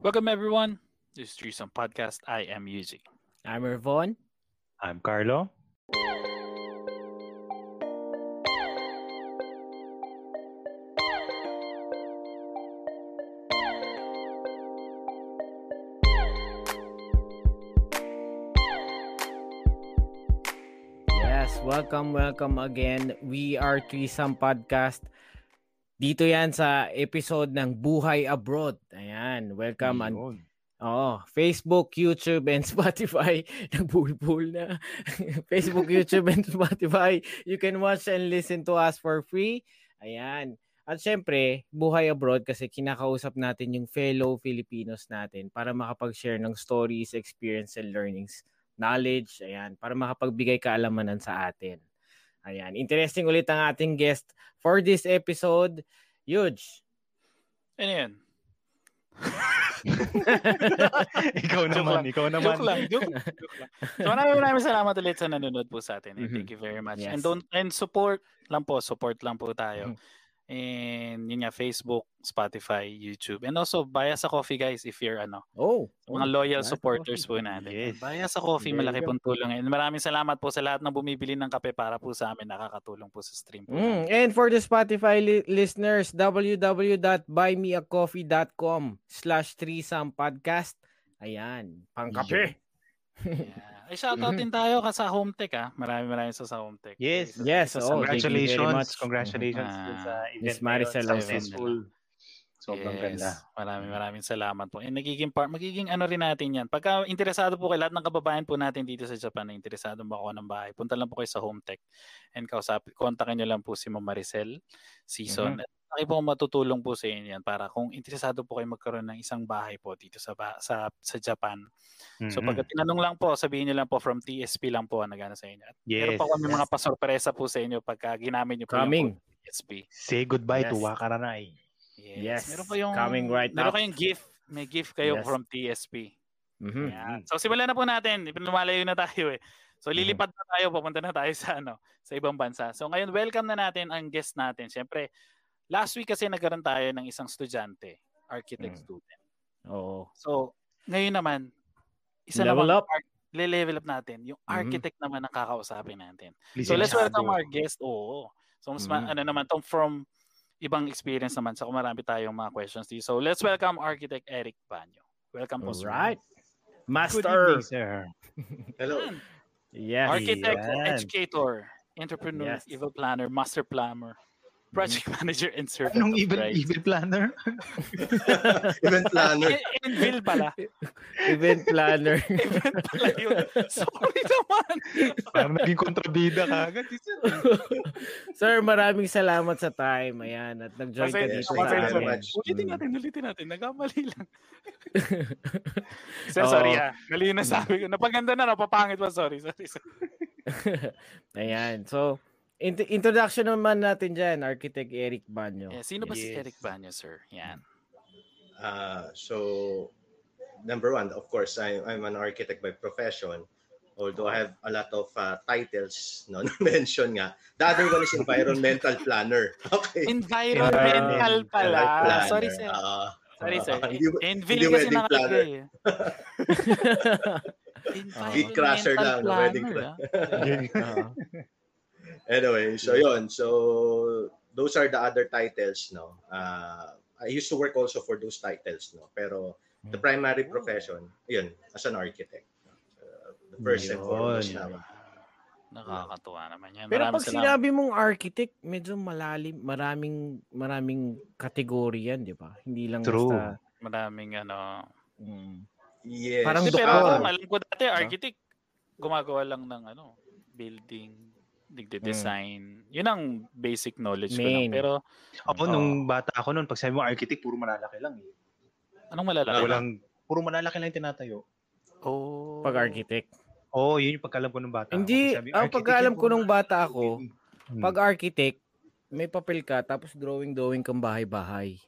Welcome everyone. This is Threesome Podcast. I am Yuzi. I'm Ervon. I'm Carlo. Yes, welcome, welcome again. We are Threesome Podcast. Dito yan sa episode ng Buhay Abroad. Ayan, welcome. And, Yun. oh, Facebook, YouTube, and Spotify. Nagbulbul na. Facebook, YouTube, and Spotify. You can watch and listen to us for free. Ayan. At syempre, Buhay Abroad kasi kinakausap natin yung fellow Filipinos natin para makapag-share ng stories, experience, and learnings, knowledge, ayan, para makapagbigay kaalamanan sa atin. Ayan, interesting ulit ang ating guest for this episode. Huge. Ano yan? ikaw Joke naman, lang. ikaw naman. Joke lang, joke, joke lang. So maraming maraming salamat ulit sa nanonood po sa atin. Mhm. Thank you very much. Yes. And don't and support lang po, support lang po tayo. And yun nga, Facebook, Spotify, YouTube. And also, buy us a coffee guys if you're ano, Oh. mga loyal us a supporters coffee. po natin. Yes. Buy us a coffee, There malaki pong tulong. And maraming salamat po sa lahat ng bumibili ng kape para po sa amin. Nakakatulong po sa stream po. Mm, and for the Spotify li- listeners, www.buymeacoffee.com slash threesome podcast. Ayan, pangkape. Yeah. Ay, shoutout din tayo ka sa Hometech ah. Maraming maraming sa sa Hometech. Yes. Isa- Yes, sa oh, thank you very Congratulations. much. Congratulations Ah, dun sa event. Miss Maricel. Successful. Sobrang Yes. ganda. Maraming maraming salamat po. And nagiging part, magiging ano rin natin yan. Pagka interesado po kayo, lahat ng kababayan po natin dito sa Japan na interesado ba ako ng bahay, punta lang po kayo sa Hometech and kausap, kontakin nyo lang po si Ma'am Maricel Season. Mhm. At laki po matutulong po sa inyo yan para kung interesado po kayo magkaroon ng isang bahay po dito sa ba- sa sa Japan. So Mhm. pagka tinanong lang po, sabihin nyo lang po from TSP lang po ang nagana sa inyo. At meron Yes. pa kami mga pasorpresa po sa inyo pagka ginamit nyo po Coming. yung TSP. Say goodbye to Yes. Wakaranai. Yes. Meron pa yung Coming right meron up. kayong gift. May gift kayo Yes. from TSP. Mhm. Ayan. So simulan na po natin. Lumalayo na tayo eh. So lilipad na tayo, papunta na tayo sa ano, sa ibang bansa. So ngayon welcome na natin ang guest natin. Siyempre, last week kasi nagkaroon tayo ng isang estudyante, architect Mm. student. Oo. So ngayon naman, isa Level naman up. ar- le-level up natin. Yung Mhm. architect naman ang kakausapin natin. Please So let's welcome our guest. Oo. So mas ma- Mhm. ano naman tong from ibang experience naman. So marami tayong mga questions dito. So let's welcome Architect Eric Banyo. Welcome po, sir. Good Master. evening, sir. Hello. Yes. Architect, Yan. educator, entrepreneur, Yes. evil planner, master planner, project manager, and servant Anong evil, Christ. evil planner? Event planner. Evil pala. Event planner. Evil pala yun. Sorry naman. Parang naging kontrabida ka agad. sir. Sir, maraming salamat sa time. Ayan, at nag-join ka dito sa amin. Ulitin natin, ulitin natin. Nagkamali lang. Sir, sorry Oo. ha. Mali na sabi ko. Napaganda na, napapangit pa. Sorry, sorry. sorry. Ayan. So, int- introduction naman natin dyan, Architect Eric Banyo. Yeah, sino ba si Yes. Eric Banyo, sir? Yan. Uh, so, number one, of course, I, I'm an architect by profession. Although I have a lot of uh, titles no, na mention nga. The other one is environmental planner. Okay. Environmental pala. Planner. Sorry, sir. Uh, Sorry, sir. uh, hindi, Envil hindi kasi wedding nakalagay. eh. Gate crasher lang, no, wedding planner, Oo. Anyway, so yon. So, those are the other titles, no. Uh, I used to work also for those titles, no. Pero the primary profession, yun, as an architect. Uh, the first and Yun. foremost na. ah. Nakakatuwa naman yan. Pero Maraming pag salamat. sinabi mong architect, medyo malalim, maraming maraming kategory yan, di ba? Hindi lang True. basta... Maraming ano. Mm. Yes. Parang Kasi doktor. pero alam ko dati, architect, gumagawa lang ng ano, building, nagde-design. Yun ang basic knowledge ko lang. Main. Pero Ako, nung bata ako noon, pag sabi mo architect, puro malalaki lang eh. anong malalaki? Walang, puro malalaki lang tinatayo. Oh. Pag architect. Oo, oh, yun yung pagkalam ko nung bata. ako. Hindi, Sabi, ang pagkaalam ko nung bata ako, Hmm. Pag architect, may papel ka, tapos drawing-drawing kang bahay-bahay.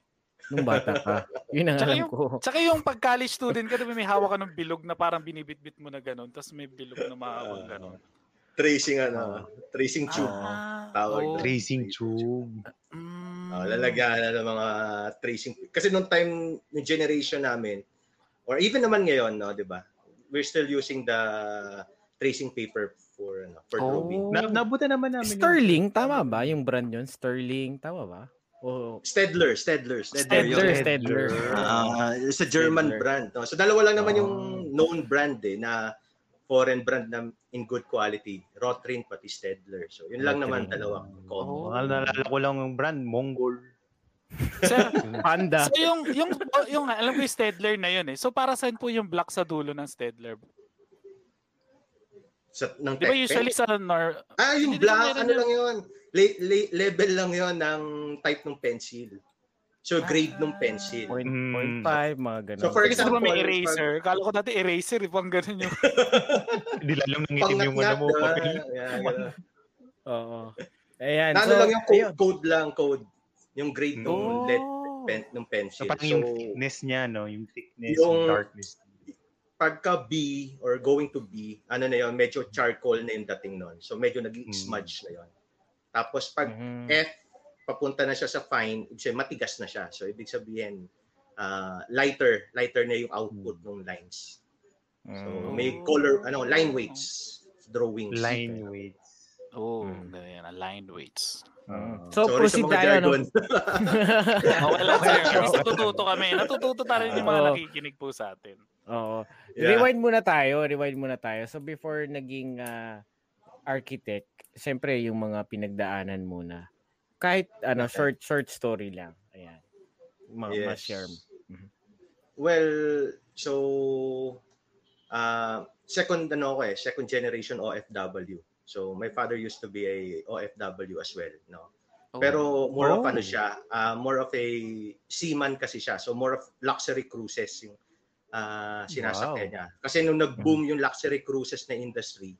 Nung bata ka. Yun ang Tsaka alam yung- ko. Tsaka yung pag college student ka, diba may hawak ka ng bilog na parang binibitbit mo na gano'n, tapos may bilog na mahawak gano'n. Tracing ano, tracing tube. Ah, Tawag oh. Tracing tube. Mm. Oh, lalagyan na ng mga tracing. Kasi nung time, yung generation namin, or even naman ngayon, no, 'di ba? We're still using the tracing paper for ano, for drawing. Na, nabuta naman namin. yung- Sterling, tama ba? Yung brand yun? Sterling, tama ba? O Stedler, Stedler, Stedler, yun. Stedler. Ah, it's a German Stedler. brand. No? So dalawa lang naman Oh. yung known brand eh na foreign brand na in good quality. Rotrin pati Stedler. So yun lang naman dalawang combo. Mga naalala ko lang yung brand, Mongol. Sir, Panda. so yung, yung, yung, alam ko yung Stedler na yun eh. So para saan po yung black sa dulo ng Stedler? Sa, ng Di ba tech usually sa nor... Ah, yung black, ano lang yun. Le- le- level lang yun ng type ng pencil. So, grade ng pencil. Point, Mm. point five, mga ganun. So, for di ba may example, eraser? Kala ko dati eraser, ibang ganun yung... Nilalang ng itim yung ano mo. papel. Oo. Ayan. Na ano so, lang yung code, ayun. code lang, code. Yung grade ng Oh. lead pen, ng So, pencil. parang So, yung thickness niya, no? Yung thickness, Yung- yung darkness. pagka B or going to B, ano na yon medyo charcoal na yung dating nun. So, medyo naging Mm. smudge na yon Tapos, pag Mhm. F, papunta na siya sa fine, ibig sabihin, matigas na siya. So, ibig sabihin, ah, lighter, lighter na yung output ng lines. So, Mm. may color, ano, line weights, drawings. Line weights. Oh, Mm. ganyan, aligned weights. Mm. Ah. So, Sorry sa proceed mga tayo, no? jargon. Okay lang sir, Kasi natututo kami. Natututo tayo yung mga nakikinig po sa atin. Oo. Yeah. Rewind muna tayo, rewind muna tayo. So before naging ah, architect, siyempre yung mga pinagdaanan muna. Kahit ano, Okay. short short story lang. Ayan. Ma- Yes. ma-share mo. Well, so uh, second ano ko eh, second generation OFW. So my father used to be a OFW as well, no. Oh. Pero more of Oh. ano siya, uh, more of a seaman kasi siya. So more of luxury cruises yung uh, sinasakyan Wow. niya. Kasi nung nag-boom yung luxury cruises na industry,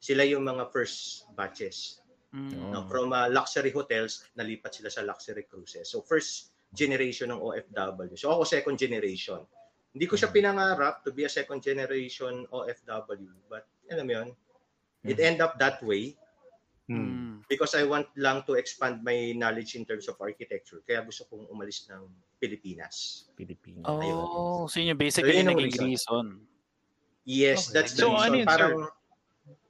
sila yung mga first batches. Mm. No? From uh, luxury hotels, nalipat sila sa luxury cruises. So first generation ng OFW. So ako second generation. Hindi ko siya pinangarap to be a second generation OFW. But alam mo yun, it Mhm. end up that way Hmm. Mm. because I want lang to expand my knowledge in terms of architecture. Kaya gusto kong umalis ng Pilipinas. Pilipinas. Oh, so yun yung basically So, yun naging reason. Yes, Okay. that's the So, reason. ano yun, Parang,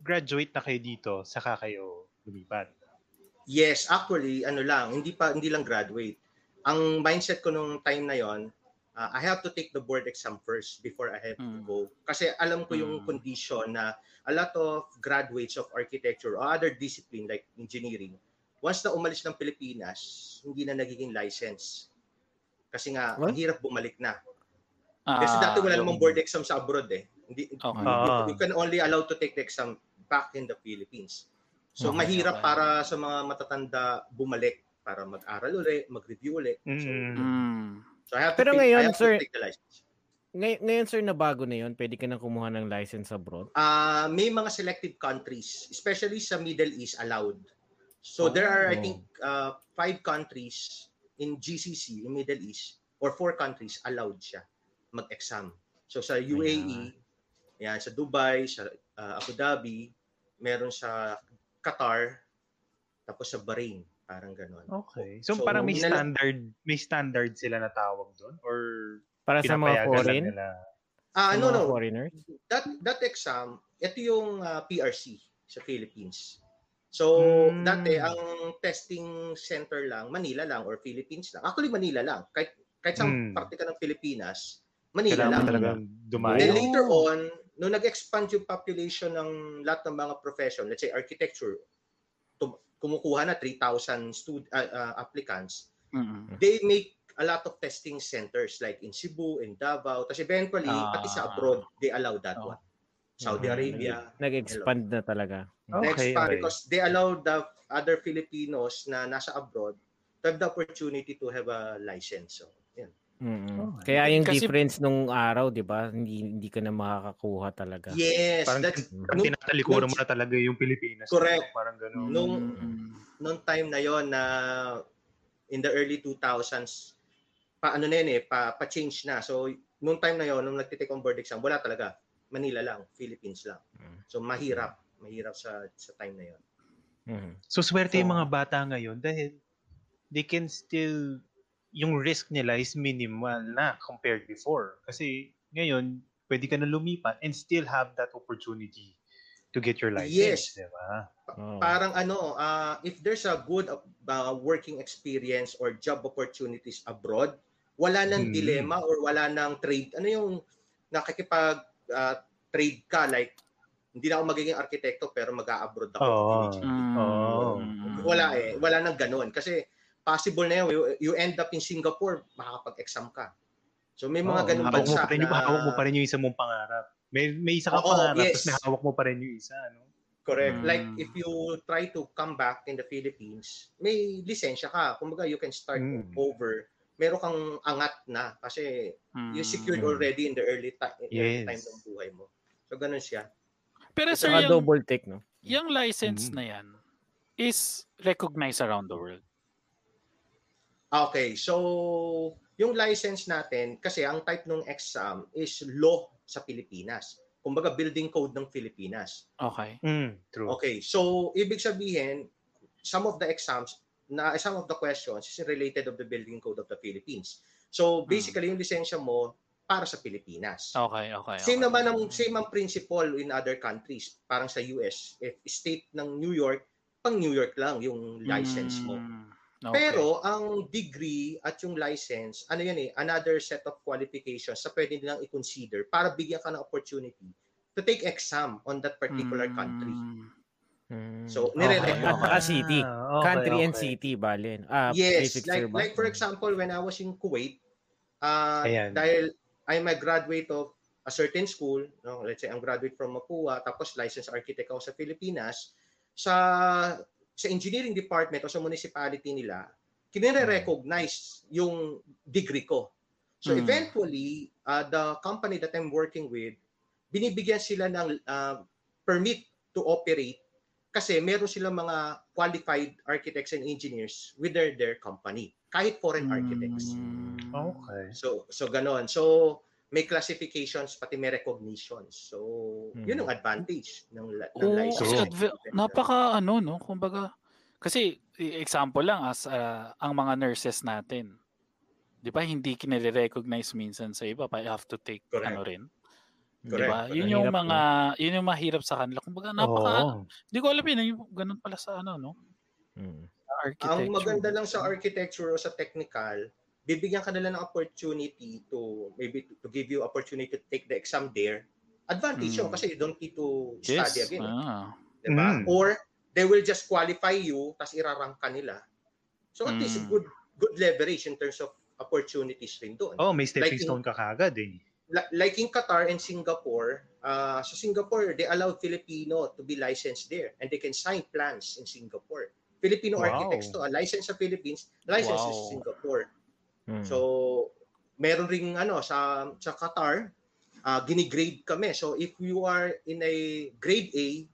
Graduate na kayo dito, saka kayo lumipat. yes, actually, ano lang, hindi pa hindi lang graduate. Ang mindset ko nung time na yon, uh, I have to take the board exam first before I have to Mm. go. Kasi alam ko yung Mm. condition na a lot of graduates of architecture or other discipline like engineering, once na umalis ng Pilipinas, hindi na nagiging license. Kasi nga, What? ang hirap bumalik na. Ah, Kasi dati wala namang board exam sa abroad eh. Hindi, Okay. you, Ah. you can only allowed to take the exam back in the Philippines. So Okay, mahirap okay. para sa mga matatanda bumalik para mag-aral uli, mag-review uli. So, Mm. Mm. so I have to, Pero take, ngayon, I have sir- to take the license. Ngay- ngayon sir, nabago na yun. Pwede ka na kumuha ng license abroad. Ah, may mga selected countries, especially sa Middle East, allowed. So there are, I Oh. think, uh, five countries in GCC, in Middle East, or four countries allowed siya mag-exam. So sa UAE, yan, sa Dubai, sa uh, Abu Dhabi, meron sa Qatar, tapos sa Bahrain, parang ganon. Okay. So, So, parang may standard, may standard sila na tawag doon? Or Para sa mga foreign, nila? Ah, sa no, no. foreigners. that that exam, ito yung ah, PRC sa Philippines. So, Hmm. dati ang testing center lang Manila lang or Philippines lang. Actually Manila lang. Kahit kahit sa Hmm. parte ka ng Pilipinas, Manila Kailangan lang. talaga Then dumayo. later on, nung nag-expand yung population ng lahat ng mga profession, let's say architecture, tum- kumukuha na 3,000 stud- ah, ah, applicants, Mm. they make a lot of testing centers like in Cebu, in Davao. Tapos eventually, pati sa Ah. abroad, they allow that Oh. one. Saudi Mhm. Arabia. Nag-expand na talaga. Okay, pa, okay. because they allow the other Filipinos na nasa abroad to have the opportunity to have a license. So, Oh, Kaya yung kasi- difference nung araw, 'di ba? Hindi hindi ka na makakakuha talaga. Yes, Parang, that's parang nung, tinatalikuran mo na talaga yung Pilipinas. Correct. Parang gano'n. nung, Mm. nung time na yon na in the early 2000s, pa ano na yun eh, pa, pa-change na. So, nung time na yon nung nagtitake on board exam, wala talaga. Manila lang, Philippines lang. Mm. So, mahirap. Mahirap sa sa time na yon Mhm. So, swerte yung So- mga bata ngayon dahil they can still, yung risk nila is minimal na compared before. Kasi ngayon, pwede ka na lumipat and still have that opportunity to get your license, Yes. di ba? Oo. Parang ano, uh, if there's a good uh, working experience or job opportunities abroad, wala nang Hmm. dilemma or wala nang trade. Ano yung nakikipag uh, trade ka like hindi na ako magiging arkitekto pero mag-a-abroad ako. Oo. Mm. Oo. Mm. Wala eh, wala nang ganun kasi possible na yun, you, you end up in Singapore, makakapag-exam ka. So may mga Oo, ganung hawak mo bansa pa rin na hawak mo pa rin yung isa mong pangarap. May may isa kang Oo, pangarap, yes. tapos may hawak mo pa rin yung isa, no? Correct. Mm. Like if you try to come back in the Philippines, may lisensya ka. Kumbaga you can start Mm. over. Meron kang angat na kasi Mm. you secured Mm. already in the early, in the early Yes. time ng buhay mo. So ganun siya. Pero sir, yung, double take, no? yung license Mm. na yan is recognized around the world. Okay, so yung license natin, kasi ang type ng exam is law sa Pilipinas. Kumbaga building code ng Pilipinas. Okay. Mm, true. Okay, so ibig sabihin, some of the exams, na some of the questions is related of the building code of the Philippines. So basically, yung lisensya mo para sa Pilipinas. Okay, okay. okay. Same naman ang same ang principle in other countries. Parang sa US, if state ng New York, pang New York lang yung license mo. Mm. Okay. Pero ang degree at yung license, ano yan eh, another set of qualifications sa pwede nilang i-consider para bigyan ka ng opportunity to take exam on that particular country. Mm. Mm. So, Okay, nire-recommend. At saka city. Ah, okay, Country and okay. city, balen. Ah, Yes, like ba? like for example, when I was in Kuwait, uh, Ayan. dahil I'm a graduate of a certain school, no, let's say I'm graduate from Mapua, tapos licensed architect ako sa Pilipinas, sa sa engineering department o sa municipality nila, kinire-recognize yung degree ko. So Hmm. eventually, uh, the company that I'm working with, binibigyan sila ng uh, permit to operate kasi meron silang mga qualified architects and engineers with their, their company, kahit foreign architects. Mm. Okay. So so ganon. So may classifications pati may recognitions. So Hmm. yun ang advantage ng, ng Oo, license. kasi adv- napaka ano no, kumbaga kasi i- example lang as ah, ang mga nurses natin. 'Di ba hindi kinire-recognize minsan sa iba pa have to take Correct. ano rin. 'Di Correct. ba? Yun yung mga yun yung mahirap sa kanila. Kumbaga napaka. Hindi ko alam yun, ganun pala sa ano no, Mm. sa architecture. Ang maganda lang sa architecture o sa technical, bibigyan ka nila ng opportunity to maybe to, to give you opportunity to take the exam there. Advantage yun Hmm. kasi you don't need to Yes. study again. Ah. Diba? Mm. Or they will just qualify you tas irarank ka nila. So at least Mm. good good leverage in terms of opportunities rin doon. Oh, may stepping Like in- stone ka kagad eh. Li- like in Qatar and Singapore, uh, sa Singapore, they allow Filipino to be licensed there and they can sign plans in Singapore. Filipino Wow. architects to, a license sa Philippines, license sa Wow. Singapore. Mm. So, meron ring ano sa sa Qatar, uh, ginigrade kami. So, if you are in a grade A,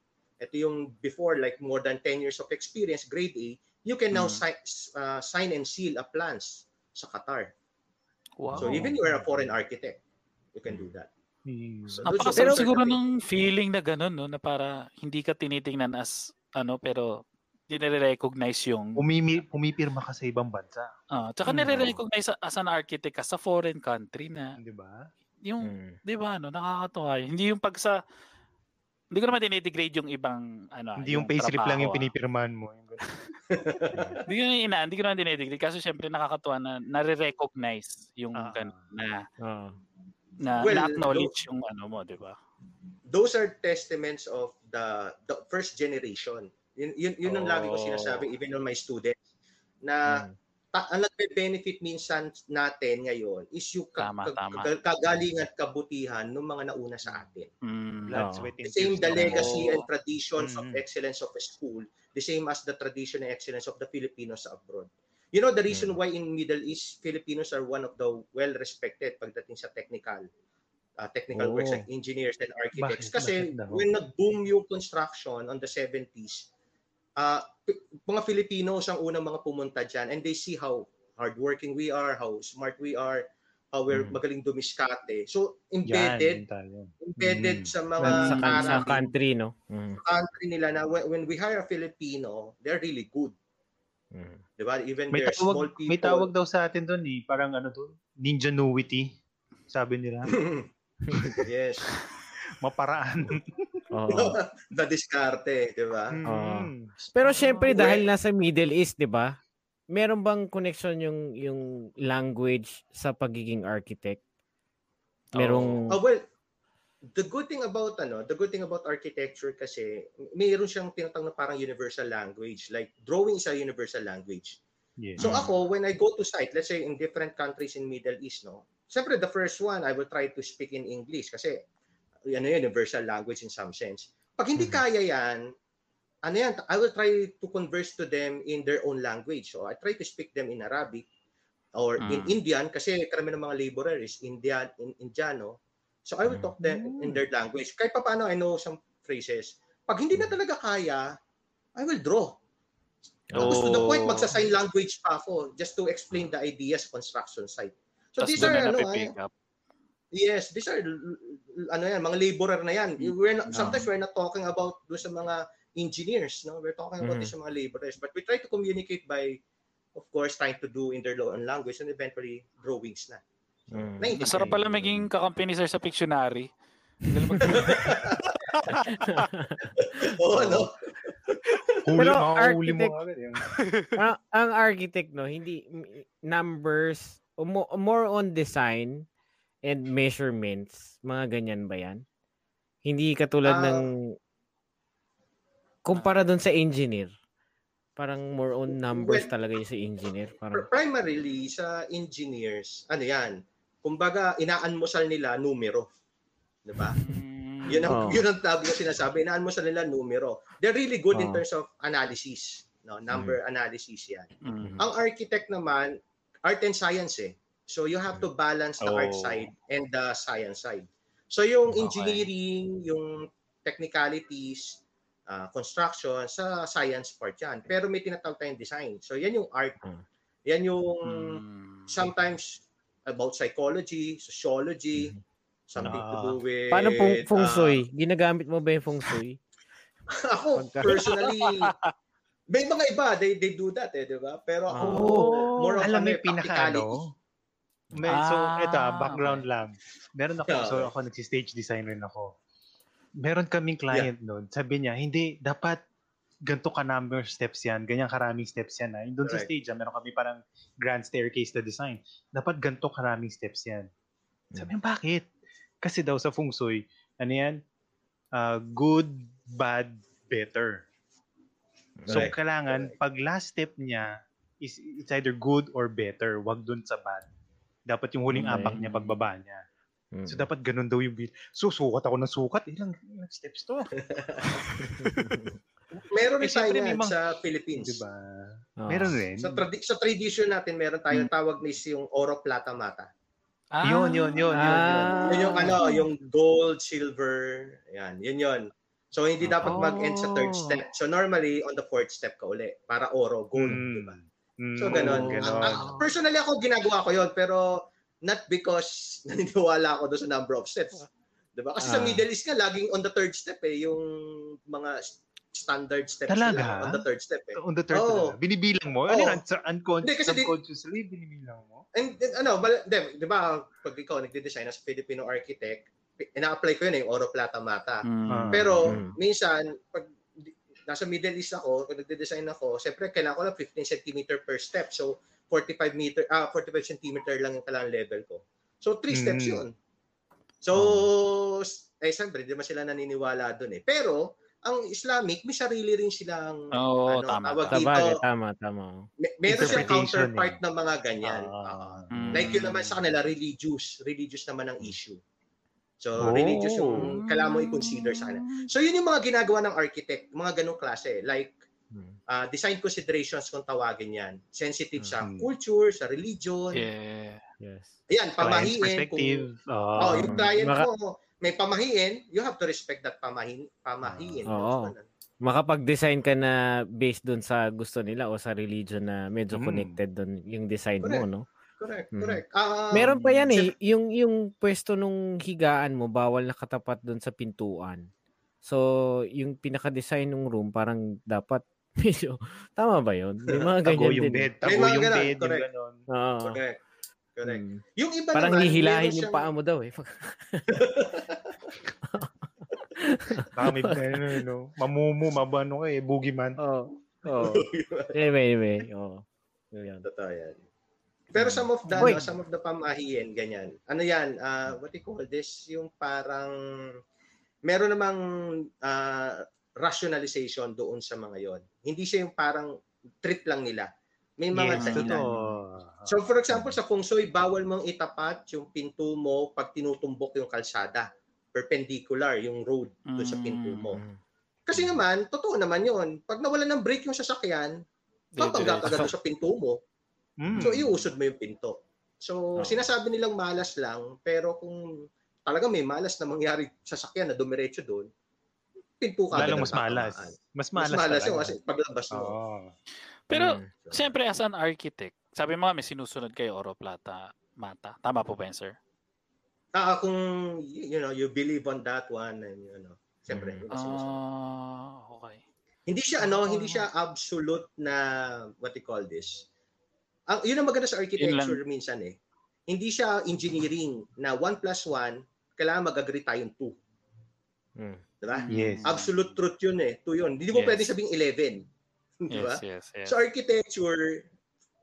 ito yung before like more than 10 years of experience, grade A, you can now Mm. sign uh, sign and seal a plans sa Qatar. Wow. So, even you are a foreign architect, you can do that. Hmm. So, Napakasarap siguro the- ng feeling na gano'n, no? Na para hindi ka tinitingnan as, ano, pero nire-recognize yung, Pumimi, pumipirma ka sa ibang bansa. ah, tsaka Hmm. nire-recognize as an architect ka sa foreign country na, Di ba? yung, Mm. di ba, ano, nakakatuwa yun. Hindi yung pag sa, hindi ko naman dinidegrade yung ibang, ano, Hindi yung payslip lang yung ah. pinipirmahan mo. Yung. Hindi ko na ina, hindi ko naman dinidegrade. Kaso syempre nakakatuwa na nare-recognize yung Ah. ganun, na, Ah. na, Well, na-acknowledge yung ano mo, di ba? those are testaments of the the first generation. Yun, yun, yun ang lagi ko Oh. sinasabi even on my students na Mm. ta- ang nagbe-benefit minsan natin ngayon is yung ka- Tama, ka- tama. ka- kagaling at kabutihan ng mga nauna sa atin. Mm. Sweat, and The same the legacy Oo. and traditions of Mhm. excellence of a school, the same as the tradition and excellence of the Filipinos abroad. You know the reason Mm. why in Middle East Filipinos are one of the well respected pagdating sa technical uh, technical Oo. works like engineers and architects Bakit? kasi Bakit when nag-boom yung construction on the 70s uh, mga Filipinos ang unang mga pumunta dyan and they see how hardworking we are, how smart we are, how we're Mm. magaling dumiskate. So Yan, embedded tayo. embedded Mm. sa mga sa, sa aralin country, no? Mm. country nila na when, when we hire a Filipino, they're really good. Mm. Di ba? Even May their small tawag, people. may tawag daw sa atin doon eh, parang ano doon, ninja nuity, sabi nila. Yes. Maparaan. Oo. The diskarte, di ba? Mm. Pero syempre Well- dahil nasa Middle East, 'di ba? Meron bang connection yung yung language sa pagiging architect? Merong Oh, well, the good thing about ano, the good thing about architecture kasi mayroon siyang tinatawag na parang universal language. Like drawing is a universal language. Yes. So ako, when I go to site, let's say in different countries in Middle East, no? Siyempre, the first one, I will try to speak in English kasi ano yun, universal language in some sense. Pag hindi Mhm. kaya yan, ano yan, I will try to converse to them in their own language. So I try to speak them in Arabic or in Mm. Indian kasi karamihan ng mga laborer is Indian, in, Indiano. So I will Mm. talk them in their language. Kahit pa paano, I know some phrases. Pag hindi na talaga kaya, I will draw. Tapos to the point, Oh. magsa-sign language pa ako just to explain the ideas construction site. So Tapos these are, ano, napipick ah, up. Yes, these are, ano yan, mga laborer na yan. We're not, sometimes Ah. we're not talking about do sa mga engineers, no? We're talking about this sa mga laborers. But we try to communicate by, of course, trying to do in their own language and eventually drawings na. Mm. Naiintindihan Masarap pala maging kakampi ni Sir sa Pictionary. Oo, no? Huli, Pero architect-. Yung, ang, ang architect no, hindi numbers more on design and measurements, mga ganyan ba 'yan? Hindi katulad Ah. ng kumpara doon sa engineer. Parang more on numbers Well, talaga yung sa engineer. Parang Pr- Primarily, sa engineers, ano yan, kumbaga, inaanmusal nila numero. Di ba? Mm. Yun ang, Oh. yun ang tabi ko sinasabi. Inaanmusal nila numero. They're really good in Oh. terms of analysis. No, number analysis yan. Mm. Ang architect naman, art and science eh. So you have to balance the art Oh. side and the science side. So yung Okay. engineering, yung technicalities, ah, construction, sa science part yan. Pero may tinatawag tayong design. So yan yung art. Mm. Yan yung Mm. sometimes about psychology, sociology, something to Ah. do with... paano feng, feng ah, shui? Ginagamit mo ba yung feng shui? ako, Pagka- personally, may mga iba, they, they do that eh, di ba? Pero ako, Oh. more of alam ano, yung pinaka practicality. May, so, Ah, ito ah, background lang. Meron ako, Yeah, so ako nagsi-stage design rin ako. Meron kaming client noon, sabi niya, hindi, dapat ganito ka number steps yan, ganyan karaming steps yan. Ah. Doon sa Correct. stage, ah, meron kami parang grand staircase na design. Dapat ganito karaming steps yan. Sabi niya, bakit? Kasi daw sa feng shui, ano yan? Ah, good, bad, better. So, Correct. kailangan, Correct. pag last step niya, is it's either good or better. Wag dun sa bad. Dapat yung huling Okay. apak niya, pagbaba niya. Mm. So, dapat ganun daw yung build. So, sukat ako ng sukat. Ilang, ilang steps to? Meron Eh, rin tayo may yan mga- sa Philippines. Diba? Oh. Meron rin. Sa, tradi- sa tradition natin, meron tayong tawag ni yung oro plata mata. Ah. Yun, yun, yun, yun, yun. Ah. Yun yung ano, yung gold, silver, yan, yun yun. So hindi dapat mag-end sa third Oh. step. So normally on the fourth step ka uli para oro, gold, Mm. di ba? Mm, So ganun. ganun. Ah, ah, personally ako ginagawa ko yon pero not because naniniwala ako doon sa number of steps. 'Di ba? Kasi sa Ah. Middle East nga laging on the third step eh yung mga standard steps Talaga? nila on the third step eh. On the third Oo. talaga. Binibilang mo? Ano Oo. yun? Uncon- uncon- Hindi, kasi di- subconsciously, binibilang mo? And, and ano, bal- di, di ba, pag ikaw nagde-design as Filipino architect, ina-apply ko yun eh, yung Oro Plata Mata. Mm. Pero Mm. minsan, pag di- nasa Middle East ako, pag nagde-design ako, siyempre kailangan ko lang 15 cm per step. So, 45 meter, ah, 45 cm lang yung kailangan level ko. So, 3 steps Mm. yun. So, eh, siyempre, di ba sila naniniwala dun eh. Pero, ang Islamic, may sarili rin silang, Oo, ano, tama. tawag tama. dito, Sabagay, tama, tama. may, meron siyang Interpretation counterpart eh. ng mga ganyan. Ah. Oo. Mm. Like yun naman sa kanila, religious. Religious naman ang issue. So, Oh. religious yung kailangan mo i-consider sa kanila. So, yun yung mga ginagawa ng architect, mga ganong klase. Like, uh, design considerations kung tawagin yan. Sensitive sa Mhm. culture, sa religion. Yeah. Yes. Ayan, Client's pamahiin. perspective. Kung, Ah. oh, yung client Maka- mo, may pamahiin, you have to respect that pamahin, pamahiin. Oo. Makapag-design ka na based doon sa gusto nila o sa religion na medyo Mm. connected doon yung design mo, Correct. no? Correct, Mhm. correct. Ah, Meron pa yan eh, yung yung pwesto nung higaan mo bawal nakatapat doon sa pintuan. So, yung pinaka-design ng room parang dapat medyo tama ba 'yon? May mga Tago ganyan yung din. eh. bed. Tago yung ganun, bed. Yung correct. ganon. Oo. Correct. Correct. Mm. Yung iba Parang naman, hihilahin yung siyang- paa mo daw eh. Baka may, ano, no, mamumu, mabano ka eh, boogeyman. Oo. Oh. Anyway, anyway. Oo. Yun. Totoo yan. Pero some of the, ano, some of the pamahiin, ganyan. Ano yan, ah, what do you call this? Yung parang, meron namang ah, rationalization doon sa mga yon. Hindi siya yung parang trip lang nila. May mga Yes, dahilan. So for example, sa feng shui, bawal mong itapat yung pinto mo pag tinutumbok yung kalsada. Perpendicular yung road doon sa pinto mo. Mm. Kasi naman, totoo naman yon. Pag nawala ng brake yung sasakyan, papagka ka doon sa pinto mo. Mm. So iusod mo yung pinto. So Oh. sinasabi nilang malas lang, pero kung talaga may malas na mangyari sa sakyan na dumiretso doon, pinto ka. Lalong mas malas. Mas Mas malas, malas yun kasi paglabas mo. Oo. Pero, Mm. siyempre, as an architect, sabi mo nga, may sinusunod kayo, oro, plata, mata. Tama po ba yun, sir? Ah, kung you know, you believe on that one and you know, siyempre, Mm. Ah, okay. Hindi siya ano, Ah. hindi siya absolute na what you call this. Ang yun ang maganda sa architecture minsan eh. Hindi siya engineering na 1 plus 1, kailangan mag-agree tayong 2. Mm. Diba? Yes. Absolute truth yun eh. 2 yun. Hindi mo Yes. pwede sabing 11. Diba? Yes, yes, yes. Sa architecture,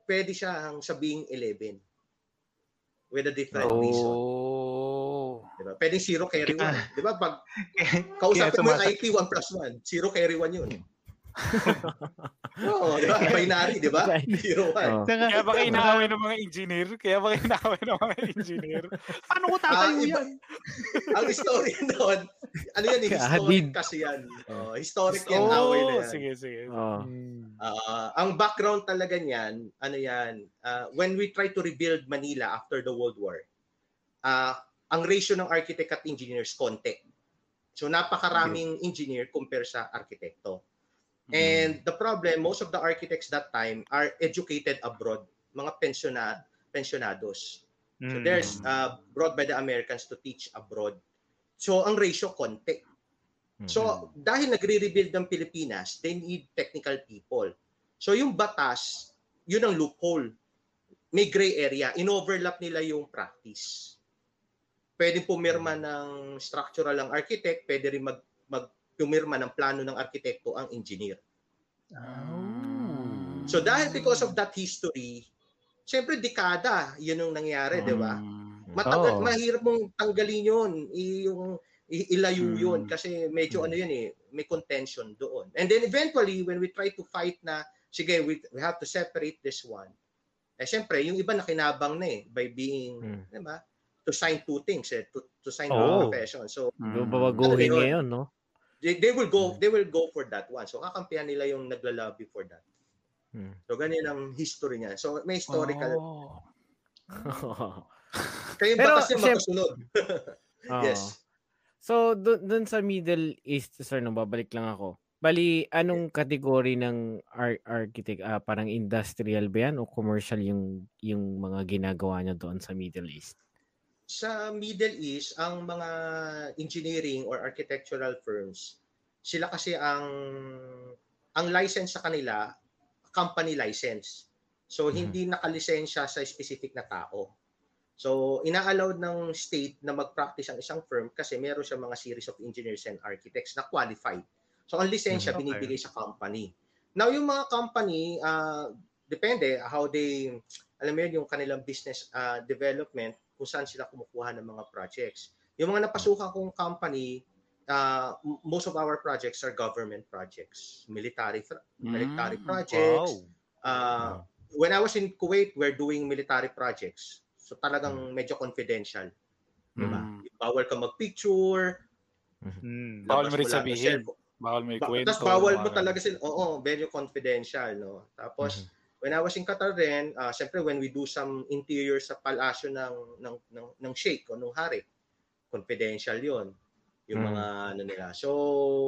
pwede siyang sabing 11 with a different reason. Oh. Diba? Pwedeng 0 carry 1. Kaya- Diba? Pag kausapin mo yung IP 1 plus 1, 0 carry 1 yun. Oo, diba? Binary, diba? 0 1. Oh. Saka- Kaya ba kayo inaaway ng mga engineer? Kaya ba kayo inaaway ng mga engineer? Paano ko tatayo iba- yan? Ang story doon, ano yan, eh, historic Hadid. kasi yan. Oh, historic yan, away na oh, yan. sige, sige. Oh. Ah, ang background talaga niyan, ano yan, ah, when we try to rebuild Manila after the World War, ah, ang ratio ng architect at engineers konti. So napakaraming engineer compare sa arkitekto. And the problem, most of the architects that time are educated abroad, mga pensiona, pensionados. So Mm. there's uh, brought by the Americans to teach abroad. So ang ratio konti. So dahil nagre-rebuild ng Pilipinas, they need technical people. So yung batas, yun ang loophole. May gray area, in-overlap nila yung practice. Pwede pumirma ng structural ang architect, pwede rin mag, mag pumirma ng plano ng arkitekto ang engineer. Mm. So dahil because of that history, syempre dekada yun ang nangyari, di ba? Mm. Matagal, Oo. mahirap mong tanggalin yun, yung ilayo Mm. yun kasi medyo Mm. ano yun eh, may contention doon. And then eventually when we try to fight na sige, we, we have to separate this one. Eh syempre, yung iba nakinabang na eh by being, Mm. di ba? To sign two things eh, to, to sign Oo. two profession. So Yung Mm. babaguhin Ano yun? ngayon, no? They, they will go Mm. they will go for that one. So kakampihan nila yung naglalobby for that. Mm. So ganyan ang history niya. So may historical. Oh. Kayo ba kasi magkasunod? Oo. Yes. So, dun, dun sa Middle East, sir, no, babalik lang ako. Bali, anong kategory ng ar- architect? Ah, parang industrial ba yan o commercial yung, yung mga ginagawa niya doon sa Middle East? Sa Middle East, ang mga engineering or architectural firms, sila kasi ang ang license sa kanila, company license. So Mhm. hindi nakalisensya sa specific na tao. So ina-allowed ng state na mag-practice ang isang firm kasi meron siya mga series of engineers and architects na qualified. So ang lisensya Mhm. Okay. binibigay sa company. Now yung mga company, ah, depende how they, alam mo yun, yung kanilang business ah, development, kung saan sila kumukuha ng mga projects. Yung mga napasukan kong company, uh, most of our projects are government projects, military fr- military Mm, projects. Wow. Uh, when I was in Kuwait, we're doing military projects. So talagang medyo confidential. Diba? Mm. Bawal ka mag-picture. Mm. Bawal mo rin sabihin. Bawal may Ba- kwento. Tapos bawal mo talaga sila. Oo, very confidential. No? Tapos, when I was in Qatar din, uh, syempre when we do some interior sa palasyo ng ng ng, ng sheikh o ng hari, confidential 'yon. Yung Mm. mga ano nila. So,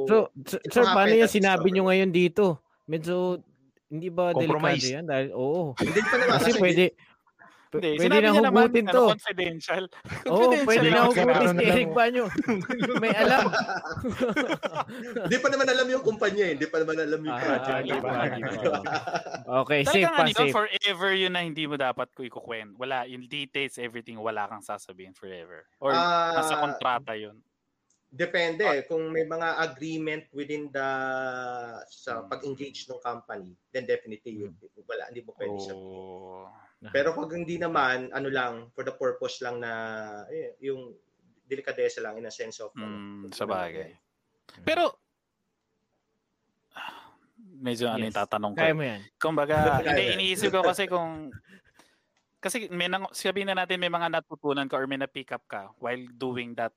So, sir, sir paano yung sinabi nyo ngayon dito? Medyo, hindi ba delikado yan? Dahil, oo. hindi pa naman Kasi kasi pwede, Hindi, pwede sinabi na niya naman, hugutin ano, to. confidential. Oo, confidential pwede na hugutin si Eric. Banyo. May alam. Hindi pa naman alam yung kumpanya, eh. hindi pa naman alam yung Ah, project. ah? Okay, safe pa, ano safe. forever yun na hindi mo dapat ko ikukwento. Wala, yung details, everything, wala kang sasabihin forever. Or Ah, nasa kontrata yun. Depende eh. kung may mga agreement within the sa Hmm. pag-engage ng company, then definitely yun, wala hindi mo pwede sabihin. Pero pag hindi naman, ano lang, for the purpose lang na eh, yung delikadesa lang in a sense of Mm, ano, sa bagay. Pero, medyo ano yung Yes. tatanong ko. Kaya mo yan. Kumbaga, Kaya hindi, iniisip ko kasi kung, kasi may nang, sabihin na natin may mga natutunan ka or may na-pick up ka while doing that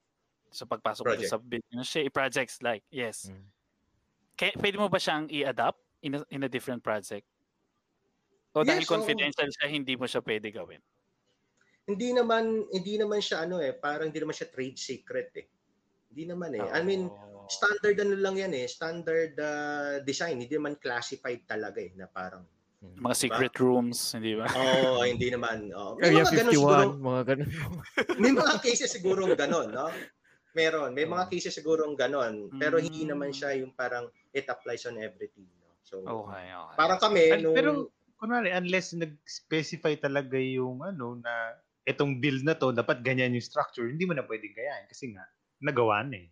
sa pagpasok mo Project. sa business eh, projects like, yes. Mm. Kaya, pwede mo ba siyang i-adapt in a, in a different project? O dahil Yes, oo. confidential siya, hindi mo siya pwede gawin? Hindi naman hindi naman siya ano eh, parang hindi naman siya trade secret eh. Hindi naman eh. I mean, Oh. standard ano lang yan eh, standard uh, design, hindi naman classified talaga eh na parang mga secret rooms, hindi ba? oh, hindi naman. Oh. May Area mga ganun siguro, 51, mga ganun. may mga cases siguro ganon, no? Meron, may Oh. mga cases siguro ganon, pero hindi naman siya yung parang it applies on everything, no? So, Okay, okay. parang kami An- nung Pero, kunwari, unless nag-specify talaga yung ano na itong build na to, dapat ganyan yung structure, hindi mo na pwedeng gayahin kasi nga, nagawa na eh.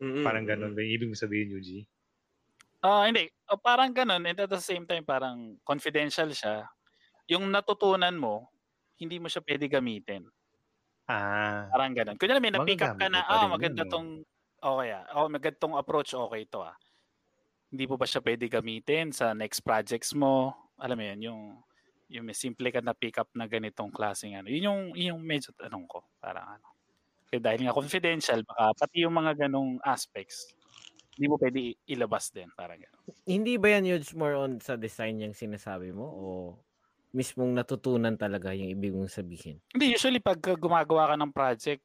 Mm, Parang ganun ba yung ibig mo sabihin, Yuji? Ah, hindi. O, parang ganun. And at the same time, parang confidential siya. Yung natutunan mo, hindi mo siya pwede gamitin. Ah, Parang ganun. Kunyari may na-pick up ka na, ah, rin maganda yun, tong, okay ah, oh, maganda tong approach, okay to ah. Hindi mo ba siya pwede gamitin sa next projects mo? Alam mo yun, yung, yung may simple ka na pick up na ganitong klaseng ano. Yun yung, yun yung medyo tanong ko. Parang ano. Kaya dahil nga confidential, baka pati yung mga ganong aspects, hindi mo pwede ilabas din. Parang ganun. Hindi ba yan huge more on sa design yung sinasabi mo? O mismong natutunan talaga yung ibig mong sabihin? Hindi, usually pag gumagawa ka ng project,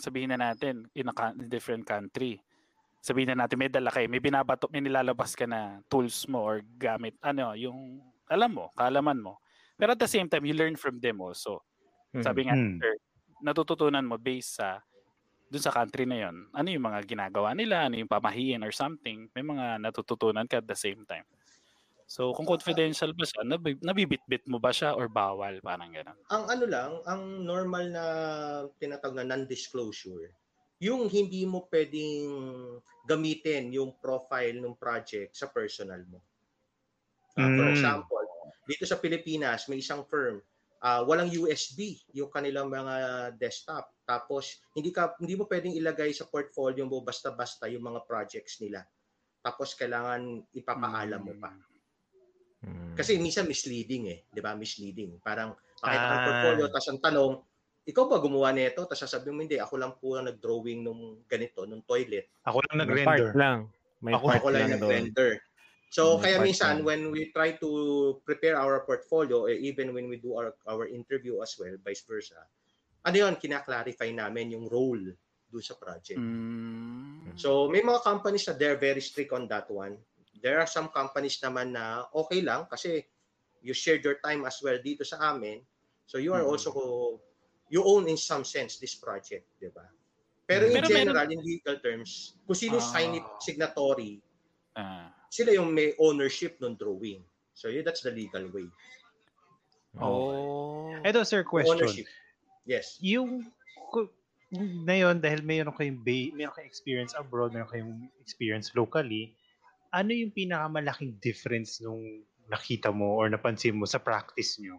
sabihin na natin, in a different country, sabihin na natin, may dala kayo, may binabato, may nilalabas ka na tools mo or gamit, ano, yung, alam mo, kaalaman mo. Pero at the same time, you learn from them also. Sabi nga, Hmm. sir, natututunan mo based sa dun sa country na yon ano yung mga ginagawa nila, ano yung pamahiin or something, may mga natututunan ka at the same time. So, kung confidential ba siya, nabi- nabibitbit mo ba siya or bawal? Parang gano'n. ang ano lang, ang normal na tinatawag na non-disclosure, yung hindi mo pwedeng gamitin yung profile ng project sa personal mo. Ah, for Mm. example, dito sa Pilipinas, may isang firm, ah, walang USB yung kanilang mga desktop. Tapos hindi ka hindi mo pwedeng ilagay sa portfolio mo basta-basta yung mga projects nila. Tapos kailangan ipapaalam mo pa. Hmm. Kasi minsan misleading eh, 'di ba? Misleading. Parang pakita ng Ah. portfolio tapos ang tanong, ikaw ba gumawa nito? Tapos sasabihin mo hindi, ako lang po ang nag-drawing nung ganito, nung toilet. Ako lang part nag-render. lang. May Ako- part Ako lang lang doon. nag-render. So kaya minsan when we try to prepare our portfolio, eh, even when we do our our interview as well, vice versa, ano yun, kinaklarify namin yung role do sa project. Mm. So may mga companies na they're very strict on that one. There are some companies naman na okay lang kasi you shared your time as well dito sa amin. So you are Mm. also you own in some sense this project, 'di ba? Pero in Pero meron- general, in legal terms, kung sino Ah. signatory, Ah. Sila yung may ownership ng drawing. So yeah, that's the legal way. Oh. Ito, sir, question. Ownership. Yes. Yung ku- ngayon, dahil mayroon kayong, ba- mayroon kayong experience abroad, mayroon kayong experience locally, ano yung pinakamalaking difference nung nakita mo or napansin mo sa practice nyo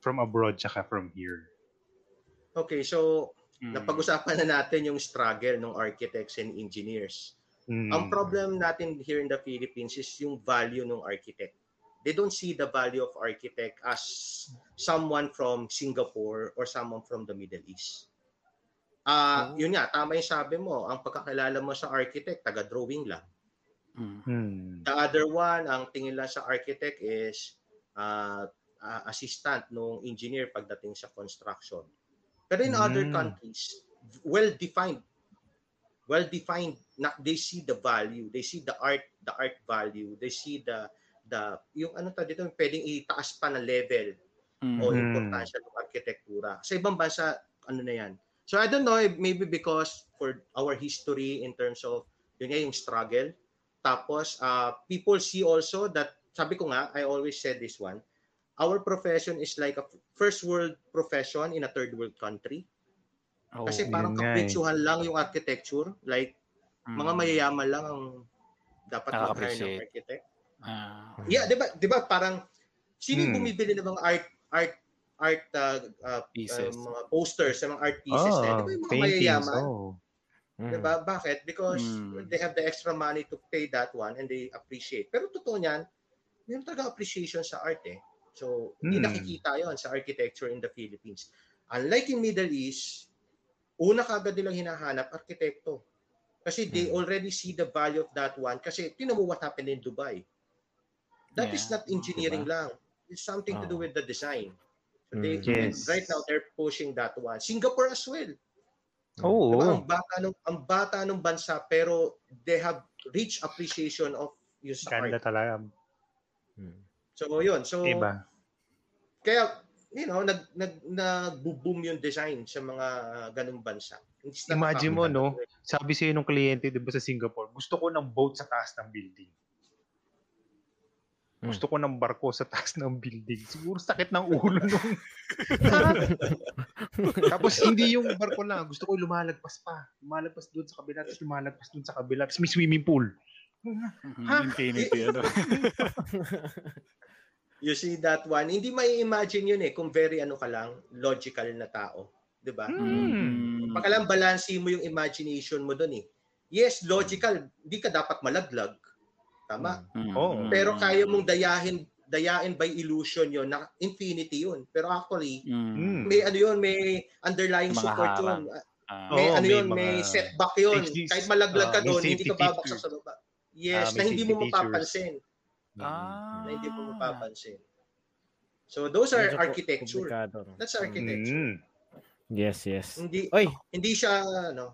from abroad tsaka from here? Okay, so Mm. napag-usapan na natin yung struggle ng architects and engineers. Mm. Ang problem natin here in the Philippines is yung value ng architect. They don't see the value of architect as someone from Singapore or someone from the Middle East. Ah, Oh. yun nga, tama yung sabi mo, ang pagkakilala mo sa architect, taga-drawing lang. Mm. Hmm. The other one, ang tingin lang sa architect is ah, ah, assistant nung engineer pagdating sa construction. Pero in other Mm. countries, well-defined. Well-defined. Na, they see the value. They see the art, the art value. They see the the yung ano ta dito pwedeng itaas pa na level Mm. o Mm. importansya ng arkitektura. Sa ibang bansa, ano na yan. So I don't know, if maybe because for our history in terms of yun nga yung struggle. Tapos, uh, people see also that, sabi ko nga, I always said this one, our profession is like a first world profession in a third world country. Oh. Kasi parang eh. kapitsuhan lang yung architecture. Like, Mm. mga mayayaman lang ang dapat mag-hire ng Nakaka-appreciate. architect. Ah. Yeah, 'di ba? 'Di ba parang sino Hmm. bumibili ng mga art art art uh, uh, Pieces. uh, mga posters mga art pieces na, yun? 'di ba yung mga paintings. mayayaman? Oh. Mm. 'Di ba? Bakit? Because Hmm. they have the extra money to pay that one and they appreciate. Pero totoo niyan, meron talaga appreciation sa art eh. So, hindi Hmm. nakikita 'yon sa architecture in the Philippines. Unlike in Middle East, una kagad nilang hinahanap arkitekto. Kasi they Hmm. already see the value of that one. Kasi tinan mo what happened in Dubai. That is Yeah. not engineering lang. It's something to do Oh. with the design. So they, Mm. and Yes. right now they're pushing that one. Singapore as well. Oo. Diba? Ang bata ng ang bata ng bansa pero they have rich appreciation of yung sa Ganda art. talaga. Mm. So yun. So Diba? kaya you know, nag nag nagbo-boom yung design sa mga ganung bansa. Imagine mo, no? Sabi sa'yo nung kliyente, di ba sa Singapore, gusto ko ng boat sa taas ng building. Hmm. Gusto ko ng barko sa taas ng building. Siguro sakit ng ulo nung... Tapos hindi yung barko lang. Gusto ko lumalagpas pa. Lumalagpas doon sa kabila, tapos lumalagpas doon sa kabila. Tapos may swimming pool. Ha? Infinity. ano? You see that one, hindi may imagine yun eh kung very ano ka lang, logical na tao, 'di ba? Mm. Pagkalang balansi mo yung imagination mo doon eh. Yes, logical, hindi ka dapat malaglag. Tama? Mm. Oo. Pero kaya mong dayahin dayain by illusion yon na infinity yun. Pero actually, Mm. Hmm. may ano yun, may underlying Mga support harang. yun. Ah. May Oo, ano may yun, may setback yun. safety- Kahit malaglag ka doon, hindi ka features. sa baba. Yes, may na hindi mo mapapansin. Ah. Na hindi mo mapapansin. So those are Medyo architecture. komplikado. That's architecture. Mm. Yes, yes. Hindi Oy, hindi siya ano.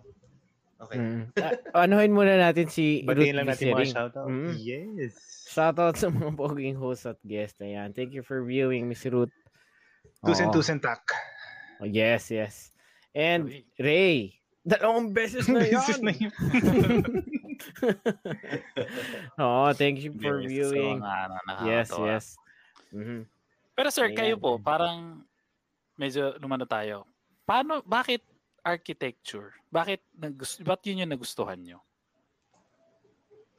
Okay. mm. Ah, anuhin muna natin si Batiin Ruth lang natin mga shoutout. Mm. Yes. Shoutout sa mga poging host at guest. Ayan. Thank you for viewing, Miss Ruth. Tusen tusen tak. Oh, yes, yes. And. Ray, dalawang beses na yan. Beses na yun. Oo, thank you for viewing. so, ano, Yes, yes. Mhm. Pero sir, Ayan. kayo po, parang medyo lumano tayo. Paano, bakit architecture? Bakit, nagus- ba't yun yung nagustuhan nyo?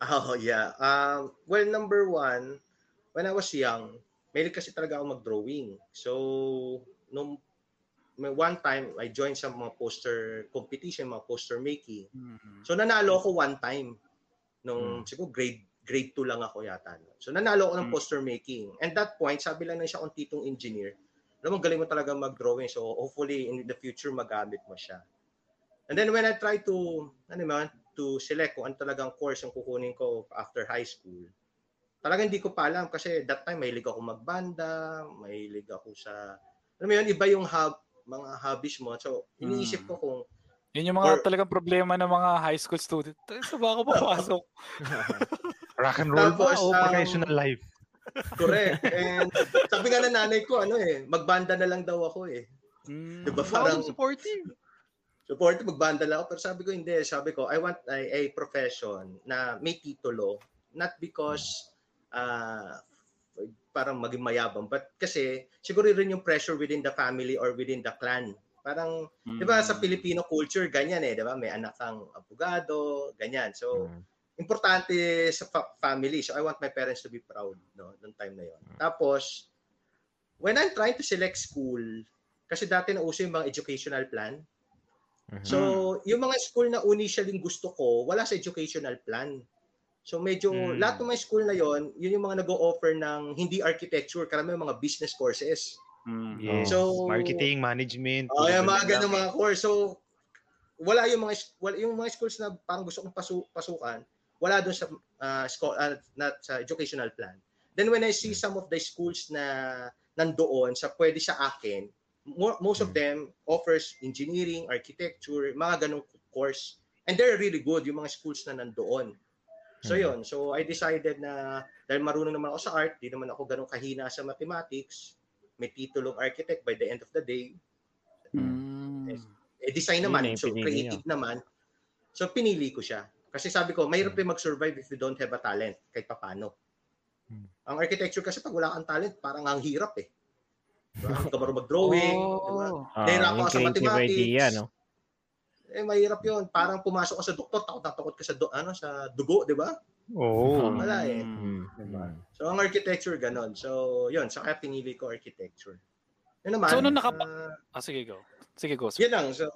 Oh, yeah. Um, well, number one, when I was young, mahilig kasi talaga ako mag-drawing. So, nung may one time, I joined sa mga poster competition, mga poster making. Mhm. So, nanalo ako one time. Nung, Hmm. siguro, grade grade 2 lang ako yata. So, nanalo ako ng Hmm. poster making. And that point, sabi lang na siya kung titong engineer, alam mo, galing mo talaga mag-drawing. So, hopefully, in the future, magamit mo siya. And then, when I try to, ano man, to select kung ano talagang course yung kukunin ko after high school, talagang hindi ko pa alam kasi that time mahilig ako magbanda, mahilig ako sa, alam mo yun, iba yung hub, mga hobbies mo. So, iniisip Mm. ko kung Yun yung mga Or- talagang problema ng mga high school student. Saan ba ako papasok? Rock and roll ba o um, professional life? Correct. And sabi nga ng nanay ko, ano eh, magbanda na lang daw ako eh. Mm. Diba parang supportive. supportive, magbanda lang ako. Pero sabi ko, hindi. Sabi ko, I want a, a profession na may titulo. Not because uh, parang maging mayabang. But kasi, siguro rin yung pressure within the family or within the clan. Parang, di ba sa Mm. Filipino culture, ganyan eh. Di ba? May anak kang abogado, ganyan. So, Mm. importante sa fa- family. So I want my parents to be proud no noong time na 'yon. Tapos when I'm trying to select school kasi dati na uso yung mga educational plan. Mhm. So yung mga school na initially gusto ko, wala sa educational plan. So medyo Hmm. lahat ng mga school na 'yon, yun yung mga nag-o-offer ng hindi architecture, karamihan mga business courses. Mm. Yes. So- Marketing, management. Oh, yung mga ganung mga course. So wala yung mga wala, yung mga schools na parang gusto kong pasu, pasukan, wala doon sa uh, school, uh, not sa educational plan. Then when I see some of the schools na nandoon sa pwede sa akin, mo- most of them offers engineering, architecture, mga ganung course. And they're really good yung mga schools na nandoon. So Mhm. yun, so I decided na dahil marunong naman ako sa art, di naman ako ganun kahina sa mathematics, may titulong architect by the end of the day. Mm. Eh, design naman, so creative naman. So, pinili ko siya. Kasi sabi ko, mahirap Hmm. mag-survive if you don't have a talent, kahit papano. Hmm. Ang architecture kasi pag wala kang talent, parang ang hirap eh. Diba? Hindi ka marunong mag-drawing. diba? Oh. Ah, Nahirapan yung ka sa mathematics. idea, no? Eh, mahirap yun. Parang pumasok ka sa doktor, takot na takot ka sa, do, ano, sa dugo, di ba? Oo. Wala eh. Mm. Diba? So, ang architecture, ganon. So, yun. So, kaya pinili ko architecture. Yun naman. So, nung nakapa- ah, Ah, sige, go. Sige, go. sir. Yun lang. So,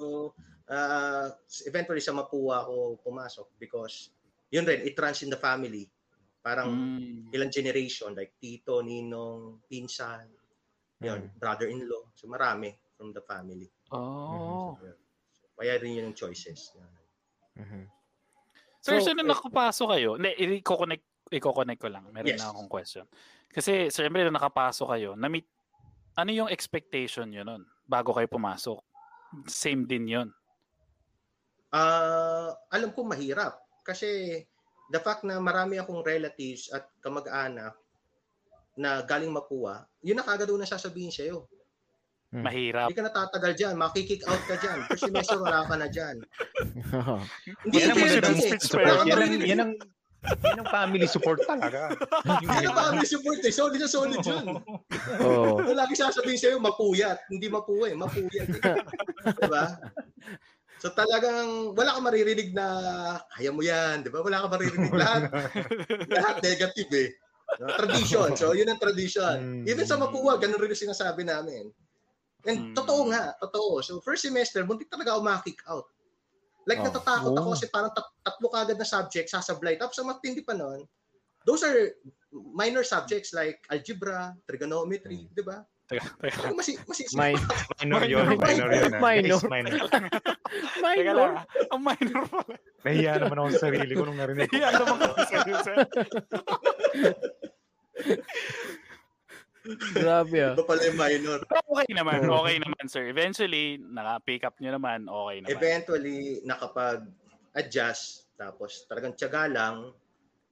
uh, eventually sa Mapua ako pumasok because yun rin, it runs in the family. Parang Mm. ilang generation, like tito, ninong, pinsan, yun, brother-in-law. So, marami from the family. Oh. So, yun. Kaya rin yun yung choices. Mhm. Sir, So, so, nung eh, nakapasok kayo, hindi, i-connect, i-connect ko lang. Meron Yes. na akong question. Kasi, siyempre, nung nakapasok kayo, na-meet, ano yung expectation nyo nun bago kayo pumasok? Same din yun. Ah, alam ko mahirap kasi the fact na marami akong relatives at kamag-anak na galing Mapua, yun na kagad una sasabihin sa'yo. Hmm. Mahirap. Hindi ka natatagal dyan, makikick out ka dyan. First semester, wala ka na dyan. Hindi Yan ang hindi, magandang support. pa Yan ang, yan ang, yan ang family support talaga. Yan ang family support eh. Solid na solid yun. Oo. Yung lagi sasabihin sa'yo, mapuyat. Hindi mapuwa eh, mapuyat. Eh. diba? So talagang wala kang maririnig na kaya mo yan, di ba? Wala kang maririnig lahat. lahat negative eh. Tradition. So yun ang tradition. Mm. Even sa Mapua, ganun rin yung sinasabi namin. And Mm. totoo nga, totoo. So first semester, muntik talaga ako ma-kick out. Like Oh. natatakot ako Oh. kasi parang tat- tatlo kagad na subject sasablay. Tapos ang matindi pa noon, those are minor subjects like algebra, trigonometry, di ba? Teka, teka. Parang masi, masi, May, Minor yun, minor yun. ah. Minor. Yes, minor. Teka minor. lang. ah. Ang minor pala. Nahiya naman ako sa sarili ko nung narinig ko. Yan naman kasi sa'yo, sir. Grabe ah. Iba pala yung minor. Okay naman. Okay naman, sir. Eventually, naka-pick up nyo naman. Okay naman. Eventually, nakapag-adjust. Tapos talagang tiyaga lang.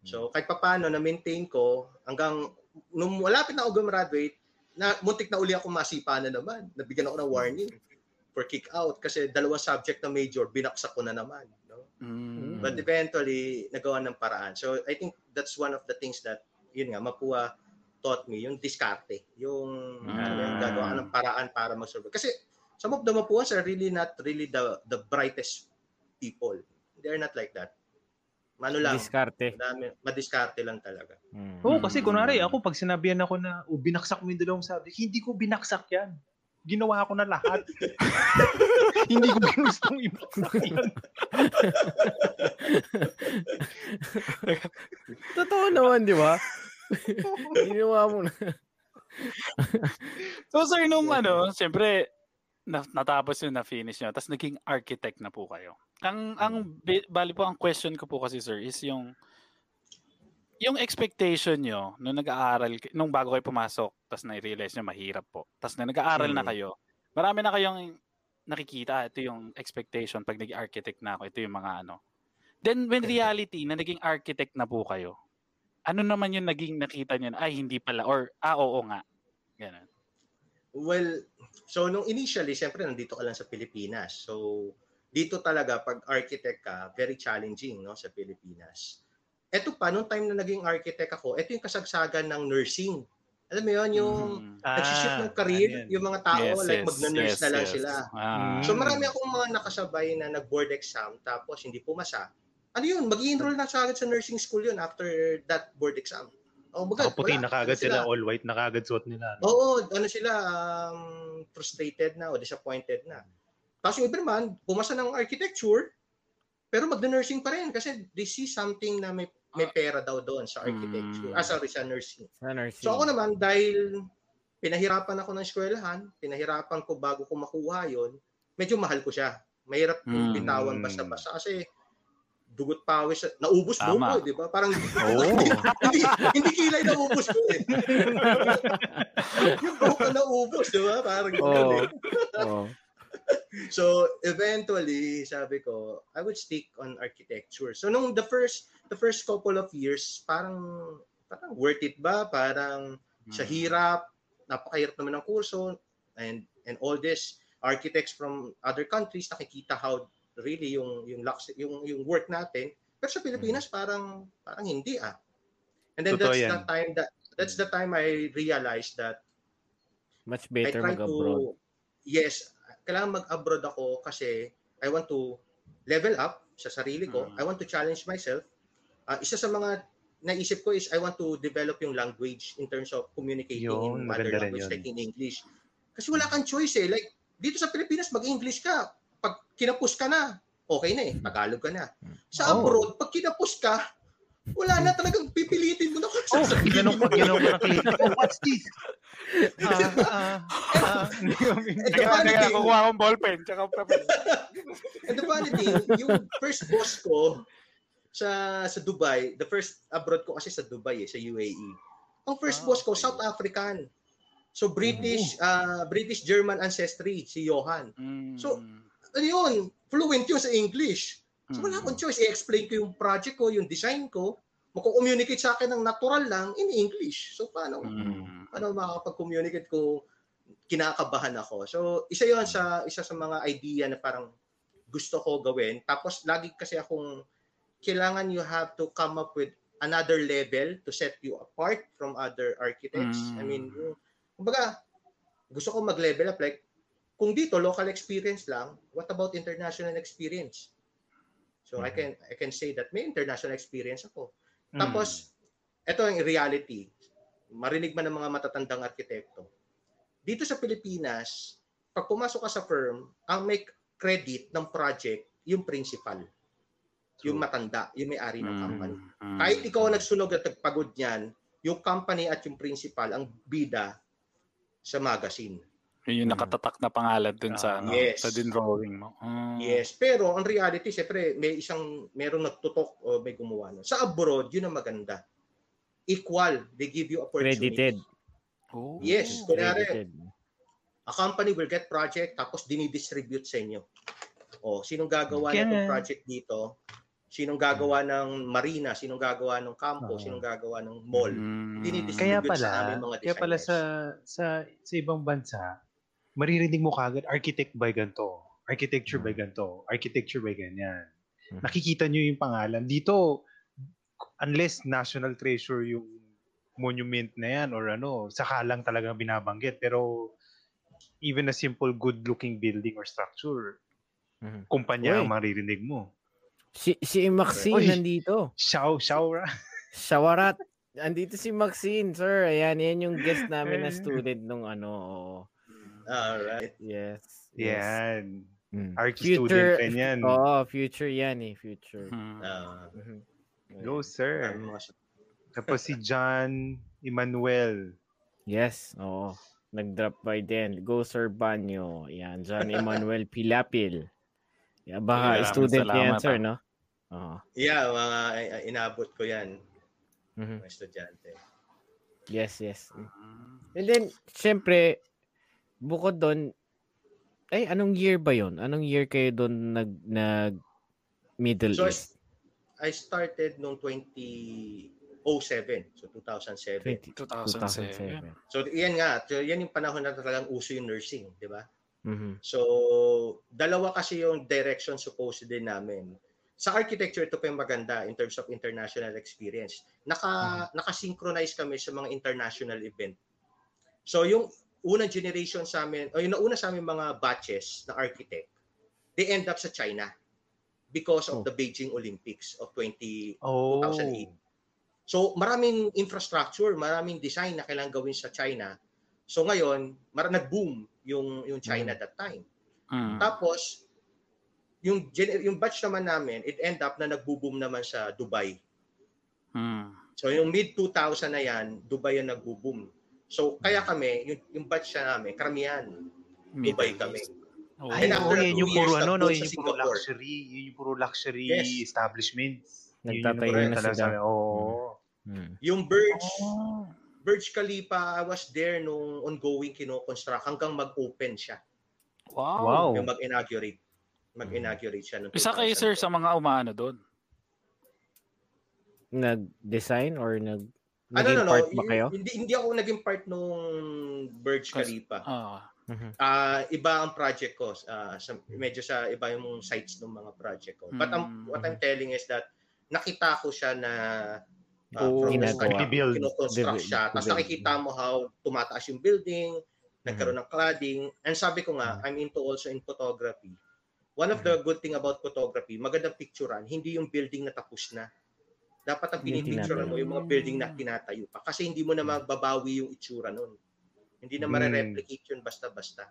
So kahit papano na-maintain ko hanggang nung malapit na ako gumraduate, na muntik na uli ako masipa na naman. Nabigyan ako ng warning for kick out kasi dalawang subject na major binaksak ko na naman. No? Mm. But eventually, nagawa ng paraan. So I think that's one of the things that, yun nga, Mapua taught me, yung diskarte. Yung, Ah. ano, yung gagawa ka ng paraan para mag-survive. Kasi some of the Mapuas are really not really the the brightest people. They're not like that. Mano lang. Diskarte. Madami, madiskarte lang talaga. Mm. Oo, kasi kunwari ako, pag sinabihan ako na, oh, binaksak mo yung dalawang subject, hindi ko binaksak yan. Ginawa ko na lahat. hindi ko ginustong ibaksak yan. Totoo naman, di ba? Ginawa mo na. So, sir, nung ano, siyempre, na, natapos yun, na-finish nyo, tapos naging architect na po kayo. Ang, ang, bali po, ang question ko po kasi, sir, is yung, yung expectation nyo nung nag-aaral, nung bago kayo pumasok, tapos na-realize nyo mahirap po, tapos na nag-aaral na Hmm. kayo, marami na kayong nakikita, ito yung expectation pag naging architect na ako, ito yung mga ano. Then, when reality, na naging architect na po kayo, ano naman yung naging nakita na, ay, hindi pala, or, ah, oo nga. Ganun. Well, so nung initially, siyempre nandito ka lang sa Pilipinas. So dito talaga pag architect ka, very challenging no sa Pilipinas. Eto pa, nung time na naging architect ako, ito yung kasagsagan ng nursing. Alam mo yun, yung Mhm. nagsishift ng career, ano yan? yung mga tao, Yes, like yes, magna-nurse yes, na lang yes. sila. Ah. So marami akong mga nakasabay na nag-board exam tapos hindi pumasa. Ano yun, mag enroll na sa agad sa nursing school yun after that board exam. Oh, Nakaputi wala. na kagad Ano sila, all white na kagad suot nila. no? Oo, ano sila, um, frustrated na o disappointed na. Tapos yung iba naman, pumasa ng architecture, pero magna-nursing pa rin kasi they see something na may, may pera daw doon sa architecture. Mm. Ah, sorry, sa nursing. Sa nursing. So ako naman, dahil pinahirapan ako ng eskwelahan, pinahirapan ko bago ko makuha yon medyo mahal ko siya. Mahirap Mm. bitawan basta-basta kasi dugot pawis, naubos mo ko, di ba? Parang Oo. hindi, hindi kilay naubos ko eh. yung buhok naubos, di ba? Parang Oo. ganun eh. So eventually, sabi ko, I would stick on architecture. So nung the first the first couple of years, parang parang worth it ba? Parang sa Mm. hirap, napakahirap naman ng kurso and and all this architects from other countries nakikita how really yung yung lux- yung yung work natin pero sa Pilipinas parang parang hindi ah and then Totoo that's yan. the time that that's the time I realized that Much better mag-abroad. to yes kailangan mag-abroad ako kasi I want to level up sa sarili ko Mm. I want to challenge myself Ah, isa sa mga naisip ko is I want to develop yung language in terms of communicating Yun, in other maganda rin language yun. like in English. Kasi wala kang choice eh. Like, dito sa Pilipinas, mag-English ka. Pag kinapos ka na, okay na eh. Tagalog ka na. Sa Oh. abroad, pag kinapos ka, wala na talagang pipilitin mo na kung Oh, mo. ko, ginanong ko kliyente ko. What's this? Ah, ah, ah, And the Teka, funny teka, thing, kukuha akong ballpen, tsaka papel. and the funny thing, yung first boss ko sa sa Dubai, the first abroad ko kasi sa Dubai eh, sa UAE. Ang first Ah, boss ko. South African. So British, ah British German ancestry si Johan. Mm. So, Ano yun? Fluent yun sa English. So wala Mm. akong choice. I-explain ko yung project ko, yung design ko. Mako-communicate sa akin ng natural lang in English. So paano? Mm. Paano makakapag-communicate ko kinakabahan ako. So isa yon sa isa sa mga idea na parang gusto ko gawin. Tapos lagi kasi akong kailangan you have to come up with another level to set you apart from other architects. I mean, Mm. yung, kumbaga, gusto ko mag-level up like kung dito local experience lang, what about international experience? So I Mhm. can I can say that may international experience ako. Mm. Tapos ito ang reality. Marinig man ng mga matatandang arkitekto. Dito sa Pilipinas, pag pumasok ka sa firm, ang may credit ng project yung principal. Yung matanda, yung may-ari ng Mm. company. Mm. Kahit ikaw ang nagsunog at nagpagod niyan, yung company at yung principal ang bida sa magazine. Yun yung nakatatak na pangalan dun sa, Ah, ano, yes. sa din drawing mo. Mm. Yes, pero ang reality, siyempre, may isang, meron nagtutok o may gumawa. nun. Sa abroad, yun ang maganda. Equal, they give you opportunity. Credited. Oh. Yes, kunwari, Credited. a company will get project tapos dinidistribute sa inyo. O, sinong gagawa Kaya ng project dito? Sinong gagawa ng marina? Sinong gagawa ng kampo? Oo. Sinong gagawa ng mall? Mm. Dinidistribute Kaya sa pala, aming mga kaya pala sa, designers. sa sa ibang bansa, maririnig mo kagad architect by ganito, architecture by ganito, architecture by ganyan. Hmm. Nakikita nyo yung pangalan. Dito, unless national treasure yung monument na yan or ano, saka lang talagang binabanggit. Pero even a simple good-looking building or structure, Mhm. kumpanya Uy. ang maririnig mo. Si, si Maxine Uy. nandito. Shaw, shaw, Shawarat. Andito si Maxine, sir. Ayan, yan yung guest namin na student nung ano. Alright. Yes. yes. yan. Mm. Archie student Future, rin yan. Oo, future yan eh. Future. Mm. Mhm. Go, sir. mga Tapos si John Emmanuel. Yes, oo. Nag-drop by din. Go Sir Banyo. Yan, John Emmanuel Pilapil. Yeah, baka Maraming student niya yan, salamat, sir, ah. no? Oo. Yeah, mga uh, inabot ko yan, Mhm. mga estudyante. Yes, yes. Mm. And then, syempre, bukod doon, ay, anong year ba yon? Anong year kayo doon nag, nag Middle So, East? I started noong 2007, so 2007. 20, 2007. 2007. So yan nga, so, yan yung panahon na talagang uso yung nursing, di ba? Mhm. So dalawa kasi yung direction supposedly namin. Sa architecture ito pa yung maganda in terms of international experience. Naka naka-synchronize kami sa mga international event. So yung unang generation sa amin, o yung nauna sa amin mga batches na architect, they end up sa China because of Oh. the Beijing Olympics of 20 Oh. 2008. So maraming infrastructure, maraming design na kailangan gawin sa China. So ngayon, mar nag-boom yung yung China that time. Mm. Tapos yung yung batch naman namin, it end up na nagbo-boom naman sa Dubai. Mm. So yung mid 2000 na yan, Dubai yung nagbo-boom. So kaya kami, yung, yung batch na namin, karamihan, Dubai kami. Oh. Ay, after yun two yung puro years, ano, no, yun sa yung puro Singapore. luxury, yun yung puro luxury Yes. establishments. Nagtatayo mga na talaga sila. Oo. Mhm. Yung Burj, Oh. Burj Khalifa, I was there nung ongoing kino-construct hanggang mag-open siya. Wow. Wow. Yung mag-inaugurate. Mag-inaugurate siya noong Isa kayo sir sa mga umaano doon. Nag-design or nag Naging ano, no, part ba y- kayo? Hindi, hindi ako naging part nung Burj Khalifa. Ah. Ah, iba ang project ko. Ah, sa, medyo sa iba yung sites ng mga project ko. But Mm. what I'm telling is that nakita ko siya na uh, Oo, from the start, kinoconstruct siya. Tapos nakikita mo how tumataas yung building, nagkaroon ng cladding. And sabi ko nga, Mm. I'm into also in photography. One of the good thing about photography, magandang picturean, hindi yung building na tapos na. Dapat ang Yung pinipicturean mo yung mga building na tinatayo pa. Kasi hindi mo na mababawi yung itsura nun. Hindi na Mm. mare-replicate yun basta-basta.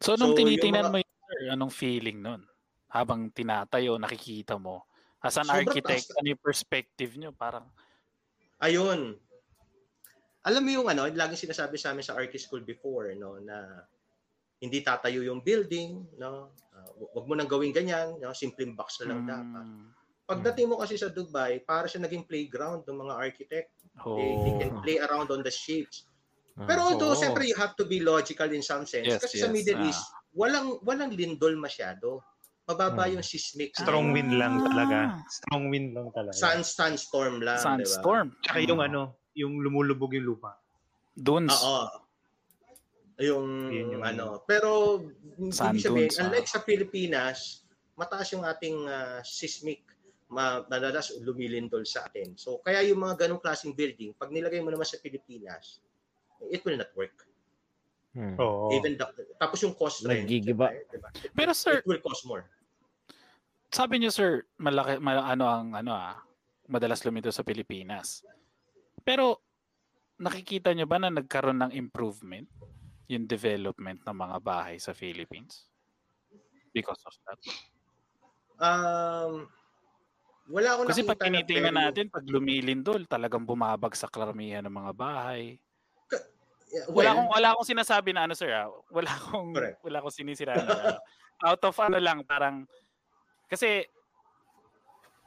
So, nung So, tinitingnan mga- mo yun, sir, anong feeling nun? Habang tinatayo, nakikita mo. As an Sobrang architect, taas. ano yung perspective nyo? Parang, Ayun. Alam mo yung ano, laging sinasabi sa amin sa architect school before, no, na hindi tatayo yung building, no. Uh, wag mo nang gawin ganyan, no, simpleng box na lang mm, dapat. Pagdating mo kasi sa Dubai, para siya naging playground ng mga architect. oh, They, they can play around on the shapes. Ah. Pero although, Oo. siyempre, you have to be logical in some sense. Yes, kasi sa yes, Middle ah. East, walang walang lindol masyado. Mababa Hmm. yung seismic. Strong wind lang talaga. Ah. Strong wind lang talaga. Sun, sunstorm lang. Sandstorm. Tsaka yung ano, yung lumulubog yung lupa. Dunes. Diba? Oo. Yung, Yun yung- ano. Pero, hindi Sand sabihin, dunes, ah. unlike sa Pilipinas, mataas yung ating ah, seismic madalas lumilindol sa atin. So, kaya yung mga ganong klaseng building, pag nilagay mo naman sa Pilipinas, it will not work. Hmm. Oo. Even the, tapos yung cost rin. Nagigiba. diba? Pero sir, It will cost more. sabi niyo sir, malaki mal- ano ang ano ah, madalas lumito sa Pilipinas. Pero nakikita niyo ba na nagkaroon ng improvement yung development ng mga bahay sa Philippines? Because of that. Um, wala akong Kasi pag tinitingnan na natin, pag lumilindol, talagang bumabagsak karamihan ng mga bahay. Yeah, Wala well, akong wala akong sinasabi na ano sir, ah. wala akong Correct. wala akong sinisira na ano. Out of ano lang parang kasi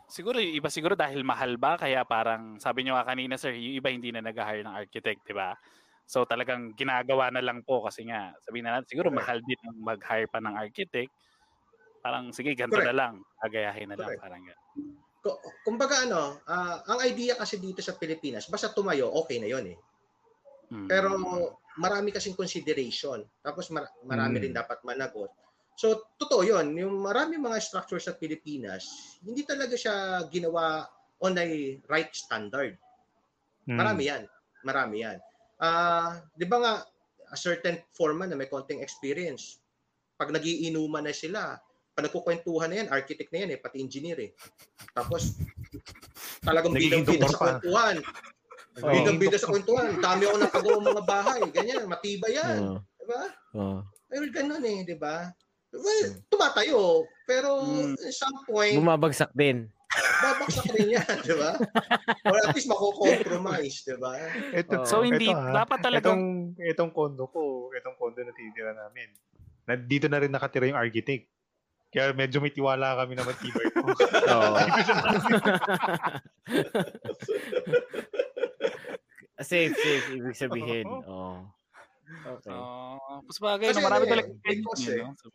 siguro yung iba siguro dahil mahal ba kaya parang sabi niyo nga kanina sir, yung iba hindi na nag-hire ng architect, 'di ba? So talagang ginagawa na lang po kasi nga sabihin na natin siguro Correct. mahal din ang mag-hire pa ng architect. Parang sige, ganito Correct. na lang. Gagayahin na lang Correct. parang ganun. Ku- kumbaga ano, ah, ang idea kasi dito sa Pilipinas, basta tumayo, okay na yon eh. Mm. Pero marami kasing consideration. Tapos mar- marami Mm. rin dapat managot. So, totoo yon Yung marami mga structure sa Pilipinas, hindi talaga siya ginawa on a right standard. Hmm. Marami yan. Marami yan. Ah, di ba nga, a certain foreman na may konting experience, pag nagiinuman na sila, pag nagkukwentuhan na yan, architect na yan eh, pati engineer eh. Tapos, talagang bidang-bida sa kwentuhan. Oo. Bidang-bida sa kwentuhan. Dami ako napagawa mga bahay. Ganyan, matibay yan. Oo. Di ba? Oo. Pero ganun eh, di ba? Well, tumatayo. Pero Mm. at some point, Bumabagsak din. babaksak rin yan, di ba? Or at least mako-compromise, di ba? Ito, Oo. So hindi ito, ah, dapat talagang Itong, itong kondo ko, itong kondo na tinitira namin. Na, dito na rin nakatira yung architect. Kaya medyo may tiwala kami na matibay ko. Oo. safe, safe. Ibig sabihin. Oo. Okay. Oh, mas bagay Kasi na marami ano eh, talaga may cost eh, eh. no? So,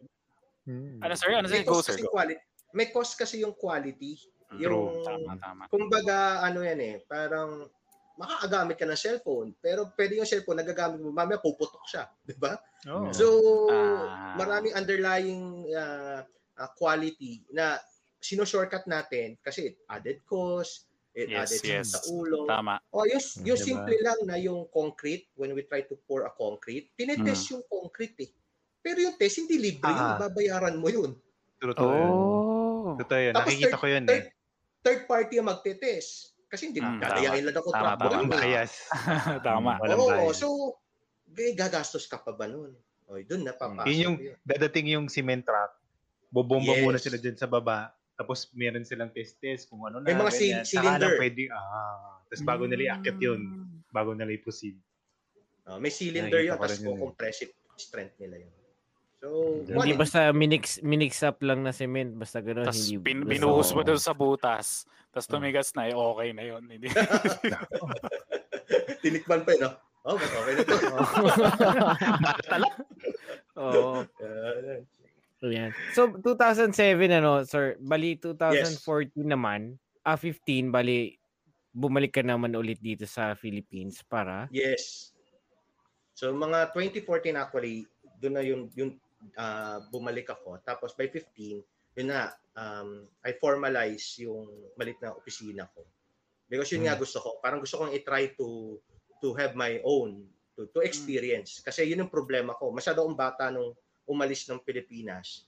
Hmm. Ano sir? Ano May sir? Go cost sir. quality. May cost kasi yung quality. Mm, Yung, Tama, tama. kumbaga, ano yan eh, parang makakagamit ka ng cellphone, pero pwede yung cellphone nagagamit mo, mamaya puputok siya, di ba? Oo. So, Ah. maraming underlying uh, uh, quality na sino-shortcut natin kasi it added cost, it Yes, added yes. sa ulo. Tama. O yung, yung Diba? simple lang na yung concrete, when we try to pour a concrete, Mm. tinetest yung concrete eh. Pero yung test, hindi libre yun, Ah. babayaran mo yun. Totoo yun. Oh. Totoo yun. Tapos Nakikita third- ko yun third, eh. third party ang magte-test. Kasi hindi, Mm, dadayain lang ako Tama, truck tama. Walang mo. bias. tama. Walang Oo, bias. so, eh, gagastos ka pa ba nun? O, dun na papasok Yun yung yun. dadating yung cement truck. Bobomba Yes. muna sila dyan sa baba. Tapos meron silang test-test kung ano na. May mga ganyan. cy- Saka cylinder. pwede, ah. Tapos bago nila i-akit yun. Bago nila i-proceed. Ah, may cylinder Nakikita yun, ko tapos rin yun eh. compressive strength nila yun. So, Hindi quality. basta minix, minix up lang na cement. Basta gano'n. Tapos Hindi bin, basta- binuhos mo Oo. doon sa butas. Tapos tumigas na, eh, okay na yun. Hindi. Tinikman pa yun, no? Oh, mas okay na to. Oo. Ah, Ayan. So 2007 ano, sir, bali 2014 naman, ah 15 bali bumalik ka naman ulit dito sa Philippines para Yes. So mga 2014 actually, doon na yung yung ah, bumalik ako. Tapos by 15, yun na um, I formalize yung malit na opisina ko. Because yun nga gusto ko. Parang gusto kong i-try to to have my own to to experience. Kasi yun yung problema ko. Masyado akong bata nung umalis ng Pilipinas.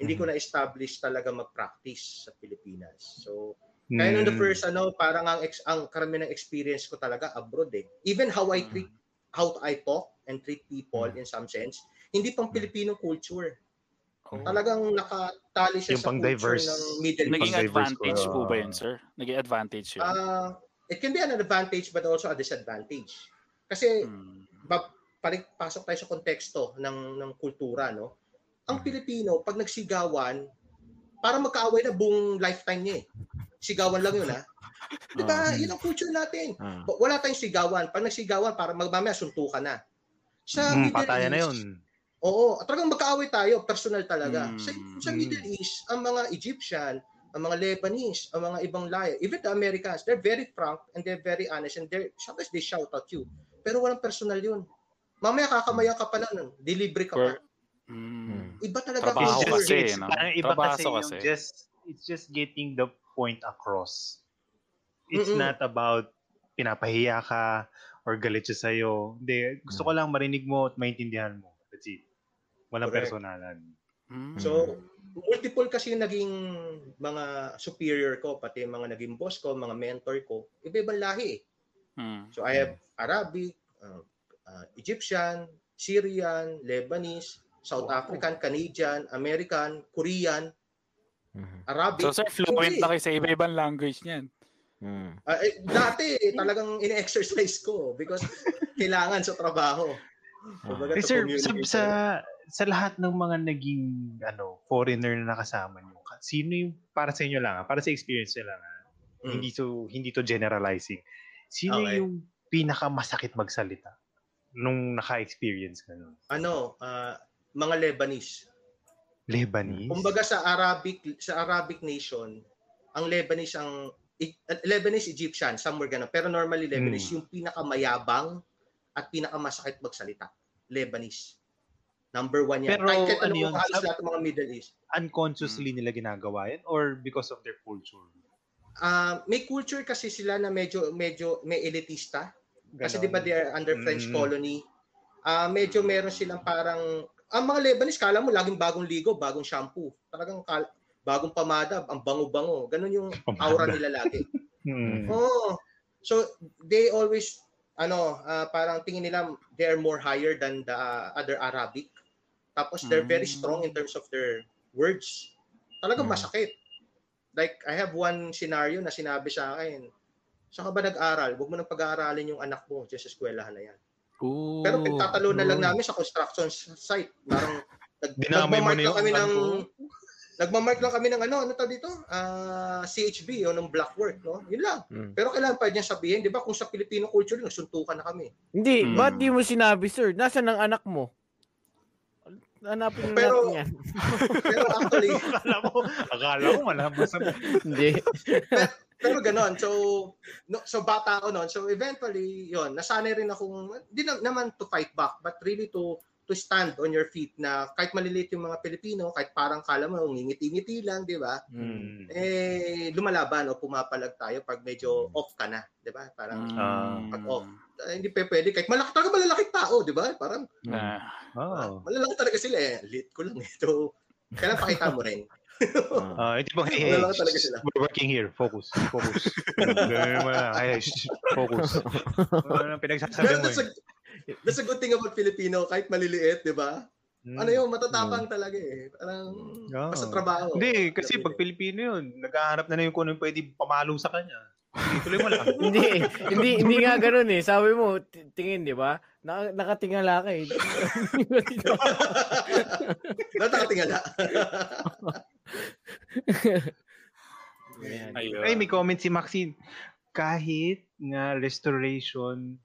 Hindi ko na-establish talaga mag-practice sa Pilipinas. So, kaya nung the Mm. first ano, parang ang ex, ang karamihan ng experience ko talaga abroad eh. Even how I treat how I talk and treat people in some sense, hindi pang Filipino culture. Oh. Talagang nakatali siya Yung sa pang culture diverse. ng Middle Naging East. pang-diverse advantage ko. po ba yun, sir? Naging advantage yun. Ah, it can be an advantage but also a disadvantage. Kasi Hmm. Palik, pasok tayo sa konteksto ng ng kultura, no? Ang Pilipino, pag nagsigawan, para magkaaway na buong lifetime niya eh. Sigawan lang yun, ha? Di ba? Yun ang culture natin. Ah. Ba- Wala tayong sigawan. Pag nagsigawan, para magmamaya suntukan na. Sa Mm, Middle patayan na East, yun. Oo, talagang magkaaway tayo, personal talaga. Mm. Sa, sa Mm. Middle East, ang mga Egyptian, ang mga Lebanese, ang mga ibang lahi, even the Americans, they're very frank and they're very honest and they're, sometimes they shout at you. Pero walang personal yun. Mamaya kakamayan ka pa lang, delivery ka pa. Hmm. Iba talaga Trabaho It's just, kasi, it's, no? parang iba Trabaho kasi, yung kasi. just, it's just getting the point across. It's Mm-mm. not about pinapahiya ka or galit siya sa'yo. Hindi, gusto ko lang marinig mo at maintindihan mo. That's it. Walang Correct. personalan. Hmm. So, multiple kasi yung naging mga superior ko, pati yung mga naging boss ko, mga mentor ko, iba-ibang lahi eh. Hmm. So I have Arabic, uh, uh, Egyptian, Syrian, Lebanese, South African, Canadian, American, Korean, Mhm. Arabic. So, sir, fluent na kayo sa iba-ibang language niyan. Mm. Ah, eh, dati talagang ine-exercise ko because kailangan sa trabaho. Kumbaga, Eh, to sir, sa, sa, sa lahat ng mga naging ano foreigner na nakasama niyo, sino yung para sa inyo lang, ah, para sa experience niyo lang, Mm. hindi to hindi to generalizing. Sino Okay. yung pinakamasakit magsalita nung naka-experience ka nun? ano, ah, mga Lebanese. Lebanese? Kumbaga sa Arabic sa Arabic nation, ang Lebanese ang I- Lebanese Egyptian, somewhere ganun. Pero normally Lebanese Hmm. yung pinakamayabang at pinakamasakit magsalita. Lebanese. Number one yan. Pero Kahit kahit ano ano yun, halos lahat ng mga Middle East. unconsciously nila ginagawa yan or because of their culture? Ah, may culture kasi sila na medyo medyo may elitista. Kasi di ba they are under French Mm. colony. Ah, medyo meron silang parang ang mga Lebanese kala mo laging bagong ligo, bagong shampoo. Talagang kal- bagong pamada, ang bango-bango. Ganun yung aura Pamada. nila lagi. Hmm. Oo. So they always ano, ah, parang tingin nila they are more higher than the uh, other Arabic. Tapos they're very Mm. strong in terms of their words. Talagang Mm. masakit. Like I have one scenario na sinabi sa akin, Saan ka ba nag-aral? Huwag mo nang pag-aaralin yung anak mo sa eskwelahan na yan. Ooh. Pero pinagtatalo na lang namin sa construction site. Parang nag, Dinamay mo nagmamark na kami ano ng nagmamark lang kami ng ano, ano tawag dito? Ah, CHB o ng black work, no? Yun lang. Mm. Pero kailangan pa niya sabihin, 'di ba? Kung sa Filipino culture, nagsuntukan na kami. Hindi, Hmm. ba't di mo sinabi, sir? Nasaan ang anak mo? Hanapin mo Pero- natin yan. Pero actually, akala mo, akala mo malaman sa... Hindi. pero ganon. So, no, so bata ako noon. So eventually, yon nasanay rin akong, di na, naman to fight back, but really to to stand on your feet na kahit maliliit yung mga Pilipino, kahit parang kala mo, ngingiti-ngiti lang, di ba? Hmm. Eh, lumalaban o pumapalag tayo pag medyo off ka na, di ba? Parang, Ah. pag off. eh, hindi pa pwede. Kahit malaki, talaga malalaking tao, di ba? Parang, Ah. Oh. malalaki talaga sila eh. Lit ko lang ito. Kailan pakita mo rin. Ah, ito bang, hey, hey, ka talaga sila. we're working here. Focus. Focus. Lang. Ay, shh, focus. Ano nang pinagsasabi mo that's a, eh. That's a good thing about Filipino, kahit maliliit, di ba? Hmm. Ano yun, matatapang talaga eh. Parang, Oo. basta trabaho. Hindi, kasi pag Pilipino yun, naghahanap na na yung kung ano yung pwede pamalo sa kanya. Tuloy mo lang. hindi, hindi, hindi nga ganun eh. Sabi mo, tingin, di ba? Naka, nakatingala ka eh. Ayun. Ay, may comment si Maxine. Kahit nga restoration,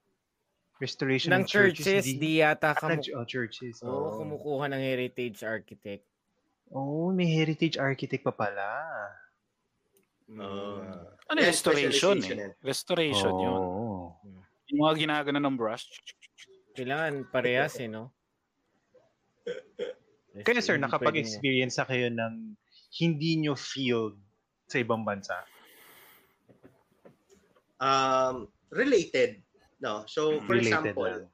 restoration ng churches, di yata Ah, kamu- oh, churches. Oo, Oh. kumukuha ng heritage architect. oh, may heritage architect pa pala. Uh, Ano Yeah, yung restoration specialization eh. Restoration yun. Oo. Yung mga ginagano ng brush. Kailangan parehas eh, no? Kaya sir, nakapag-experience na kayo ng hindi nyo feel sa ibang bansa? um, related. No? So, for Related example, lang.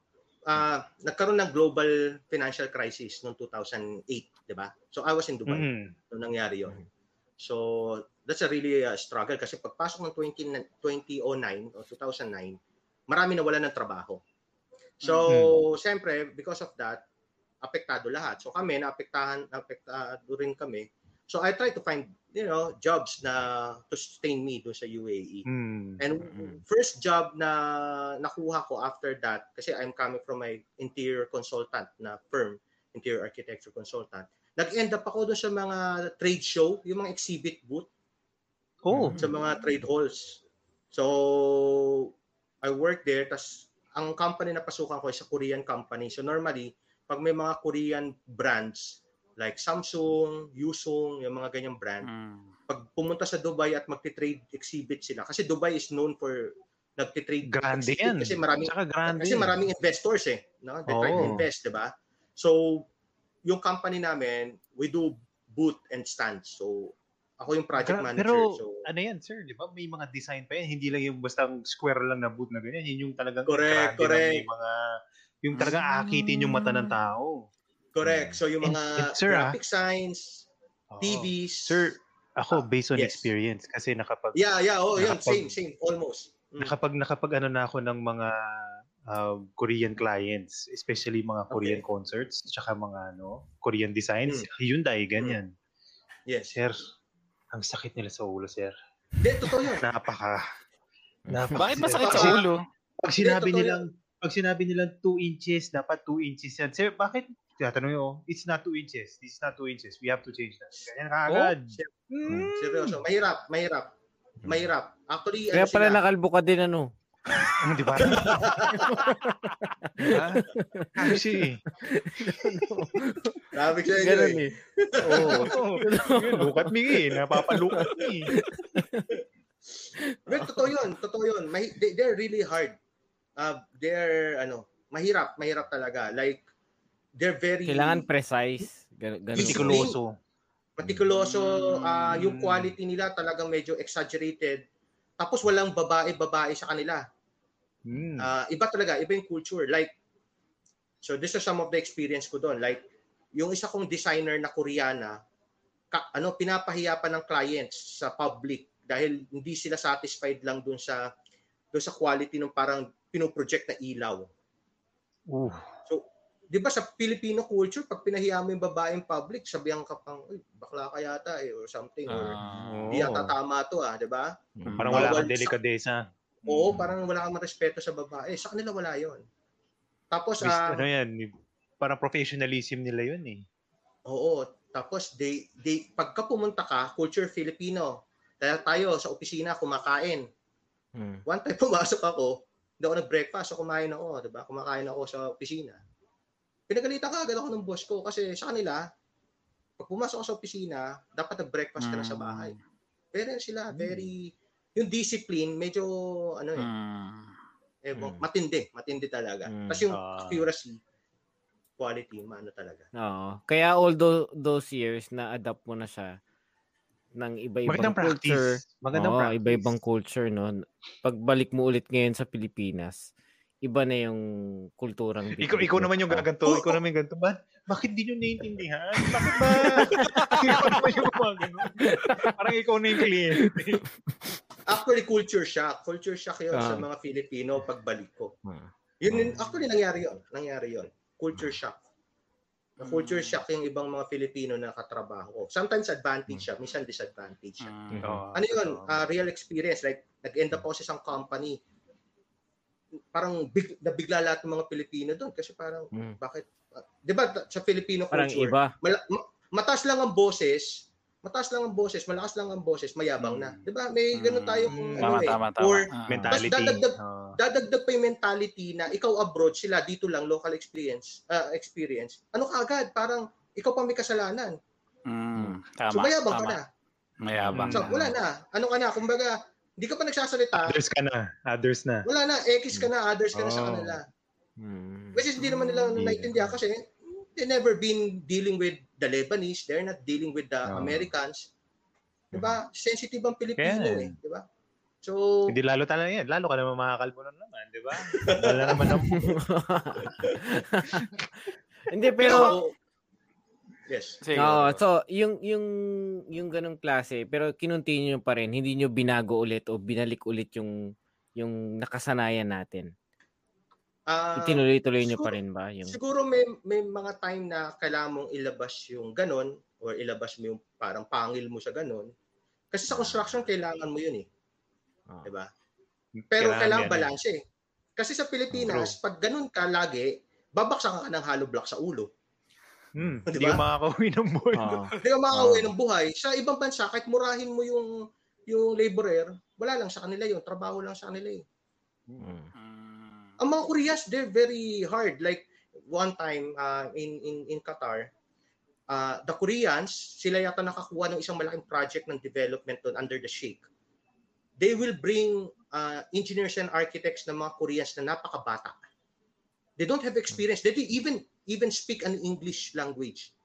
uh, nagkaroon ng global financial crisis noong 2008, di ba? So, I was in Dubai Mhm. nung nangyari yon. So, that's a really uh, struggle kasi pagpasok ng 20, 2009 o 2009, marami nawala ng trabaho. So, siyempre, because of that, apektado lahat. So, kami, naapektahan, apektado rin kami. So, I try to find, you know, jobs na to sustain me doon sa UAE. Mm. And Mm. first job na nakuha ko after that, kasi I'm coming from my interior consultant na firm, interior architecture consultant, nag-end up ako doon sa mga trade show, yung mga exhibit booth Oh. sa mga trade halls. So, I worked there, tas ang company na pasukan ko is a Korean company. So normally, pag may mga Korean brands, like Samsung, Yusung, yung mga ganyang brand, Mm. pag pumunta sa Dubai at magti-trade exhibit sila kasi Dubai is known for nagti-trade Grande exhibit yan. kasi maraming kasi maraming investors eh no they try to invest di ba so yung company namin we do booth and stands so ako yung project Gra- manager Pero so ano yan, sir? Di ba? May mga design pa yan. Hindi lang yung basta square lang na boot na ganyan. Yun yung talagang Correct, correct. May mga, yung talagang akitin yung mata ng tao. Correct so yung And- mga and sir, ah, graphic signs Oo. TVs Sir, ako based on yes. experience kasi nakapag yeah yeah oh yun nakapag- same same almost Mm. nakapag nakapag ano na ako ng mga uh, Korean clients, especially mga Korean Okay. concerts, tsaka mga ano, Korean designs, Mm. Hyundai ganyan. yes Sir, ang sakit nila sa ulo, sir. Hindi, totoo yun Napaka napaka Bakit masakit sa ulo? Pag sinabi totoo nilang pag sinabi nilang 2 inches, dapat 2 inches yan. Sir, bakit? Tatanong nyo, it's not 2 inches. This is not 2 inches. We have to change that. Ganyan kaagad. Mm. seryoso mahirap mahirap mahirap actually Kaya ano pala sila, nakalbo ka din ano. Ano, di ba? Kasi, sabi ko sa inyo Ganun eh. eh. Oo. oh, yun, look at me eh. Napapalook at me. Well, totoo yun, totoo yun. Mahi- they, they're really hard. Uh, they're, ano, mahirap, mahirap talaga. Like, they're very Kailangan precise. Gan- ganun. Mitikuloso. meticuloso. ah yung quality nila talagang medyo exaggerated. Tapos walang babae-babae sa kanila. Mm. Ah, iba talaga, iba yung culture. Like, so this is some of the experience ko doon. Like, yung isa kong designer na Koreana, ka, ano, pinapahiya pa ng clients sa public dahil hindi sila satisfied lang doon sa doon sa quality ng parang pinoproject na ilaw. Uh, So, 'di ba sa Filipino culture pag pinahiya mo yung babae in public, sabihan ka pang, "Uy, bakla ka yata eh or something or Ah. di yata tama to ah, 'di ba? Mm. parang wala Bawal kang sa- delikadesa. Oo, parang wala kang respeto sa babae. Sa kanila wala 'yon. Tapos Bis- ah, ano yan, parang professionalism nila yun eh. Oo. Tapos they they pagka pumunta ka, culture Filipino. Dahil tayo sa opisina kumakain. Mm. One time pumasok ako, hindi ako nag-breakfast, so kumain ako, 'di ba? Kumakain ako sa opisina. Pinagalitan ka agad ako ng boss ko kasi sa kanila, pag pumasok ako sa opisina, dapat nag-breakfast ka na sa bahay. Pero sila, very, yung discipline, medyo, ano eh, Mm. eh Mm. matindi, matindi talaga. Mm. Tapos yung Ah. accuracy, quality, maano talaga. Oo. Kaya all tho- those years na adapt mo na siya ng iba-ibang Magandang culture. practice. Magandang Oo, practice. iba-ibang culture, no? Pagbalik mo ulit ngayon sa Pilipinas, iba na yung kulturang Ikaw, ikaw naman yung gaganto. Ikaw naman yung ganito. Ba? Bakit di nyo naiintindihan? Bakit ba? ikaw naman yung mga ganun. Parang ikaw na yung kliyente. Actually, culture shock. Culture shock yun sa Ah. mga Filipino pagbalik ko. Ah. Yun, yun- actually, nangyari yun. Nangyari yun. Culture shock. Na culture Mm. shock yung ibang mga Filipino na katrabaho ko. Sometimes advantage siya, minsan disadvantage siya. Mm. Ano yun? Ah, real experience. Like, nag-end up ako sa isang company. Parang big, nabigla lahat ng mga Pilipino doon kasi parang, Mm. bakit? ah, di ba sa Filipino Parang culture, iba. mala- ma- mataas lang ang boses, mataas lang ang boses, malakas lang ang boses, mayabang na. Di ba? May ganun tayong Mm. ano Tama, eh. tama, tama. Or Ah. Mentality. Tapos dadagdag- Oo. dadagdag pa yung mentality na ikaw abroad, sila dito lang, local experience, ah, experience. Ano ka agad? Parang ikaw pa may kasalanan. Mm. Tama, so mayabang ka tama. na. Mayabang. So, na. wala na. Ano ka na? Kumbaga, hindi ka pa nagsasalita. Others ka na. Others na. Wala na. X ka na. Others ka na sa Oh. kanila. Mm. Which is hindi naman nila Yeah. naiintindihan kasi they never been dealing with the Lebanese. They're not dealing with the Oh. Americans. Diba? Sensitive ang Pilipino Kaya. eh. Diba? So, Hindi lalo talaga yan. Lalo ka naman makakalbo nun naman, di ba? Wala naman ang... Hindi pero yes. Sige. Oo, so yung yung yung ganung klase pero kinontinue pa rin, hindi nyo binago ulit o binalik ulit yung yung nakasanayan natin. Ah, Itinuloy-tuloy nyo siguro- pa rin ba yung Siguro may may mga time na kailangan mong ilabas yung ganon or ilabas mo yung parang pangil mo sa ganon. Kasi sa construction kailangan mo yun eh, Ah. 'di ba? Pero kailangan, eh. balance eh. Kasi sa Pilipinas, pag ganon ka lagi, babaksakan ka ng hollow block sa ulo. Hmm, Di Hindi ba? ka makakauwi ng buhay. Oo. Hindi ka makakauwi ng buhay. Sa ibang bansa, kahit murahin mo yung yung laborer, wala lang sa kanila yun. Trabaho lang sa kanila eh. Mm. Mm. Ang mga Koreans, they're very hard. Like, one time uh, in, in, in Qatar, uh, the Koreans, sila yata nakakuha ng isang malaking project ng development doon under the Sheikh. They will bring uh, engineers and architects ng mga Koreans na napakabata. They don't have experience. They don't even even speak an English language.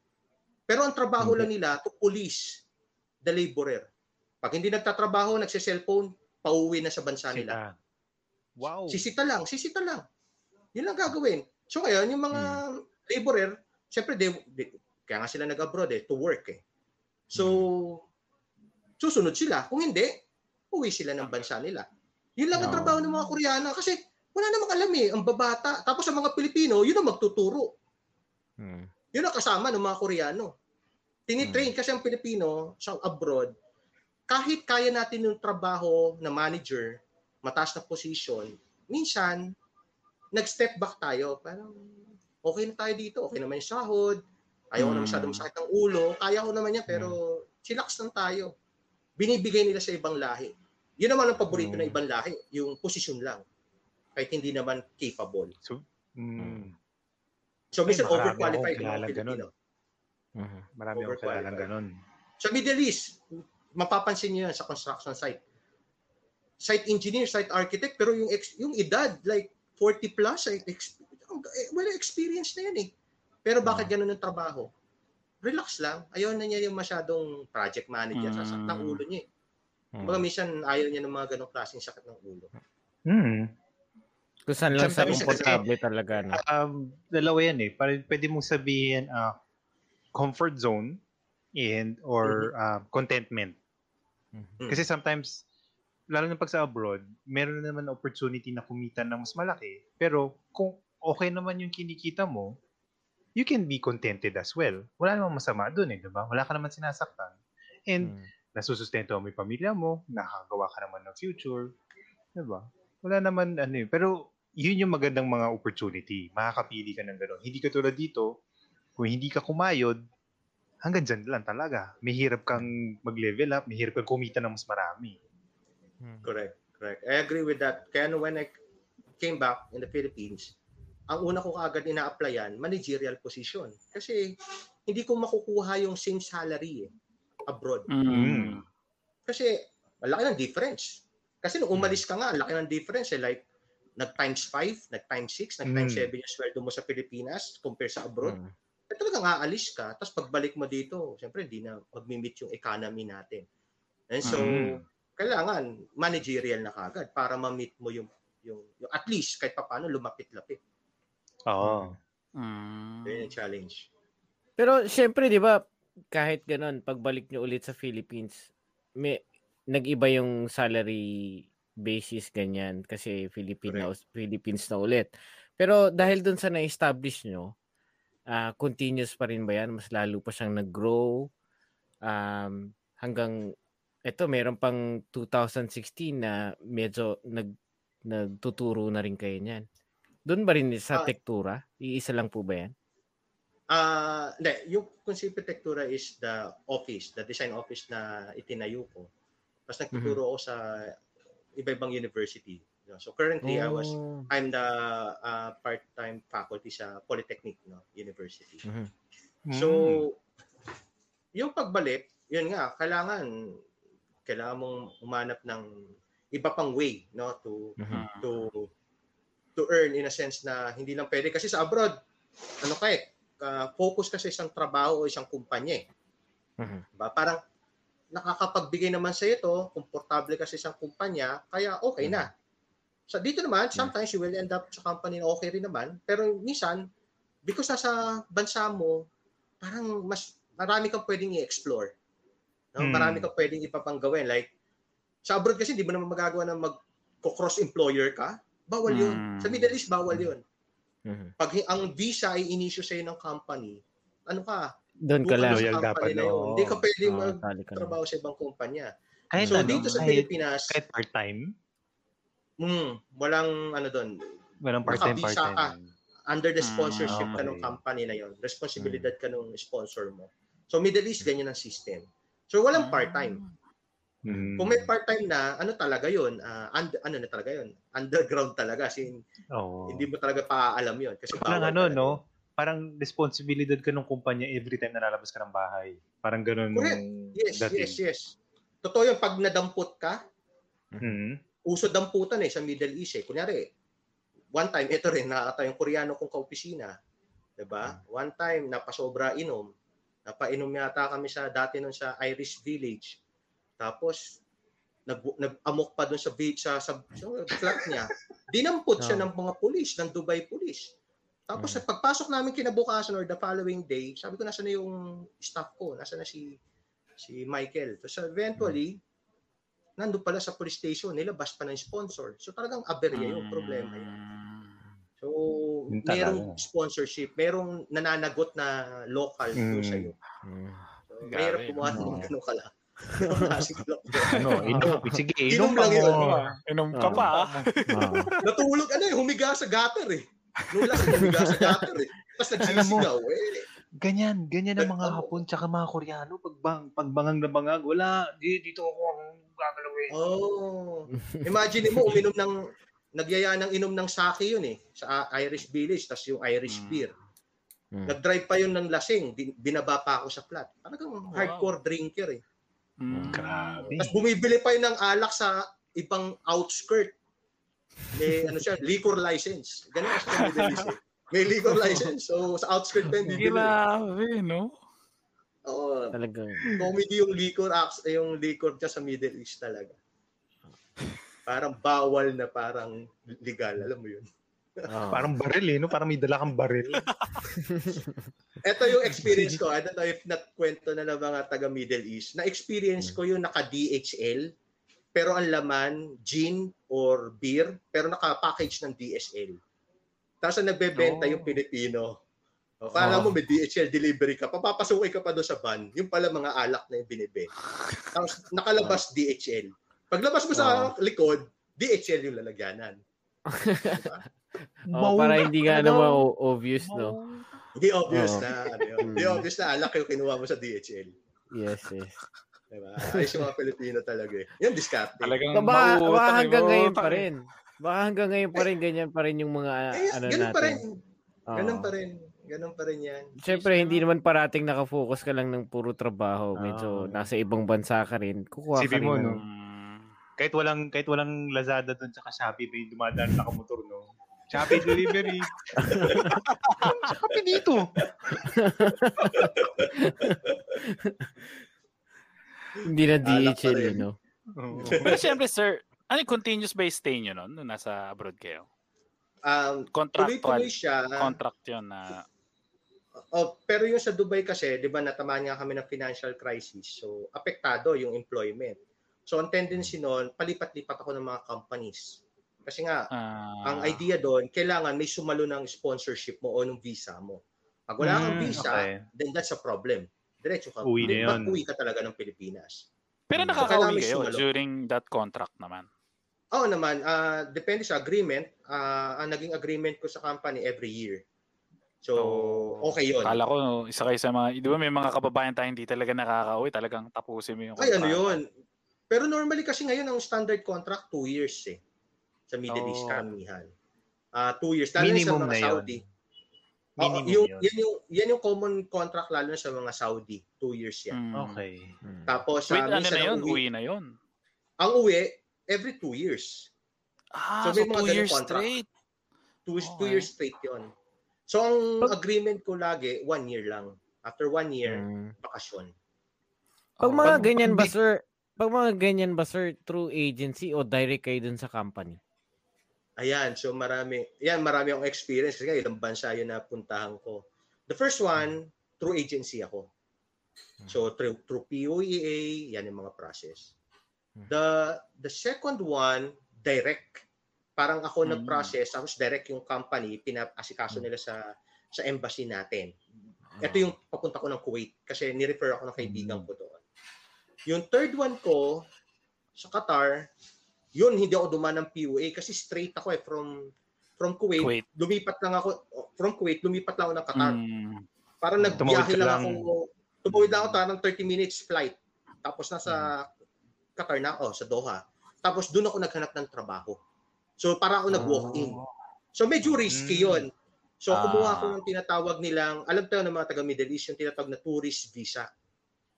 Pero ang trabaho lang nila to police the laborer. Pag hindi nagtatrabaho, nagse-cellphone, pauwi na sa bansa nila. Sita. Wow. Sisita lang, sisita lang. Yun lang gagawin. So ngayon, yung mga laborer, syempre, they, they- kaya nga sila nag-abroad eh, to work eh. So, susunod sila. Kung hindi, uwi sila ng bansa nila. Yun lang ang Oo. trabaho ng mga Koreano kasi wala namang alam eh, ang babata. Tapos sa mga Pilipino, yun ang magtuturo. Mm. Yun ang kasama ng mga Koreano. Tinitrain kasi ang Pilipino sa abroad, kahit kaya natin yung trabaho na manager, mataas na position, minsan, nag-step back tayo. Parang, okay na tayo dito. Okay naman yung sahod. Ayaw ko na masyadong sakit ng ulo. Kaya ko naman yan, pero chillax lang tayo. Binibigay nila sa ibang lahi. Yun naman ang paborito Mm. ng ibang lahi, yung posisyon lang. Kahit hindi naman capable. Hmm. So, minsan overqualified yung mga Pilipino. Mhm. Marami akong kilala ganun. Sa Middle East, mapapansin niyo yan sa construction site. Site engineer, site architect, pero yung ex, yung edad, like 40 plus, ay ex, eh, wala experience na yan eh. Pero bakit ganun ang trabaho? Relax lang. Ayaw na niya yung masyadong project manager. Mm. Sasakit ng ulo niya eh. Mm. Kumbaga minsan ayaw niya ng mga ganong klaseng sakit ng ulo. Hmm. Kung saan lang sa Sometimes komportable talaga no. Um, dalawa yan eh. Parang pwede mong sabihin ah, comfort zone and or ah, contentment. Mm. Kasi sometimes, lalo na pag sa abroad, meron na naman opportunity na kumita ng mas malaki. Pero kung okay naman yung kinikita mo, you can be contented as well. Wala namang masama doon eh, di ba? Wala ka naman sinasaktan. And Mm. nasusustento mo yung pamilya mo, nakakagawa ka naman ng future, 'di ba? Wala naman ano eh. Pero yun yung magandang mga opportunity. Makakapili ka ng gano'n. Hindi ka tulad dito, kung hindi ka kumayod, hanggang dyan lang talaga. Mahirap kang mag-level up, mahirap kang kumita ng mas marami. Mm. Correct, correct. I agree with that. Kaya no, when I came back in the Philippines, ang una ko kaagad ina-applyan, managerial position. Kasi hindi ko makukuha yung same salary eh, abroad. Mm. Kasi malaki ng difference. Kasi nung umalis ka nga, laki ng difference eh. Like, nag times 5, nag times 6, nag times Mm. 7 yung sweldo mo sa Pilipinas compare sa abroad. Mm. Eh, talagang aalis ka. Tapos pagbalik mo dito, siyempre hindi na mag-meet yung economy natin. And so, Mm. kailangan managerial na kagad para ma-meet mo yung, yung, yung at least kahit paano lumapit-lapit. Oo. Mm. Yun yung challenge. Pero syempre 'di ba kahit ganun pagbalik nyo ulit sa Philippines may nag-iba yung salary basis ganyan kasi Philippine na, Philippines na ulit. Pero dahil dun sa na-establish nyo, ah continuous pa rin ba yan? Mas lalo pa siyang nag-grow um, hanggang eto meron pang 2016 na medyo nag nagtuturo na rin kayo niyan. Doon ba rin sa Ah. tektura? Iisa lang po ba yan? Ah, hindi, yung Consipi Tektura is the office, the design office na itinayo ko. Tapos nagtuturo ako sa iba-ibang university. So currently I was Oh. I'm the uh, part-time faculty sa Polytechnic no, University. Mhm. So, yung pagbalik, yun nga, kailangan kailangan mong umanap ng iba pang way no to Mhm. to to earn in a sense na hindi lang pwede kasi sa abroad ano ka eh uh, focus ka sa isang trabaho o isang kumpanya eh. Mhm. Diba? Parang nakakapagbigay naman sa ito, komportable ka sa isang kumpanya, kaya okay na. So dito naman, sometimes you will end up sa company na okay rin naman, pero minsan, because nasa bansa mo, parang mas marami kang pwedeng i-explore. No? Hmm. Marami kang pwedeng ipa pang gawin. Like, sa abroad kasi, di mo naman magagawa na mag-cross employer ka. Bawal yun. Hmm. Sa Middle East, bawal yun. Mhm. Pag ang visa ay inisyo sa'yo ng company, ano ka? Doon ka lang. Loyal dapat, yun. oo. Hindi ka pwedeng Oo, magtrabaho sa ibang kumpanya. Kahit So, ano, dito sa kahit, Pilipinas, kahit part-time, mm, walang ano doon, walang part-time, Nakabisa ka. part-time. under the sponsorship Ah, ka ng okay. company na yon responsibilidad ka ng sponsor mo so Middle East ganyan ang system so walang part-time Mm. kung may part-time na ano talaga yon ah, und- ano na talaga yon underground talaga kasi Oo. hindi mo talaga paaalam yon kasi Parang bawal ano, talaga no? Parang responsibilidad ka ng kumpanya every time na lalabas ka ng bahay. Parang ganun. Correct. yes dating. yes yes totoo yung pag nadampot ka Mm. uso damputan eh sa Middle East eh kunyari one time ito rin nakata yung Koreano kong kaopisina 'di ba one time napasobra inom napainom yata kami sa dati nun sa Irish Village tapos nag nag-amok pa doon sa beach sa, sa, sa flat niya dinampot siya Oh. ng mga pulis ng Dubai Police tapos sa pagpasok namin kinabukasan or the following day sabi ko nasa na yung staff ko nasa na si si Michael so eventually nandun pala sa police station, nilabas pa ng sponsor. So talagang aberya yung problema yun. So, merong sponsorship, merong nananagot na local doon Mm. sa'yo. Mhm. So, mahirap kumuha ng ganun. Klaseng lockdown. ano, inom. Sige, Inom inom, lang lang yun. Inom ka pa. ah. Natulog, ano eh, humiga sa gutter eh. Nung lang, humiga sa gutter eh. Tapos nagsisigaw eh. Ganyan, ganyan ang mga? Hapon tsaka mga Koreano. Pag bang, pagbangang na bangag, wala. Di, dito ako ang gagalawin. Oh. Imagine mo, uminom ng, nagyaya ng inom ng sake yun eh. Sa Irish Village, tapos yung Irish Mm. beer. Mm. Nag-drive pa yun ng lasing. Bin- Binaba pa ako sa flat. Talagang hardcore drinker eh. Mm. Grabe. Tapos bumibili pa yun ng alak sa ibang outskirt. May ano siya, liquor license. Ganun East eh. May liquor license. So sa outskirt pa bibili. Grabe, no? Oo. Talagang. comedy yung liquor acts, yung liquor dyan sa Middle East talaga. Parang bawal na parang legal. Alam mo yun. oo. Parang baril eh, no? Parang may dala kang baril. Ito yung experience ko. I don't know if nakwento na ng mga taga Middle East. Na-experience ko yung naka-DHL, pero ang laman, gin or beer, pero naka-package ng DSL. Tapos ang nagbebenta Oh. yung Pilipino. O, kala mo may DHL delivery ka, papapasukin ka pa doon sa van, yung pala mga alak na yung binibenta. Tapos nakalabas DHL. Paglabas mo sa likod, DHL yung lalagyanan. Oo, para hindi nga Ano? naman obvious, no? Hindi obvious Oo. na, ano. Hindi obvious na alak yung kinuha mo sa DHL. Yes, yes. Diba? Ayos yung mga Pilipino talaga eh. Yan, diskarte. Talagang Baka, baka mauutang, hanggang ngayon pa rin. Baka hanggang ngayon pa rin, ganyan pa rin yung mga Eh, ano ganun natin. pa rin. Oo. Ganun pa rin. Ganun pa rin yan. Siyempre, hindi naman parating nakafocus ka lang ng puro trabaho. Medyo Oo. nasa ibang bansa ka rin. Kukuha ka Isipin rin mo, ng- no? Kahit walang kahit walang Lazada doon sa Shopee, may dumadaan na nakamotor, no? Shopee delivery. Shopee dito. Hindi na pa DHL, you know? Pero syempre, sir, ano yung continuous ba yung stay nyo nun nung nasa abroad kayo? Um, Contractual. tuloy-tuloy siya. Contract yun na Oh, pero yung sa Dubai kasi, 'di ba, natamaan nga kami ng financial crisis. So, apektado yung employment. So, ang tendency noon, palipat-lipat ako ng mga companies. Kasi nga, ah, ang idea doon, kailangan may sumalo ng sponsorship mo o ng visa mo. Pag wala kang Mm, visa, okay. then that's a problem. Diretso ka. Uwi na yun. Mag-uwi ka talaga ng Pilipinas. pero kailangan nakaka-uwi kayo sumalo. during that contract naman. Oo naman, ah, depende sa agreement. Ah, ang naging agreement ko sa company every year. So, Oh, okay yun. Kala ko, isa kayo sa mga, di ba may mga kababayan tayo hindi talaga nakaka-uwi, talagang tapusin mo yung Ay, ano yun. Pero normally kasi ngayon ang standard contract, two years eh. Sa Middle East, Oh. karamihan. Ah, two years. Lalo na sa Minimum mga na yun. Saudi. Oo, Minimum yung, yun. yan yung yan yung common contract lalo na sa mga Saudi, two years yan. Mm. Okay. Mm. Tapos Wait, sa ano na ang yun? uwi, Uwi na yun. ang uwi every two years. Ah, So, so, may mga two years contract. straight. Two, two Okay. years straight yon. So ang agreement ko lagi one year lang. After one year, Mm. bakasyon. Pag Oh. mga Pag- ganyan ba, sir? Pag mga ganyan ba, sir, through agency o direct kayo dun sa company? Ayan, so marami. Yan, marami akong experience kasi ilang bansa yun na puntahan ko. The first one, through agency ako. So through, through POEA, yan yung mga process. The the second one, direct. Parang ako Hmm. nag-process, tapos direct yung company, pinapasikaso nila sa sa embassy natin. Ito Ah. yung papunta ko ng Kuwait kasi ni-refer ako ng kaibigan ko doon. Yung third one ko sa Qatar, yun hindi ako dumaan ng PUA kasi straight ako eh from from Kuwait, Kuwait. lumipat lang ako from Kuwait lumipat lang ako ng Qatar. Mm. Parang nagbiyahe lang, lang. ako. Tumawid lang ako parang 30 minutes flight. Tapos nasa Qatar na ako sa Doha. Tapos doon ako naghanap ng trabaho. So para ako nag-walk-in. So medyo risky Mm. 'yon. So kumuha Ah. ako ng tinatawag nilang, alam tayo ng mga taga Middle East, yung tinatawag na tourist visa.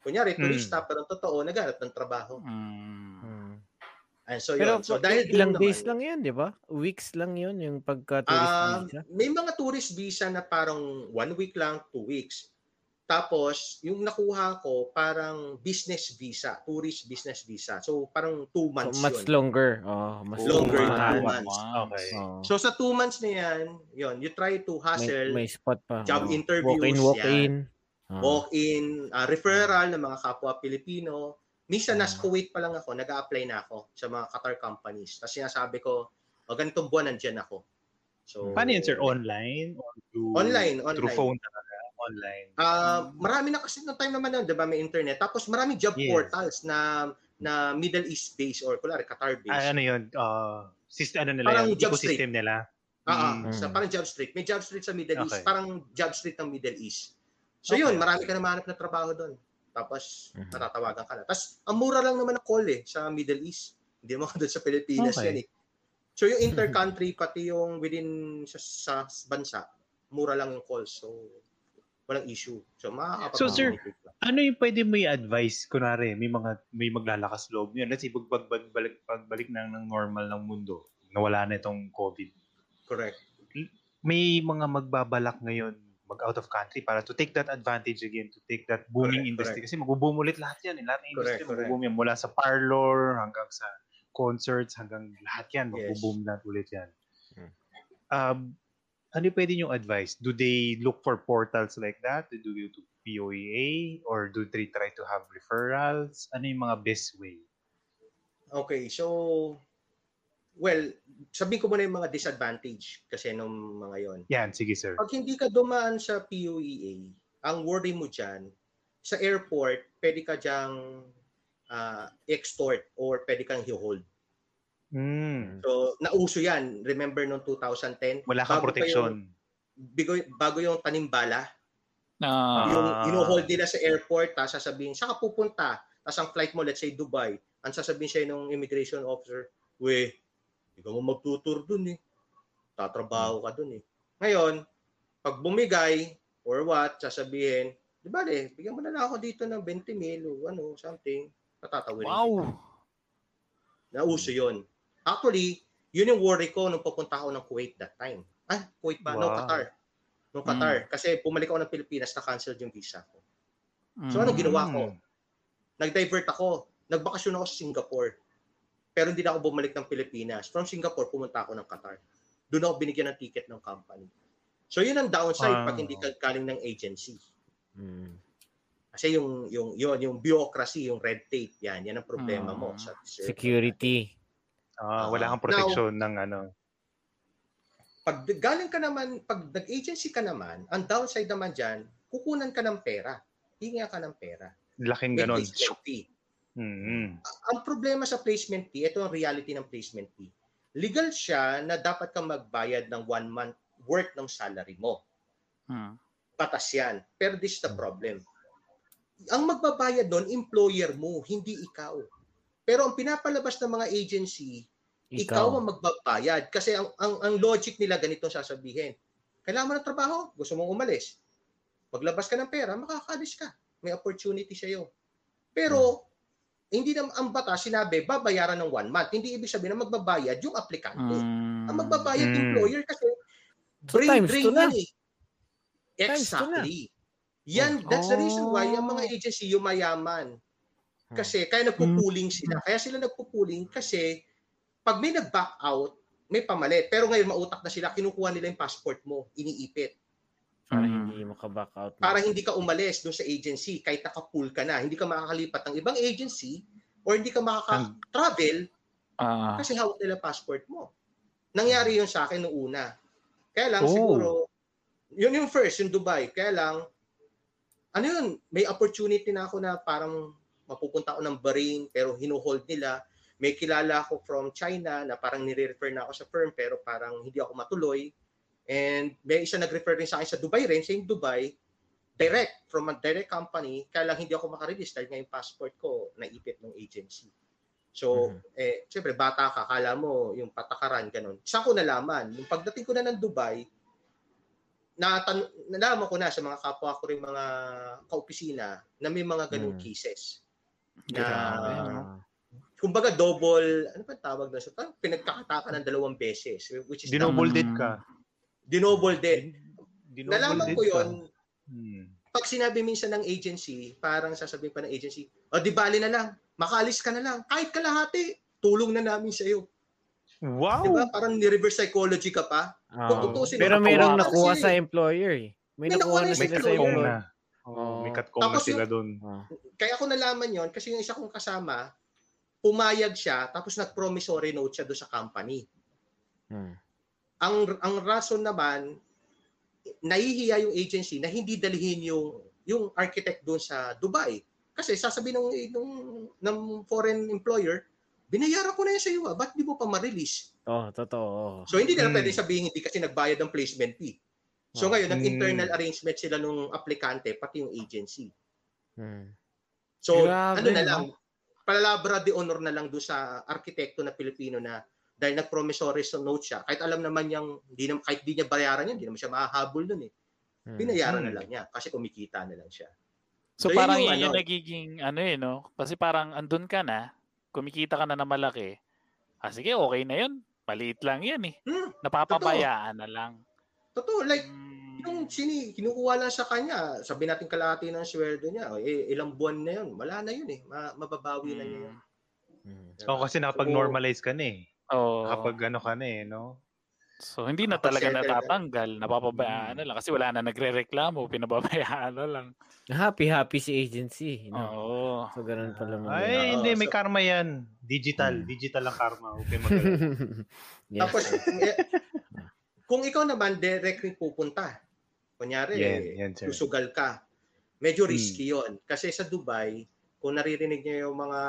Kunyari, Mm. turista, pero totoo, naghanap ng trabaho. Mm. And so Pero yun. So dahil ilang days naman, lang yun, di ba? Weeks lang yun, yung pagka-tourist ah, visa. may mga tourist visa na parang one week lang, two weeks. Tapos, yung nakuha ko, parang business visa, tourist business visa. So, parang two So, months much yun. longer. Oh, mas Longer two months. Okay. Oh. So, sa two months na yan, yun, you try to hustle, may, may spot pa. job oh. interviews, Walk-in, yan. walk-in. Oh. walk-in, ah, referral ng mga kapwa Pilipino. Minsan, Mm. nasa Kuwait pa lang ako, nag apply na ako sa mga Qatar companies. Tapos sinasabi ko, o ganitong buwan, nandyan ako. So, Paano yun, sir? Online? Or through, Online, Through online. phone talaga? Online? Ah, marami na kasi ng time naman nun, 'di ba, may internet. Tapos marami job Yes. portals na na Middle East based or kulare Qatar based. Ah, ano yun? Uh, system, ano nila Parang yun? job Ecosystem nila? Ah, ah, Mm. sa parang job street. May job street sa Middle East, Okay. parang job street ng Middle East. So Okay. yun, marami ka na mahanap na trabaho doon. Tapos Mhm. natatawagan ka na. Tapos ang mura lang naman ng call eh sa Middle East. Hindi mo doon sa Pilipinas Okay. yan eh. So yung intercountry pati yung within sa, sa bansa, mura lang yung call. So walang issue. So makakapag So, sir, Ano yung pwede mo i-advise? Kunwari, may mga may maglalakas loob yun. Let's say, pag, pag, pagbalik, pagbalik na ng normal ng mundo, nawala na itong COVID. correct. May mga magbabalak ngayon mag out of country para to take that advantage again, to take that booming Correct, industry. Kasi magbo-boom ulit lahat yan. Eh. Lahat ng industry Correct, correct. magbo-boom yan. Mula sa parlor hanggang sa concerts hanggang lahat yan. Yes. Magbo-boom lahat ulit yan. Hmm. Um, ano yung pwede nyo advice? Do they look for portals like that? Do you to POEA? Or do they try to have referrals? Ano yung mga best way? Okay, so well, sabihin ko muna yung mga disadvantage kasi nung mga yon. Yan, sige sir. Pag hindi ka dumaan sa PUEA, ang worry mo dyan, sa airport, pwede ka dyang ah, extort or pwede kang hold. Mm. So, nauso yan. Remember noong 2010? Wala kang protection. Yung, bago, bago yung tanimbala, Ah, yung ino-hold nila sa airport, tapos sasabihin, saan ka pupunta? Tapos ang flight mo, let's say Dubai, ang sasabihin siya nung immigration officer, we, ikaw mo magtutur dun eh. Tatrabaho ka dun eh. Ngayon, pag bumigay, or what, sasabihin, di ba de, bigyan mo na lang ako dito ng 20 mil o ano, something, patatawin. wow. Nauso yun. Actually, yun yung worry ko nung pupunta ako ng Kuwait that time. Ah, Kuwait ba? No, Wow. Qatar. No, Qatar. Kasi bumalik ako ng Pilipinas, na-cancel yung visa ko. So, Mm. ano ginawa ko? Mm. Nag-divert ako. Nagbakasyon ako sa Singapore. Pero hindi na ako bumalik ng Pilipinas. From Singapore, pumunta ako ng Qatar. Doon ako binigyan ng ticket ng company. So, yun ang downside Ah. pag hindi ka galing ng agency. Mm. Kasi yung, yung, yun, yung bureaucracy, yung red tape, yan, yan ang problema mo. Ah. Sa Security. Ah, Ah. wala kang protection ng ano. Pag galing ka naman, pag nag-agency ka naman, ang downside naman dyan, kukunan ka ng pera. Hinga ka ng pera. Laking ganon. fee. Mm. ang problema sa placement fee, ito ang reality ng placement fee. Legal siya na dapat kang magbayad ng one month worth ng salary mo. Mm. Patas yan. Pero this is the problem. Ang magbabayad doon, employer mo, hindi ikaw. Pero ang pinapalabas ng mga agency, ikaw, ang magbabayad. Kasi ang, ang, ang logic nila ganito sasabihin. Kailangan mo ng trabaho, gusto mong umalis. Maglabas ka ng pera, makakaalis ka. May opportunity sa'yo. Pero, hindi na ang batas sinabi, babayaran ng one month. Hindi ibig sabihin na magbabayad yung aplikante. Mm. Ang magbabayad Mm. employer kasi So, brain times drain na. yan eh. Exactly. Yan, that's the reason why yung mga Oh. agency yumayaman. Kasi kaya nagpupuling sila. Kaya sila nagpupuling kasi pag may nag-back out, may pamalit. Pero ngayon mautak na sila, kinukuha nila yung passport mo, iniipit. Para Mm. hindi maka-back out. Para hindi ka umalis doon sa agency kahit naka-pool ka na. Hindi ka makakalipat ng ibang agency or hindi ka makaka-travel Ah. kasi hawak nila passport mo. Nangyari yun sa akin noong una. Kaya lang Oh. siguro, yun yung first, yung Dubai. Kaya lang, ano yun, may opportunity na ako na parang mapupunta ako ng Bahrain pero hinuhold nila. May kilala ako from China na parang nire-refer na ako sa firm pero parang hindi ako matuloy. And may isa nag-refer rin sa akin sa Dubai rin, same Dubai, direct, from a direct company, kaya lang hindi ako dahil nga yung passport ko naipit ng agency. So, Mhm. eh, syempre, bata ka, kala mo yung patakaran, ganun. Saan ko nalaman? Yung pagdating ko na ng Dubai, natan nalaman ko na sa mga kapwa ko rin mga kaopisina na may mga ganung Mm. cases. Na, no? kumbaga double, ano pa tawag na siya? Parang pinagkakataka ng dalawang beses, which is Dinoble dead ka. Dinoble dead. Dinoble Nalaman ko ka. yon Hmm. pag sinabi minsan ng agency, parang sasabihin pa ng agency, o di bali na lang, makaalis ka na lang, kahit kalahati, tulong na namin sa iyo. Wow! Di ba? Parang ni-reverse psychology ka pa. Ah. Kung tutusin, Pero merong nakuha sa employer eh. May, May nakuha nakuha na sila sa employer. na. Oo. May katkong na sila doon. Ah. Kaya ako nalaman yon kasi yung isa kong kasama, pumayag siya, tapos nag-promissory note siya doon sa company. Hmm. Ang ang rason naman, nahihiya yung agency na hindi dalhin yung yung architect doon sa Dubai. Kasi sasabihin ng, ng, ng foreign employer, binayaran ko na yan sa iyo, ah. ba't di mo pa ma-release? Oh, totoo. So hindi nila Hmm. pwede sabihin hindi kasi nagbayad ng placement fee. So Oh. ngayon, Hmm. nag-internal arrangement sila nung aplikante, pati yung agency. Hmm. So Grabe, ano na lang, palabra de honor na lang doon sa arkitekto na Pilipino na dahil nag-promissory sa note siya, kahit alam naman niyang, di naman, kahit di niya bayaran yan, di naman siya mahahabol nun eh. Hmm. Binayaran Hmm. na lang niya kasi kumikita na lang siya. So, So, yun parang yun yung ano. nagiging ano eh, no? Kasi parang andun ka na, kumikita ka na na malaki. Ah, sige, okay na yun. Maliit lang yan eh. Hmm, Napapabayaan na lang. totoo, like, Mm. yung sini, kinukuha lang sa kanya, sabi natin kalahati ng sweldo niya, eh, ilang buwan na yun, wala na yun eh, Ma- mababawi na niya yun. Hmm. Diba? Oo, kasi nakapag-normalize ka na eh. Oo. Kapag ano ka na eh, no? So, hindi na talaga na. natatanggal. Napapabayaan na lang. Kasi wala na nagre-reklamo. Pinababayaan na lang. Happy-happy si agency. No? Oo. So, ganun pala. Ay, Oo, hindi, may karma yan. Digital. Hmm. Digital ang karma. Okay, mag- yes. Tapos, eh, kung ikaw naman directly pupunta, kunyari, Yan, yan, sir. susugal ka, medyo Hmm. risky yon Kasi sa Dubai, kung naririnig niyo yung mga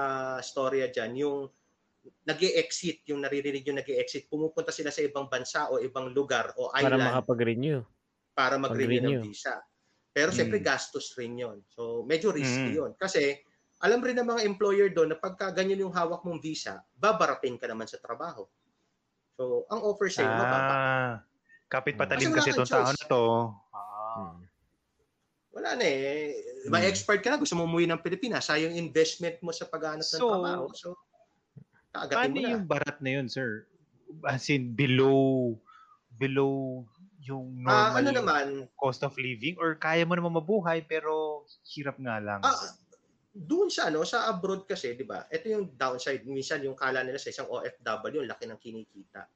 storya dyan, yung nag exit yung naririnig yung nag exit pumupunta sila sa ibang bansa o ibang lugar o para island makapag-renew. para mag-renew ng visa. Pero siyempre Mm. gastos rin yon So medyo risky Mm. yon Kasi alam rin ng mga employer doon na pagka ganyan yung hawak mong visa, babarating ka naman sa trabaho. So ang offer sa'yo, mababa. Ah, kapit patalim wala kasi itong tao choice. na to. Ah. Hmm. Wala na eh. May Hmm. expert ka na, gusto mo umuwi ng Pilipinas, sayang investment mo sa paghanap ng So, trabaho. So, Paano mo na. yung barat na yun, sir? As in, below, below yung Ah, normal ano naman, cost of living? Or kaya mo naman mabuhay, pero hirap nga lang? ah, doon sa ano, sa abroad kasi, di ba? Ito yung downside. Minsan yung kala nila sa isang OFW, yung laki ng kinikita.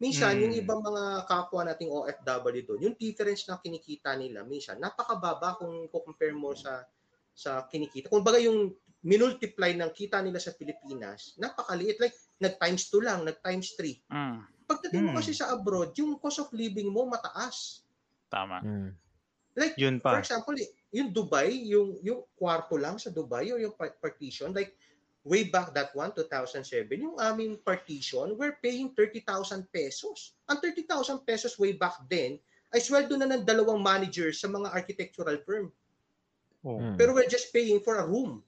Minsan, Hmm. yung ibang mga kapwa nating OFW doon, yung difference na kinikita nila, minsan, napakababa kung compare mo sa sa kinikita. Kung baga yung minultiply ng kita nila sa Pilipinas, napakaliit. Like, nag-times 2 lang, nag-times 3. Mm, Pagdating mo Hmm. kasi sa abroad, yung cost of living mo mataas. tama. Hmm. Like, Yun for pa. example, yung Dubai, yung yung kwarto lang sa Dubai or yung par- partition, like way back that one, 2007, yung aming partition, we're paying 30,000 pesos. Ang 30,000 pesos way back then, ay sweldo na ng dalawang managers sa mga architectural firm. Oh. Pero we're just paying for a room.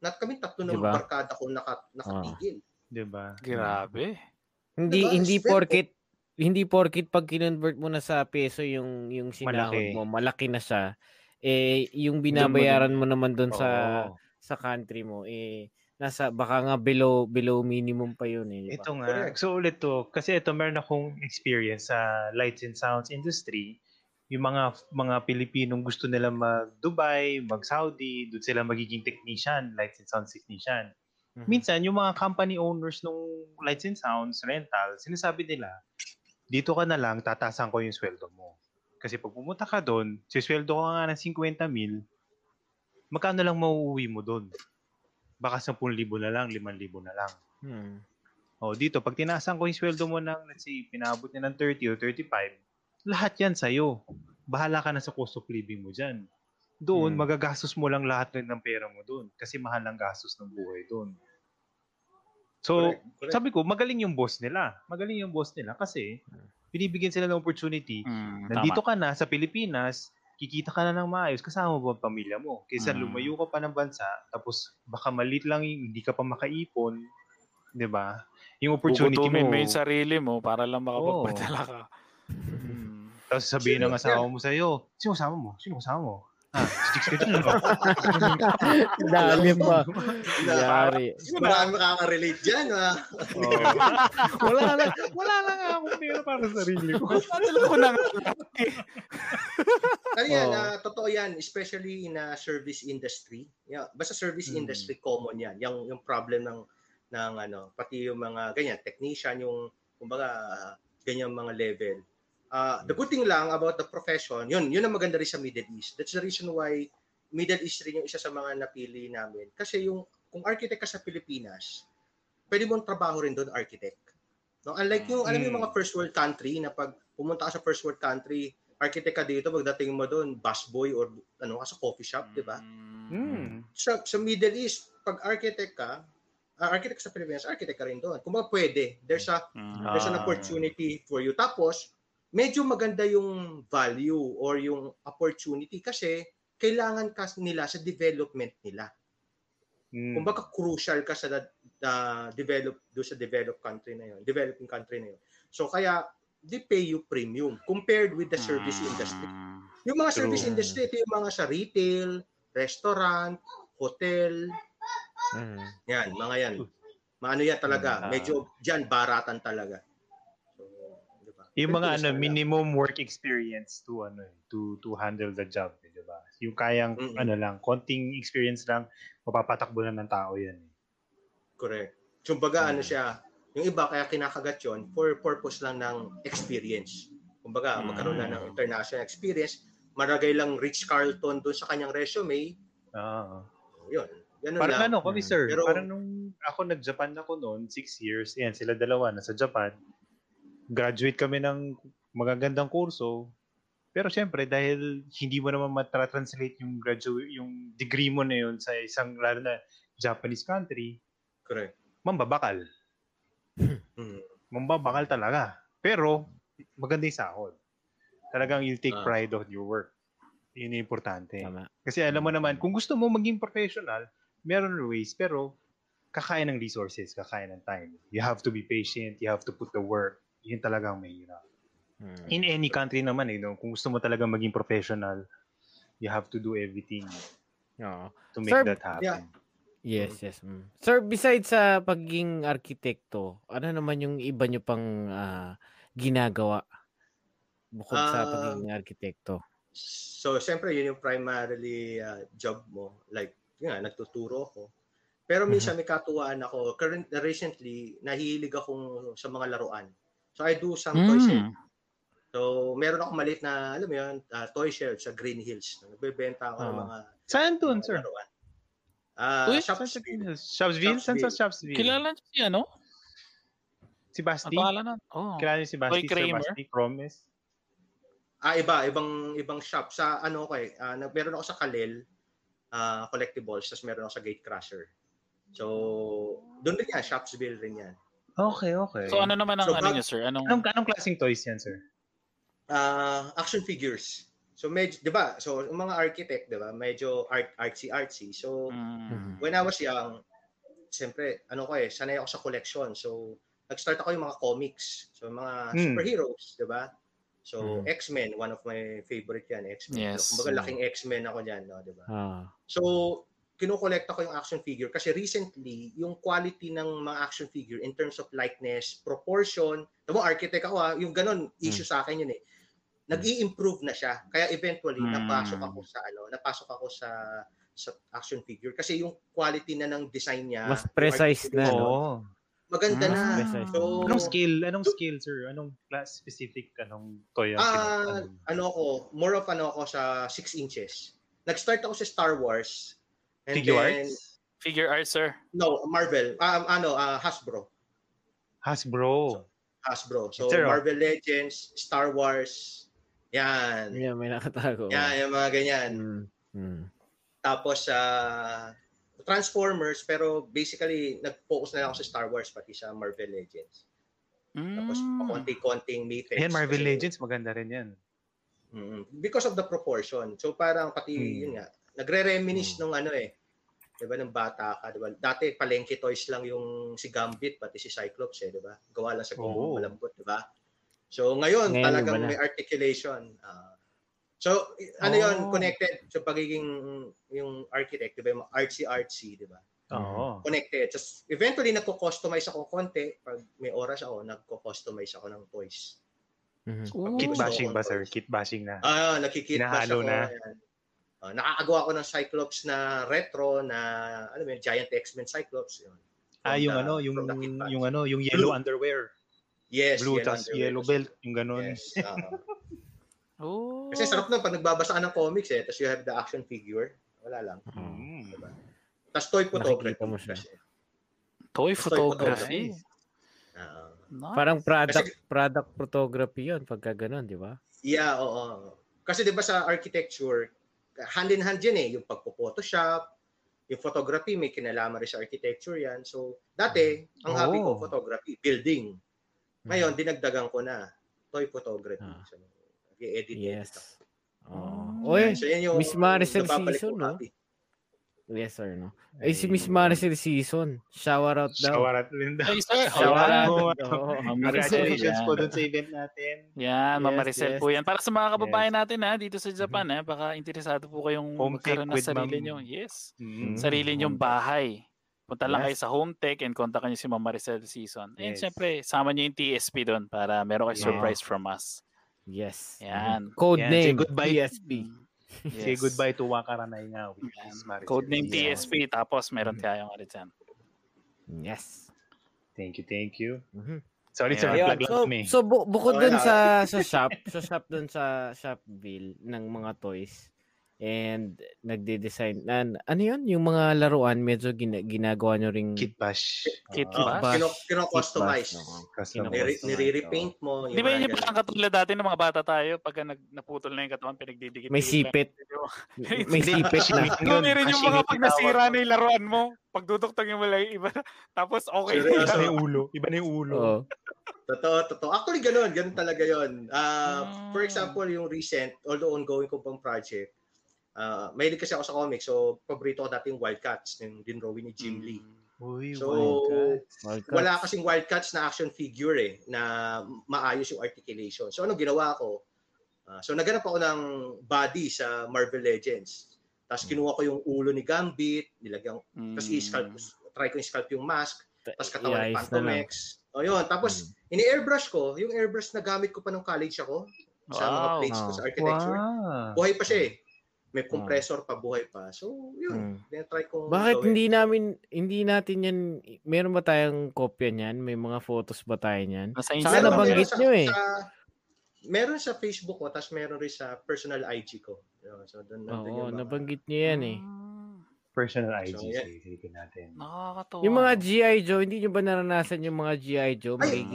Not kami tatlo ng Diba? barkada ko naka, nakatigil. Diba? Grabe. Hindi Diba? hindi porket hindi porkit pag kinonvert mo na sa peso yung yung sinahod Malaki. mo, malaki na siya. Eh yung binabayaran mo naman doon sa sa country mo eh nasa baka nga below below minimum pa yun eh. di ba? Ito nga. Correct. So ulit to, kasi ito meron akong experience sa lights and sounds industry. Yung mga mga Pilipinong gusto nila mag-Dubai, mag-Saudi, doon sila magiging technician, lights and sounds technician. Mhm. Minsan, yung mga company owners ng lights and sounds, rental, sinasabi nila, dito ka na lang, tatasan ko yung sweldo mo. Kasi pag pumunta ka doon, sisweldo ko nga ng 50 mil, magkano lang mauuwi mo doon? Baka 10,000 na lang, 5,000 na lang. Hmm. O dito, pag tinasan ko yung sweldo mo ng, let's say, pinabot niya ng 30 o 35, lahat yan sa'yo. Bahala ka na sa cost of living mo dyan. Doon, Hmm. magagastos mo lang lahat rin ng pera mo doon. Kasi mahal ang gastos ng buhay doon. So, Correct, correct. sabi ko, magaling yung boss nila. Magaling yung boss nila kasi binibigyan sila ng opportunity. Mm, Nandito tama. ka na sa Pilipinas, kikita ka na ng maayos, kasama mo ang pamilya mo? Kaysa Mm. lumayo ka pa ng bansa, tapos baka malit lang, yung- hindi ka pa makaipon, 'di ba? Yung opportunity Gugutumin mo. mo yung sarili mo para lang makapagpadala ka. Tapos sabihin ng asawa mo sa'yo, sino kasama mo? Sino kasama mo? Ah, Chicks ka dyan, no? Dali pa. Na- Yari. Marami makaka-relate dyan. Ah. Oo. wala lang, wala lang nga akong pera para sa sarili ko. Alam ko na nga. Ano yan, Oo. ah, totoo yan, especially in a service industry. Yeah, basta service Mm. industry common yan. Yung yung problem ng ng ano, pati yung mga ganyan technician yung kumbaga ganyan mga level. Ah, the good thing lang about the profession, yun, yun ang maganda rin sa Middle East. That's the reason why Middle East rin yung isa sa mga napili namin. Kasi yung kung architect ka sa Pilipinas, pwede mong trabaho rin doon architect. No, unlike yung alam mo yung Mm. mga first world country na pag pumunta ka sa first world country, architect ka dito, pagdating mo doon, busboy or ano ka sa coffee shop, di ba? Hmm. Sa, sa Middle East, pag architect ka, ah, architect sa Pilipinas, architect ka rin doon. Kung pwede, there's a Mm. there's an Ah. opportunity for you. Tapos, medyo maganda yung value or yung opportunity kasi kailangan ka nila sa development nila. Hmm. Kumbaga crucial ka sa uh, develop do sa developed country na yun, developing country na yun. So kaya they pay you premium compared with the service industry. Mm. Yung mga True. service industry, ito yung mga sa retail, restaurant, hotel, Hmm. yan, mga yan. Maano yan talaga, Ah. medyo dyan baratan talaga. Yung mga ano, minimum work experience to ano eh, to to handle the job, eh, 'di ba? Yung kayang Mm-mm. ano lang, konting experience lang, mapapatakbo na ng tao 'yan. eh. Correct. So, baga, ano Mm. siya, yung iba kaya kinakagat yon for purpose lang ng experience. Kumbaga, Mm. magkaroon na ng international experience, maragay lang Rich Carlton doon sa kanyang resume, Oo. yun. Ganun Parang lang. ano kami, Mm. sir. Pero- parang nung ako nag-Japan ako noon, six years, yan, sila dalawa nasa Japan. Graduate kami ng magagandang kurso. Pero syempre, dahil hindi mo naman matra-translate yung graduate, yung degree mo na yun sa isang, lalo na Japanese country, Correct. mambabakal. Mm. Mambabakal talaga. Pero, maganda yung sahod. Talagang you'll take Ah. pride on your work. Yun yung importante. Tama. Kasi alam mo naman, kung gusto mo maging professional, meron ways, pero kakain ng resources, kakain ng time. You have to be patient, you have to put the work. Yun talagang mahirap. Hmm. In any country naman, eh, no? kung gusto mo talaga maging professional, you have to do everything Oo. to make Sir, that happen. yeah. Yes, yes. Mm. Sir, besides sa pagiging arkitekto, ano naman yung iba nyo pang ah, ginagawa bukod sa Ah, pagiging arkitekto? So, siyempre, yun yung primarily uh, job mo. Like, yun nga, nagtuturo ako. Pero minsan may katuwaan ako. Current, recently, nahihilig akong sa mga laruan. So, I do some toy sale. Mm. So, meron ako maliit na, alam mo yun, uh, toy shelf sa Green Hills. Nagbebenta ako ng Ah. mga, Saan dun, mga sir? laruan. Ah, Uy, Saan sa Shops- Green Hills? Shopsville? Saan sa Shopsville? Kilala niyo si ano? Si Ang Basti? pangalan nun? Oh. Kilala niyo si Basti? Toy Sir Kramer? Basti? Promise? Ah, iba, ibang ibang shop sa ano ko eh. nag- meron ako sa Kalel ah, collectibles, tapos meron ako sa Gatecrasher. So, doon rin yan, Shopsville rin yan. Okay, okay. So ano naman ang So, ano bag- niyo, sir? Anong anong, anong klaseng toys yan, sir? Ah, action figures. So medyo, 'di ba? So yung mga architect, 'di ba? Medyo art artsy artsy. So Mm. when I was young, siyempre, ano ko eh, sanay ako sa collection. So nag-start ako yung mga comics. So, mga Hmm. superheroes, di ba? So, Hmm. X-Men, one of my favorite yan, X-Men. Yes. So, kumbaga, laking X-Men ako dyan, no, di ba? Ah. So, kinukolekta ko yung action figure kasi recently, yung quality ng mga action figure in terms of likeness, proportion, tamo architect ako ha, yung ganun, issue sa akin yun eh. nag improve na siya. Kaya eventually, Mm. napasok ako sa ano, napasok ako sa sa action figure kasi yung quality na ng design niya, Mas precise na, no? Oo. Maganda Mas na. precise. So, Anong skill? Anong skill, sir? Anong class specific? Anong toy? ang Ah, kinuha? ano ako, more of ano ako sa 6 inches. Nag-start ako sa Star Wars. And Figure then, arts? Figure art, sir. No, Marvel. Um, ano, ah, Hasbro. Hasbro. Hasbro. So, oh. Marvel Legends, Star Wars, yan. Yeah, may nakatago. Yan, yung mga ganyan. Mm. Mm. Tapos, sa Transformers, pero basically, nag-focus na lang ako sa Star Wars, pati sa Marvel Legends. Tapos, Mm. pakunti-konting Matrix. Ayan, Marvel kasi- Legends, maganda rin yan. Mm, because of the proportion. So, parang pati, Hmm. yun nga, nagre-reminisce nung ano eh, di ba, ng bata ka, di ba? Dati, palengke toys lang yung si Gambit, pati si Cyclops eh, di ba? Gawa lang sa gumong Oo. malambot, di ba? So, ngayon, Ngayon, talagang may articulation. Ah. so, ano Oh. yun, connected sa pagiging yung architect, di ba? Yung artsy-artsy, di ba? Oo. Connected. Just, eventually, nagko-customize ako konti. Pag may oras ako, nagko-customize ako ng toys. Mhm. Ooh. Kit bashing ba, sir? Kit bashing na. Ah, nakikita Hinahalo ako. na. Ayan. Ah, nakakagawa ako ng Cyclops na retro na ano yun, Giant X-Men Cyclops yun. ah, yung the- ano, yung yung ano, yung yellow Blue. underwear. Yes, Blue yellow tas underwear. yellow belt, yung ganun. Yes. ah. Oh. Kasi sarap nun pag nagbabasa ka ng comics eh, tapos you have the action figure. Wala lang. Mm. Tapos toy photography. Mo siya. Toy Toy photography. Ah. Nice. Parang product Kasi- product photography 'yon pagka ganun, di ba? yeah, oo. Kasi 'di ba sa architecture, hand in hand 'yan eh, yung pagpo-photoshop, yung photography may kinalaman rin sa architecture 'yan. So, dati, ang hobby ko Oh. photography, building. Ngayon, dinagdagan ko na toy photography. Ah. So, i-edit Yes. edit ako. Oh. Oy, So, yan yung Miss Maricel season, no? hobby. Yes or no? Ay, si Miss Maricel season. Shower out daw. Shower at Linda. Ay, sir. Shower out. Ma'am Congratulations po dun sa event natin. Yan, Ma'am Yes, Maricel yes. po yan. Para sa mga kababayan natin ha, dito sa Japan ha, baka interesado po kayong Home magkaroon ng sarili Ma'am. nyo. Yes. Mm. Sarili nyong bahay. Punta lang Yes. kayo sa Home Tech and kontakan nyo si Ma'am Maricel Season. And Yes. syempre, sama nyo yung TSP doon para meron kayo Yeah. surprise from us. Yes. Yan. Code Yan, say name goodbye. PSP. Say Yes. goodbye to Wakaranay nga, which Yan. is Maricel. Code name Yeah. TSP tapos meron Mhm. tayong ano dyan. Yes. Thank you, thank you. Mhm. Sorry, sir, Ayan. nag-plug lang So, kami. so bu- bukod Okay dun sa sa shop, sa shop dun sa Shopville ng mga toys and nagde-design na ano yun yung mga laruan medyo gina, ginagawa nyo ring Kit bash. Kit bash. bash. Kino, kino-customize. Kit bash. Kino- Nire- customize, Nire-repaint mo. Di ba yun yung parang katulad dati ng mga bata tayo pagka nag, naputol na yung katawan, pinagdidikit. may sipit may sipit na Yun, Yun, rin yung mga yung pag nasira na yung laruan mo, pag duduktong yung wala yung iba, tapos okay na? Iba na yung ulo. Iba na yung ulo. Oo. Totoo, totoo. Actually, ganun. Ganun talaga yon. Ah, Ah. For example, yung recent, although ongoing ko pang project, uh, mahilig kasi ako sa comics. So, paborito ko dati yung Wildcats, yung dinrawing ni Jim Lee. Uy, So, Wildcats. Wildcats. Wala kasing Wildcats na action figure eh, na maayos yung articulation. So, anong ginawa ko? Ah, so, naganap ako ng body sa Marvel Legends. Tapos, kinuha ko yung ulo ni Gambit, nilagyan Mm. Tapos i-sculpt, try ko i-sculpt yung mask, tapos katawan na lang. Pantomex. O yun, tapos ini-airbrush ko, yung airbrush na gamit ko pa nung college ako sa mga Wow. plates ko sa architecture. Wow. Buhay pa siya eh. May compressor pa, buhay pa. So, yun. Mm. try ko Bakit hindi namin hindi natin yan meron ba tayong kopya niyan? May mga photos ba tayo niyan? Nasa Saka nabanggit yan. nyo eh. Sa, meron sa Facebook ko, tapos meron rin sa personal IG ko. So, doon nandun Oo, yung mga- nabanggit niyo yan eh. Ah, Personal IG, So, yeah. sige natin. Nakakatawa. Yung mga GI Joe, hindi nyo ba naranasan yung mga GI Joe? Ay!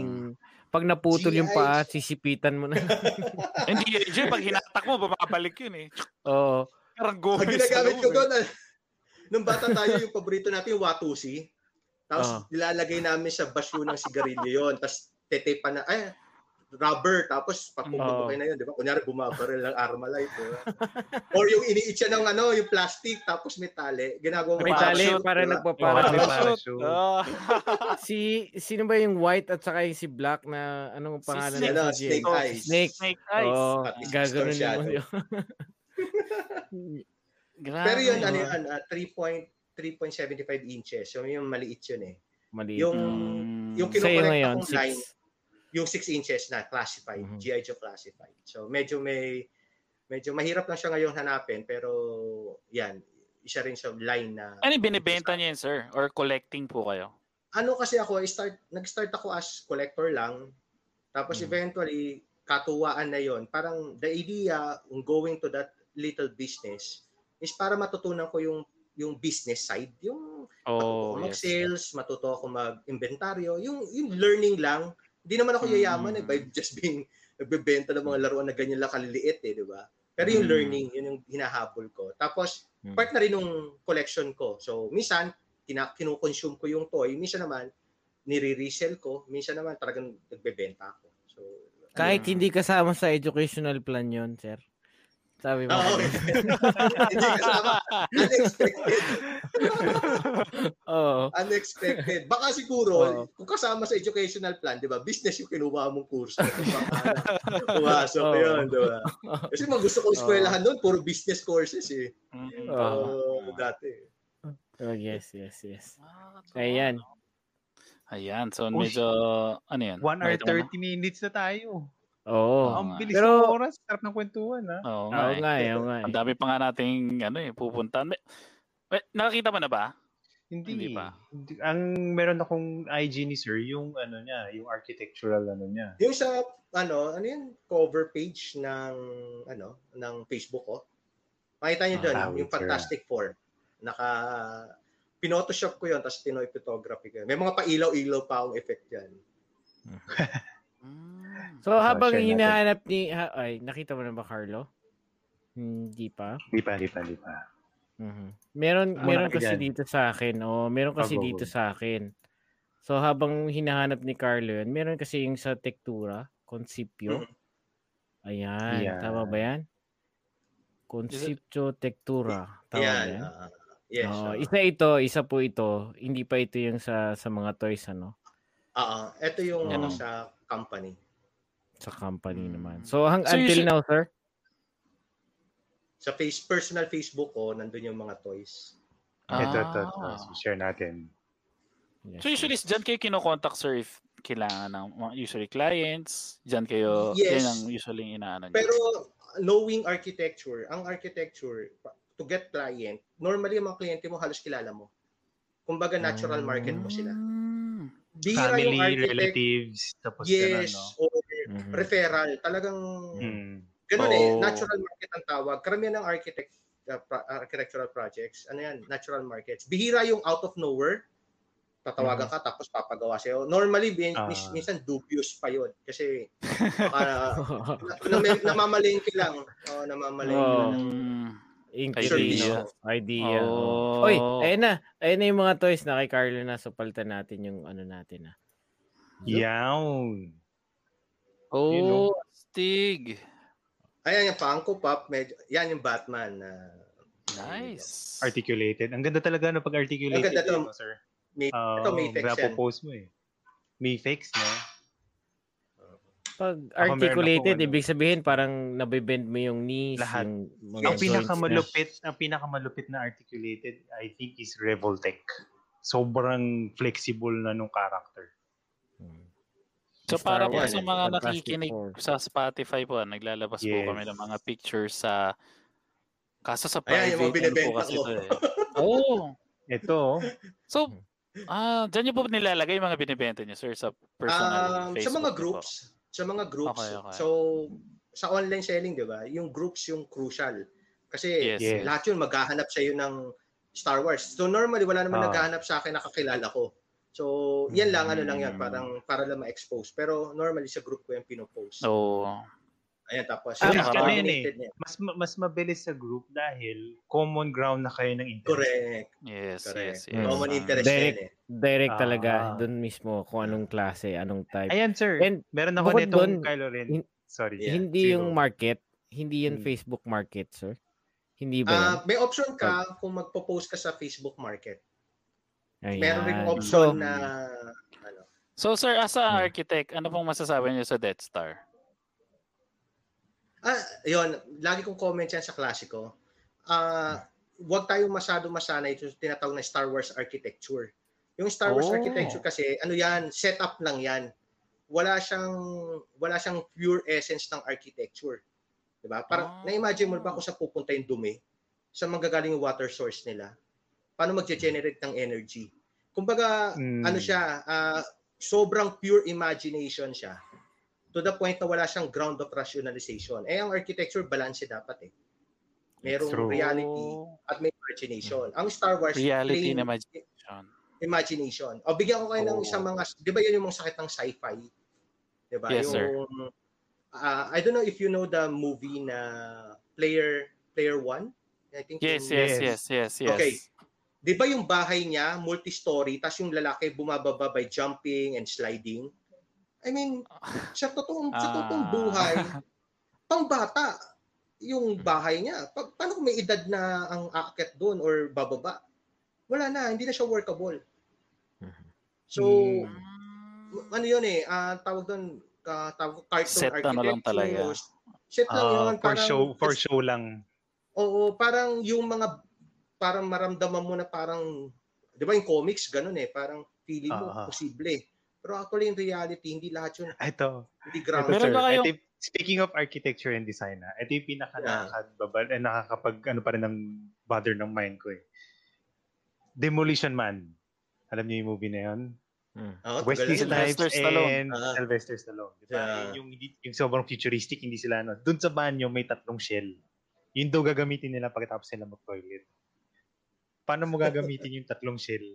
Pag naputol yung GI paa, sisipitan mo na. Hindi, AJ, pag hinatak mo, bumabalik yun eh. Oo. Parang Ang gumay sa ginagamit ko loob eh. doon, ah, nung bata tayo, yung paborito natin, yung Watusi. Tapos Ah. nilalagay namin sa basyo ng sigarilyo yon Tapos tetepa na, ay, rubber, tapos Oo. papupukay na yun, di ba? Kunyari, bumabaril ng Armalite, di ba? Or yung iniit siya ng ano, yung plastic, tapos may tali. Ginagawa mo May tali parachute, para di ba? nagpaparachute. May Parachute. Ah. si sino ba yung white at saka yung si black na anong Si pangalan Snake. nila Ano, sa Snake GM? Eyes. Snake. Snake eyes. Oh, si mo yun. Grabe. Pero yun, Ah. ano yun, ah, 3 3.75 inches. So, yung maliit yun eh. Mali. Yung, Mm. yung Sa'yo kinukolekta ngayon, kong line. Yung 6 inches na classified, Mhm. G.I. Joe classified. So, medyo may, medyo mahirap lang siya ngayon hanapin, pero yan, isa rin sa line na... Ano yung binibenta niya yun, sir? Or collecting po kayo? Ano kasi ako, start, nag-start ako as collector lang, tapos Mhm. eventually, katuwaan na yon Parang the idea on going to that little business is para matutunan ko yung yung business side, yung matuto Oh, ako yes. mag-sales, matuto ako mag-inventaryo, yung, yung learning lang. Hindi naman ako yayaman eh, Mm. by just being nagbebenta ng mga laruan na ganyan lang kaliliit eh, di ba? Pero yung Mm. learning, yun yung hinahabol ko. Tapos, Mm. part na rin ng collection ko. So, minsan, kina, kinukonsume ko yung toy. Minsan naman, nire-resell ko. Minsan naman, talagang nagbebenta ako. So, Kahit Mm. hindi kasama sa educational plan yon sir. Sabi mo. Oo, hindi kasama. Unexpected. Oo. Unexpected. Baka siguro, Oo. kung kasama sa educational plan, di ba, business yung kinuha mong kurso. Pumasok Oo. yun, di ba? Kasi mga gusto kong eskwelahan doon, puro business courses eh. Mm, Oo. Oo, dati. Oh, yes, yes, yes. Ah, Ayan. Ayan, so Uy. medyo, ano yan? 1 hour Nakita mo na? 30 minutes na tayo. Oo. Oo Ang bilis Pero- ng oras. Sarap ng kwentuhan, ha? Oo Oo nga eh. nga eh, oo nga eh. Ang dami pa nga nating ano eh, pupuntahan. May- Wait, nakakita mo na ba? Hindi. Hindi pa. Hindi- Ang meron akong IG ni sir, yung ano niya, yung architectural ano niya. Yung sa, ano, ano yun, cover page ng, ano, ng Facebook ko. Makita niyo doon, Ah, yung wait, sir. Fantastic Four. Naka, pinotoshop ko yun, tapos tinoy photography ko. yun. May mga pailaw-ilaw pa akong effect yan. So habang natin. hinahanap ni ha, ay nakita mo na ba Carlo? Hindi pa. Di pa, di pa, di pa. Mhm. Meron Muna meron ka kasi dyan. dito sa akin. Oh, meron kasi Ah, go, dito go. sa akin. So habang hinahanap ni Carlo yun, meron kasi yung sa Tektura, Consipio. Mhm. Ayan, Yan. tama ba yan? Consipio Tektura. Tama ba yan. yan? ah, yes. Oo, ah. isa ito, isa po ito. Hindi pa ito yung sa sa mga toys ano, Ah, ah. ito yung Oo. ano sa company. Sa company Mm. naman. So hang So, until should- now, sir? Sa face personal Facebook ko, nandun yung mga toys. Ito, ito, ito. Ah. So, share natin. Yes, So usually, dyan kayo kinokontakt, sir, if kailangan ng mga usually clients, dyan kayo, Yes. yan ang usually inaano. Pero knowing architecture, ang architecture, to get client, normally ang mga kliyente mo halos kilala mo. Kumbaga natural market mo sila. Mm. Bihira Family, yung architect, relatives, tapos yes, gano'n, no? Mhm. referral. Talagang Hmm. ganun eh, Oh. natural market ang tawag. Karamihan ng architect uh, pro- architectural projects, ano yan, natural markets. Bihira yung out of nowhere, tatawagan ka tapos papagawa sa'yo. Normally, min- Ah. mis- minsan dubious pa yun. Kasi baka na, na, namamalengke lang. Oh, namamalengke Oh. lang. Ingredients, idea. Oh. Oy, ayun na. Ayun na yung mga toys na kay Carlo na. So, palitan natin yung ano natin ah. Yawn. Oh, You know. Stig. Ayan yung Funko Pop, medyo, yan yung Batman na Nice. Articulated. Ang ganda talaga no pag articulated. Ang ganda to. sir. May, Uh, ito may fix yan. post mo eh. May fakes, no? Pag Ako articulated, ano. ibig sabihin parang nabibend mo yung knees, Lahat. yung mga Yes. Ang pinakamalupit, ang pinakamalupit na articulated, I think is Revoltech. Sobrang flexible na nung character. Hmm. So Star para po sa mga Fantastic nakikinig Four. sa Spotify po, naglalabas po Yes. kami ng mga pictures sa kaso sa Ayan, private yung ano po kasi ko. ito eh. Oh. Ito. So, ah, diyan niyo po nilalagay yung mga binibenta niyo, sir, sa personal Um, Facebook sa mga niyo po. groups, sa mga groups. Okay, okay. So, sa online selling, di ba, yung groups yung crucial. Kasi Yes. Yes. lahat yun maghahanap sa ng Star Wars. So normally wala naman Ah. naghahanap sa akin na kakilala ko. So, yan lang ano lang yan Mm. parang para lang ma-expose. Pero normally sa group ko yung pinopost. Oh. Ayan, tapos Ah, yun, mas ano yun niya. Mas ma- mas mabilis sa group dahil common ground na kayo ng interest. Correct. Yes, Correct. yes, yes. Common Ah. interest Direct. yan eh. Direct Ah. talaga doon mismo kung anong klase, anong type. Ayan, sir. And Meron ako nitong dun, Kylo Ren. hin- Sorry. Yeah, hindi sige, yung market, hindi yung Hmm. Facebook market, sir. Hindi ba yan? Ah, may option ka kung magpo-post ka sa Facebook Market. Ayan. Meron ring So, option na ano. So sir, as a Hmm. architect, ano pong masasabi niyo sa Death Star? Ah, yun, lagi kong comment yan sa klasiko. Ah, huwag tayong masyado masanay sa tinatawag na Star Wars architecture. Yung Star Wars Oh. architecture kasi ano yan, setup lang yan. Wala siyang wala siyang pure essence ng architecture. 'Di ba? Para Ah. na-imagine mo ba kung saan pupunta yung dumi? Sa manggagaling yung water source nila? Paano magge-generate ng energy? Kumbaga, Mm. ano siya, ah, sobrang pure imagination siya to the point na wala siyang ground of rationalization. Eh, ang architecture, balance dapat eh. Merong True. reality at may imagination. Ang Star Wars, Reality plain and imagination. imagination. O, bigyan ko kayo ng Oh. isang mga, di ba yun yung mga sakit ng sci-fi? Di ba? Yes, yung, sir. ah, I don't know if you know the movie na Player Player One. I think Yes, yes, Yes. yes, yes, yes. Okay. Di ba yung bahay niya, multi-story, tapos yung lalaki bumababa by jumping and sliding? I mean, sa totoong, sa totoong Ah. buhay, pang bata, yung bahay niya. Pa- paano kung may edad na ang aakyat doon or bababa? Wala na, hindi na siya workable. So, Hmm. ano yun eh, ah, tawag doon, ah, tawag cartoon Set na lang architecture. talaga. o Set lang Ah, yun. for parang- show for show lang. Oo, parang yung mga parang maramdaman mo na parang 'di ba yung comics ganun eh, parang feeling mo Ah, ah. posible. Pero actually in reality hindi lahat yun Ito. hindi Ito, ground. Meron sir. ba kayong- Ito speaking of architecture and design, ah, ito yung pinaka Yeah. nakakababal eh, nakakapag ano pa rin ng bother ng mind ko eh. Demolition Man. Alam niyo yung movie na yun? Hmm. Oo, Wesley Snipes Stallone. and Ah. Sylvester Stallone. Diba? Yeah. Yung, yung sobrang futuristic, hindi sila ano. Doon sa banyo, may tatlong shell. Yun daw gagamitin nila pagkatapos nila mag-toilet. Paano mo gagamitin yung tatlong shell?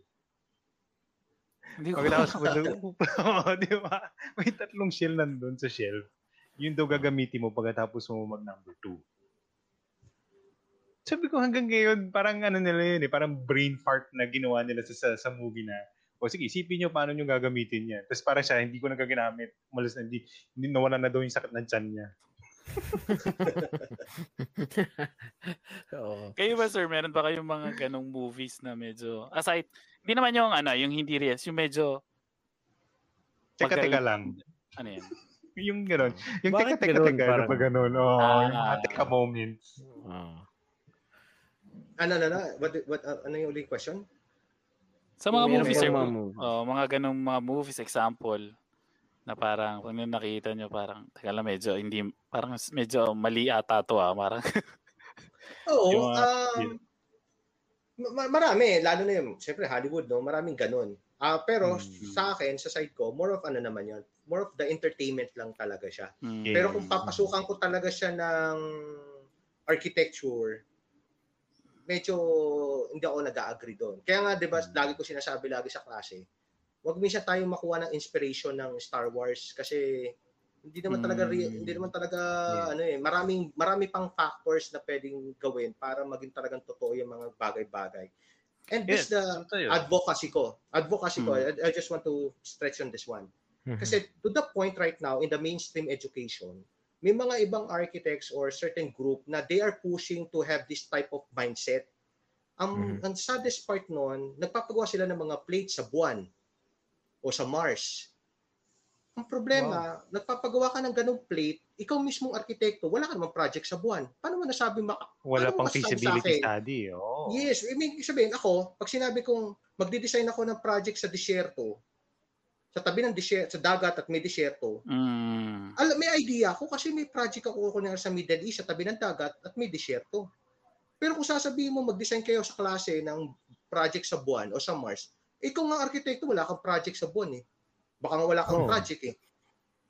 Pagkatapos mo Oo, di ba? May tatlong shell nandun sa shelf. Yun daw gagamitin mo pagkatapos mo mag number two. Sabi ko hanggang ngayon, parang ano nila yun eh, parang brain fart na ginawa nila sa, sa, sa movie na, o sige, isipin nyo paano nyo gagamitin yan. Tapos parang siya, hindi ko na gagamit. Umalis na, hindi, hindi nawala na daw yung sakit ng tiyan niya. Oo. Kayo ba sir, meron ba kayong mga ganong movies na medyo aside, hindi naman yung ano, yung hindi real, yung medyo Teka, Magaling. teka lang. ano yan? Yung gano'n. Yung teka, teka, ganun? teka, ano Parang- pa gano'n? Oo, Ah. yung mga teka moments. Oo. Ano ano ano? What what uh, ano yung ulit question? Sa mga movies sir, mga mga, movies? mga ganong mga movies example na parang kung nakita nyo parang teka lang medyo hindi parang medyo mali ata to ah parang Oo, Yung mga- um, ma- marami, lalo na yung, siyempre Hollywood, no? Maraming ganun. Ah, pero Hmm. sa akin, sa side ko, more of ano naman yun, more of the entertainment lang talaga siya. mm, Yeah. Pero kung papasukan ko talaga siya ng architecture, medyo hindi ako nag-agree doon. Kaya nga, di ba, Hmm. lagi ko sinasabi lagi sa klase, wag minsan tayo makuha ng inspiration ng Star Wars kasi hindi naman talaga Hmm. hindi naman talaga Yeah. ano eh maraming marami pang factors na pwedeng gawin para maging talagang totoo yung mga bagay-bagay. And this Yes, the totoo yun. advocacy ko. Advocacy ko. Hmm. I, I just want to stretch on this one. Mhm. Kasi to the point right now in the mainstream education, may mga ibang architects or certain group na they are pushing to have this type of mindset. Ang, Mhm. ang saddest part noon, nagpapagawa sila ng mga plates sa buwan o sa Mars. Ang problema, nagpapagawa ka ng ganong plate, ikaw mismong arkitekto, wala ka namang project sa buwan. Paano mo nasabi mak- Wala pang sa feasibility akin? study. Oh. Yes, I mean, sabihin ako, pag sinabi kong magdi-design ako ng project sa disyerto, sa tabi ng disyerto, sa dagat at may disyerto, mm, alam, may idea ako kasi may project ako kunyari sa Middle East, sa tabi ng dagat at may disyerto. Pero kung sasabihin mo mag-design kayo sa klase ng project sa buwan o sa Mars, eh kung nga arkitekto, wala kang project sa buwan eh. Baka nga wala kang Oh. project eh.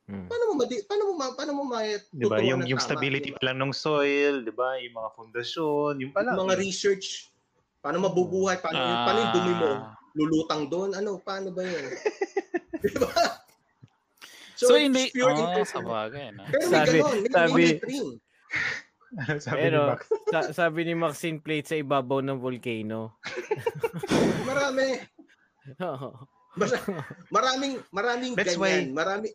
Hmm. Paano mo madi paano mo ma- paano mo ma Di ba? tuturuan Yung, ng yung tama, stability di ba? pa lang ng soil, di ba? Yung mga fondasyon, yung pala. mga research, paano mabubuhay, paano, yung, paano yung dumi mo, ah, lulutang doon, ano, paano ba yun? Di ba? So, hindi, it's pure oh, interest. sa bagay, no? Pero may Sabi- ganon, may sabi- monitoring. sabi ni Pero, Max. sa- sabi ni Maxine Plate sa ibabaw ng volcano. Marami. Basta, maraming maraming That's ganyan. Marami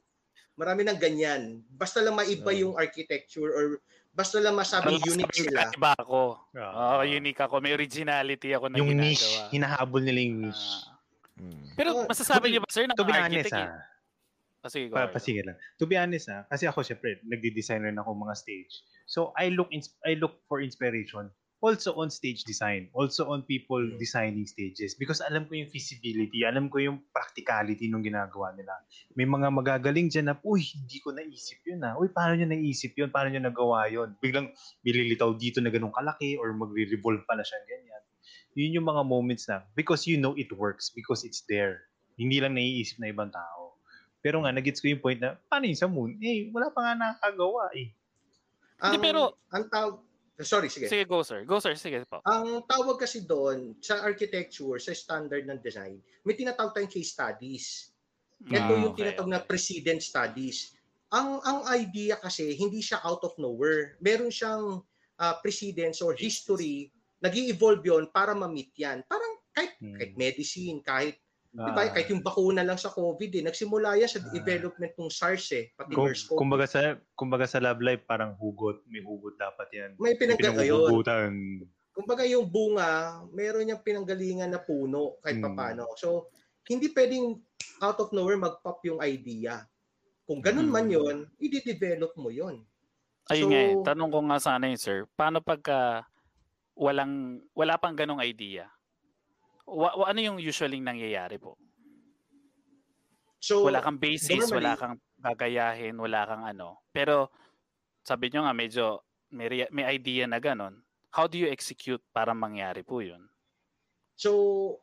marami ng ganyan. Basta lang maiba Oo. yung architecture or basta lang masabing Parang unique sabi, sila. Iba ako. Oo, unique ako. May originality ako na yung ginagawa. niche, hinahabol nila yung niche. Ah. pero Oh, masasabi to be- niyo ba, sir, na to be honest, architect? ah, Ah, sige, pa, pasige lang. To be honest, ah, kasi ako syempre, nagdi-design rin ako mga stage. So, I look ins- I look for inspiration also on stage design, also on people Mm. designing stages because alam ko yung feasibility, alam ko yung practicality nung ginagawa nila. May mga magagaling dyan na, uy, hindi ko naisip yun ah. Uy, paano nyo naisip yun? Paano nyo nagawa yun? Biglang bililitaw dito na ganun kalaki or magre-revolve pala siya ganyan. Yun yung mga moments na because you know it works because it's there. Hindi lang naiisip na ibang tao. Pero nga, nagets ko yung point na, paano yung sa moon? Eh, wala pa nga nakakagawa eh. Hindi, Ang, pero- ang tawag Sorry, sige. Sige, go, sir. Go, sir. Sige po. Ang tawag kasi doon sa architecture, sa standard ng design, may tinatawag tayong case studies. Ito Ah, yung okay, tinatawag na okay. precedent studies. Ang ang idea kasi hindi siya out of nowhere. Meron siyang ah, precedence or history, nag evolve yon para ma-meet yan. Parang kahit, Hmm. kahit medicine, kahit Ah, Diba? Kahit yung bakuna lang sa COVID eh. Nagsimula yan sa Ah. development ng SARS eh. Pati Kung, MERS-CoV. kumbaga sa kumbaga sa love life parang hugot, may hugot dapat 'yan. May May pinag ayun. pinanghuhugutan. Kumbaga yung bunga, meron niyang pinanggalingan na puno kahit Hmm. papano. So, hindi pwedeng out of nowhere mag-pop yung idea. Kung ganun man Hmm. yon, i-develop mo yon. Ayun So- nga, eh. tanong ko nga sana yun, sir. Paano pagka walang, wala pang ganong idea? Wa, wa- ano yung usually nangyayari po? So, Wala kang basis, normally- wala kang gagayahin, wala kang ano. Pero sabi nyo nga medyo may, may idea na ganon. How do you execute para mangyari po yun? So,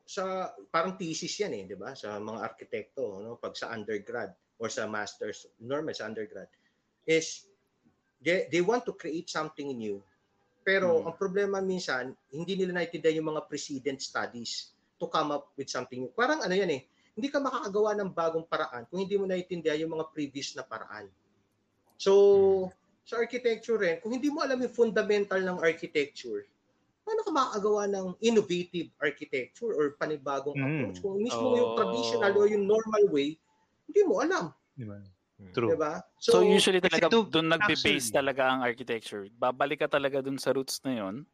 sa parang thesis 'yan eh, 'di ba? Sa mga arkitekto, no, pag sa undergrad or sa masters, normal sa undergrad is they, they want to create something new. Pero Hmm. ang problema minsan, hindi nila naintindihan yung mga precedent studies to come up with something. Parang ano 'yan eh, hindi ka makakagawa ng bagong paraan kung hindi mo naintindihan yung mga previous na paraan. So, sa architecture rin, kung hindi mo alam yung fundamental ng architecture, paano ka makakagawa ng innovative architecture or panibagong Mm. approach? Kung mismo yung Oh. traditional o yung normal way, hindi mo alam. Di ba? Hmm. True. Di ba? So, usually talaga to- doon nagbe-base actually- talaga ang architecture. Babalik ka talaga doon sa roots na yun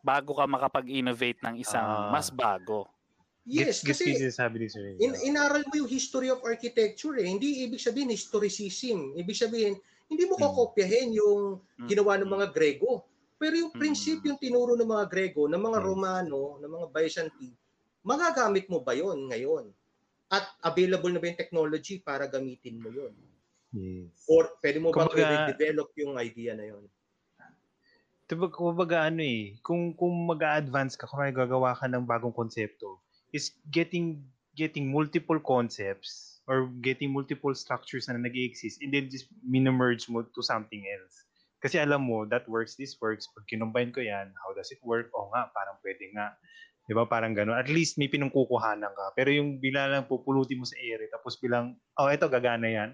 bago ka makapag-innovate ng isang Ah. mas bago. yes, gets kasi yung sinasabi ni Sir. in, inaral mo yung history of architecture eh. Hindi ibig sabihin historicism. Ibig sabihin, hindi mo Mm. kokopyahin yung Mm. ginawa ng mga Grego. Pero yung Mm. prinsipyo yung tinuro ng mga Grego, ng mga. Romano, ng mga Byzantine, magagamit mo ba yon ngayon? At available na ba yung technology para gamitin mo yon? Yes. Or pwede mo ba Kumbaga- i-develop yung idea na yon? Diba, kumbaga ano eh, kung, kung mag-a-advance ka, kung may gagawa ka ng bagong konsepto, is getting getting multiple concepts or getting multiple structures na nag-exist and then just minimerge mo to something else. Kasi alam mo, that works, this works. Pag kinumbine ko yan, how does it work? O nga, parang pwede nga. Di ba? Parang gano'n. At least may pinungkukuhanan ka. Pero yung bila lang pupulutin mo sa ere, tapos bilang, oh, eto, gagana yan.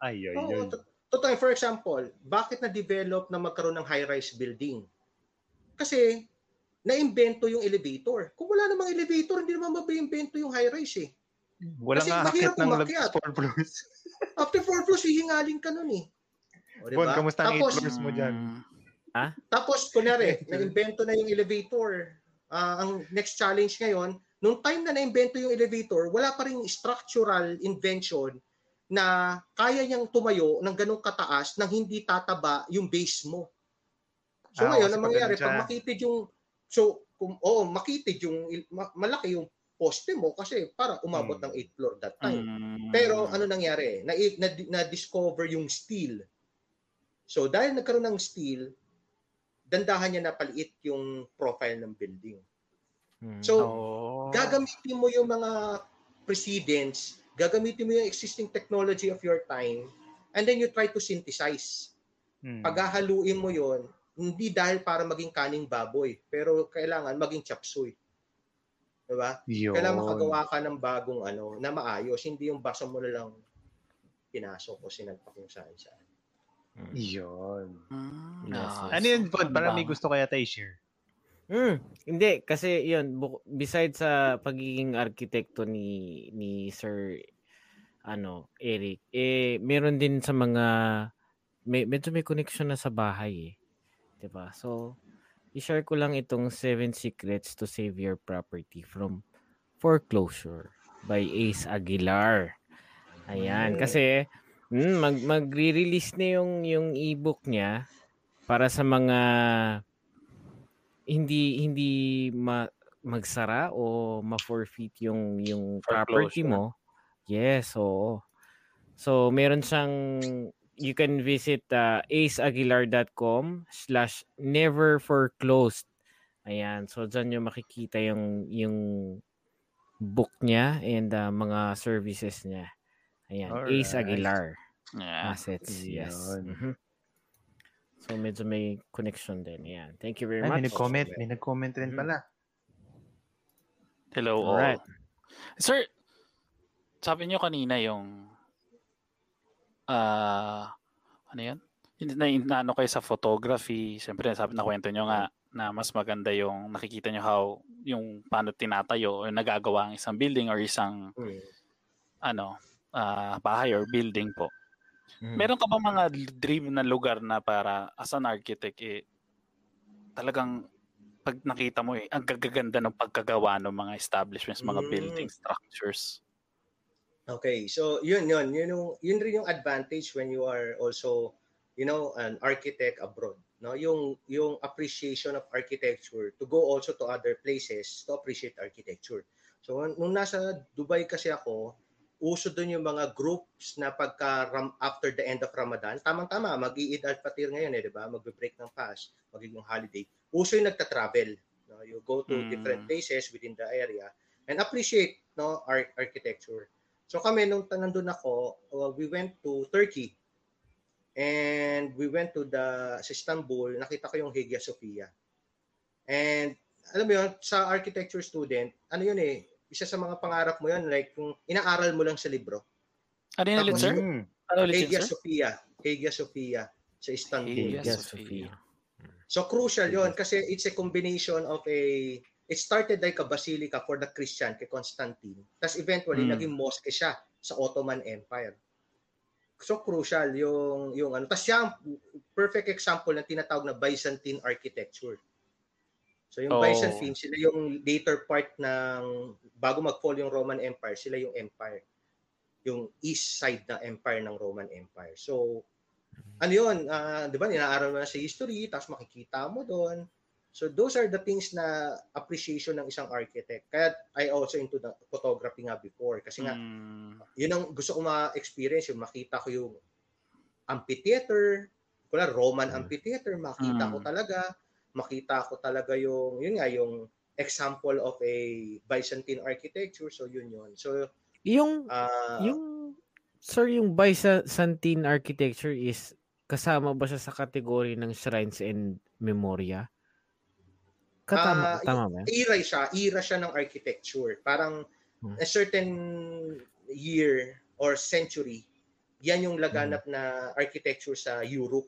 Ay, ay, ay. Oo, to- totoo. For example, bakit na-develop na magkaroon ng high-rise building? Kasi na-invento yung elevator. Kung wala namang elevator, hindi naman mabaimbento yung high-rise eh. Wala kasi nga mahirap ng umakyat. lagpas four floors. After four floors, hihingalin ka nun eh. O, diba? Bon, kamusta ang eight Tapos, floors mo dyan? Mm, tapos, kunwari, na-invento na yung elevator. Ah, ang next challenge ngayon, nung time na na-invento yung elevator, wala pa rin structural invention na kaya niyang tumayo ng ganong kataas nang hindi tataba yung base mo. So Ah, ngayon, ang mangyayari, pag makitid yung, so, kung, oo, makitid yung, ma- malaki yung poste mo kasi para umabot Hmm. ng 8th floor that time. mm, Pero ano nangyari? Na, na, na-discover yung steel. So dahil nagkaroon ng steel, dandahan niya napaliit yung profile ng building. Hmm. So, oh. gagamitin mo yung mga precedents, gagamitin mo yung existing technology of your time, and then you try to synthesize. Hmm. Paghahaluin mo yon hindi dahil para maging kaning baboy, pero kailangan maging chop suey. Diba? Yun. Kailangan makagawa ka ng bagong ano, na maayos, hindi yung basa mo na lang pinasok o sinagpak yung saan saan. Yun. Mm, Yes, ah. Ano yun, Von? ang Para may gusto kaya tayo share. Hmm, hindi kasi 'yun bu- besides sa pagiging arkitekto ni ni Sir ano, Eric, eh meron din sa mga may medyo may connection na sa bahay eh. 'Di ba? So, i-share ko lang itong Seven Secrets to Save Your Property from Foreclosure by Ace Aguilar. Ayan, Mm. kasi mm, mag magre-release na yung yung ebook niya para sa mga hindi hindi ma, magsara o ma-forfeit yung yung property mo. Yes, oo. So, meron siyang you can visit uh, aceaguilar.com slash never foreclosed. Ayan. So, dyan yung makikita yung, yung book niya and uh, mga services niya. Ayan. Ace Alright. Aguilar Yeah. Assets. Yes. Mhm. So, medyo may connection din. Ayan. Thank you very Ay, may much. nag-comment. May nag-comment rin pala. Hello all. Alright. Sir, sabi niyo kanina yung ah ano yan? Hindi na, na ano kayo sa photography. Siyempre, sabi na kwento niyo nga na mas maganda yung nakikita niyo how yung paano tinatayo o nagagawa ang isang building or isang Hmm. ano ah, bahay or building po. Mhm. Meron ka ba mga dream na lugar na para as an architect eh talagang pag nakita mo eh ang gagaganda ng pagkagawa ng mga establishments, mga Mm. building structures. Okay, so yun yun, yun yung yun rin yung advantage when you are also, you know, an architect abroad, no? Yung yung appreciation of architecture to go also to other places to appreciate architecture. So nung nasa Dubai kasi ako, uso doon yung mga groups na pagka ram, after the end of Ramadan, tamang-tama, mag-i-Eid al-Fatir ngayon eh, di ba? Magbe-break ng fast, magiging holiday. Uso yung nagta-travel. No? You go to Mm. different places within the area and appreciate no ar- architecture. So kami nung nandun ako, uh, we went to Turkey. And we went to the sa Istanbul, nakita ko yung Hagia Sophia. And alam mo yun, sa architecture student, ano yun eh, isa sa mga pangarap mo yun, like kung inaaral mo lang sa libro. Ano yun ulit, sir? Ano ulit Hagia sir? Sophia. Hagia Sophia sa Istanbul. Hagia Hagia Sophia. So crucial yon kasi it's a combination of a it started like a basilica for the Christian kay Constantine. Tapos eventually Mm. naging mosque siya sa Ottoman Empire. So crucial yung yung ano. Tapos siya perfect example ng tinatawag na Byzantine architecture. So yung Oh. Byzantine sila yung later part ng bago mag-fall yung Roman Empire, sila yung empire. Yung east side na empire ng Roman Empire. So ano yun, ah, di ba, ninaaral mo na sa history, tapos makikita mo doon. So those are the things na appreciation ng isang architect. Kaya I also into the photography nga before. Kasi nga, Mm, yun ang gusto ko ma-experience, yung makita ko yung amphitheater, wala, Roman Mm. amphitheater, makita ko Mm. talaga, makita ko talaga yung, yun nga, yung example of a Byzantine architecture. So yun yun. So, Yung ah, yung sir yung Byzantine architecture is kasama ba siya sa kategory ng shrines and memoria? Katama Ah, tama ba? era siya, era siya ng architecture. Parang Hmm. a certain year or century, yan yung laganap Hmm. na architecture sa Europe.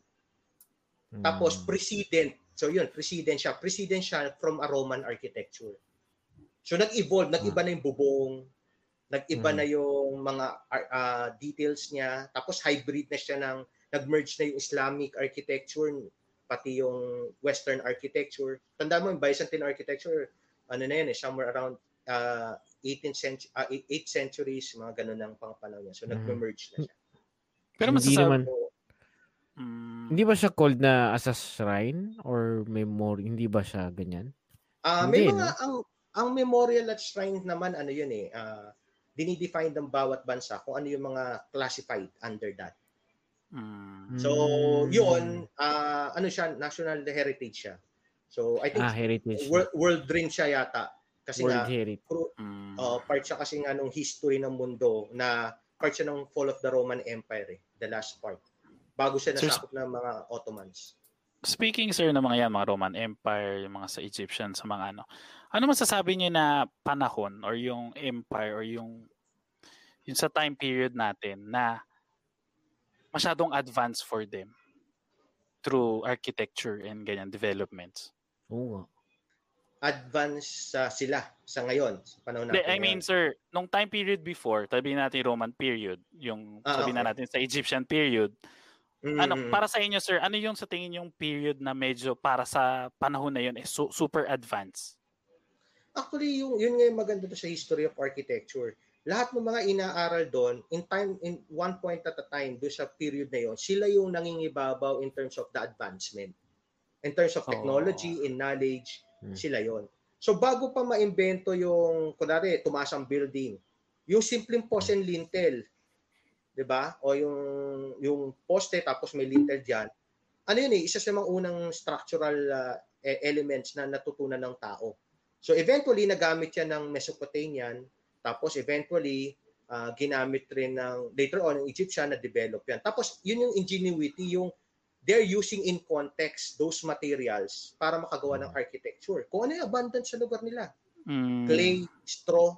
Tapos Mm. precedent, so yun, precedent siya. Precedent siya from a Roman architecture. So nag-evolve, nag-iba na yung bubong, nag-iba Mm. na yung mga ah, details niya, tapos hybrid na siya ng, nag-merge na yung Islamic architecture, pati yung Western architecture. Tanda mo yung Byzantine architecture, ano na yun eh, somewhere around uh, 18th century, 8th centuries, mga ganun ang pang panahon niya. So Mhm. nag-merge na siya. Pero masasabi naman mm, hindi ba siya called na as a shrine or memory? Hindi ba siya ganyan? Ah, may Hindi, mga ang ang memorial at shrine naman ano yun eh, ah dinidefine ng bawat bansa kung ano yung mga classified under that. mm, So, Mm. yun ah ano siya, national heritage siya. So, I think Ah, heritage. world, world rin siya yata kasi World nga heritage. mm, uh, part siya kasi nga nung history ng mundo na part siya ng fall of the Roman Empire, eh, the last part. Bago siya Sir, nasakop ng mga Ottomans. Speaking sir ng mga yan, mga Roman Empire, yung mga sa Egyptian, sa mga ano. Ano masasabi niyo na panahon or yung empire or yung yung sa time period natin na masyadong advanced for them through architecture and ganyan developments. Oo nga. Advance sa sila sa ngayon, sa panahon natin. I mean, ngayon. sir, nung time period before, sabihin natin Roman period, yung Ah, sabihin na okay. natin sa Egyptian period, ano, Mm, para sa inyo, sir, ano yung sa tingin yung period na medyo para sa panahon na yun is su- super advanced? Actually, yung, yun nga yung maganda to sa history of architecture. Lahat ng mga inaaral doon, in time, in one point at a time, doon sa period na yon, sila yung nangingibabaw in terms of the advancement. In terms of technology, in knowledge, Hmm. sila yon. So bago pa maimbento yung, kunwari, tumaas ang building, yung simpleng post and lintel, di ba? O yung, yung poste tapos may lintel dyan, ano yun eh, isa sa mga unang structural uh, elements na natutunan ng tao. So eventually nagamit yan ng Mesopotamian, tapos eventually uh, ginamit rin ng later on ng Egyptian na develop yan. Tapos yun yung ingenuity, yung they're using in context those materials para makagawa ng architecture. Kung ano yung abundant sa lugar nila. Mm. Clay, straw,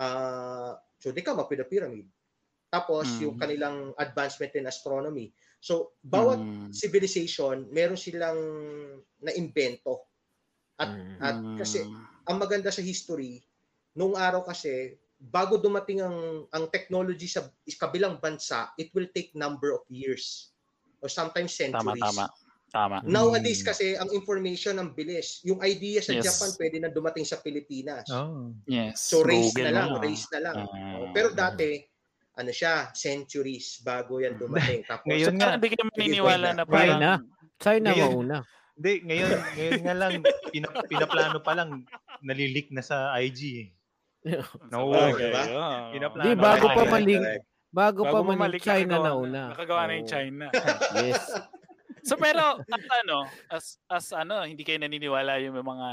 uh, so di ka mapida pyramid. Tapos Mm. yung kanilang advancement in astronomy. So bawat Mm. civilization, meron silang na-invento. At, Mm. at kasi ang maganda sa history, nung araw kasi, bago dumating ang, ang technology sa kabilang bansa, it will take number of years or sometimes Tama, centuries. tama. Tama. Nowadays Mm. kasi, ang information ang bilis. Yung idea sa Yes. Japan pwede na dumating sa Pilipinas. Oh. Yes. So race Google na lang, mo. race na lang. Oh, Pero dati, ano siya, centuries bago yan dumating. Tapos, Ngayon So, nga, hindi kayo maniniwala na parang... China. China Ngayon- mauna. Hindi, ngayon, ngayon nga lang, pina, pinaplano pa lang, nalilik na sa IG. eh. No, Sabagay, diba? oo. Pinaplano Di, bago na pa yan. malik. Bago, pa man bumalik, China na una. Nakagawa na yung. China. Yes. So pero as ano, as as ano, hindi kayo naniniwala yung may mga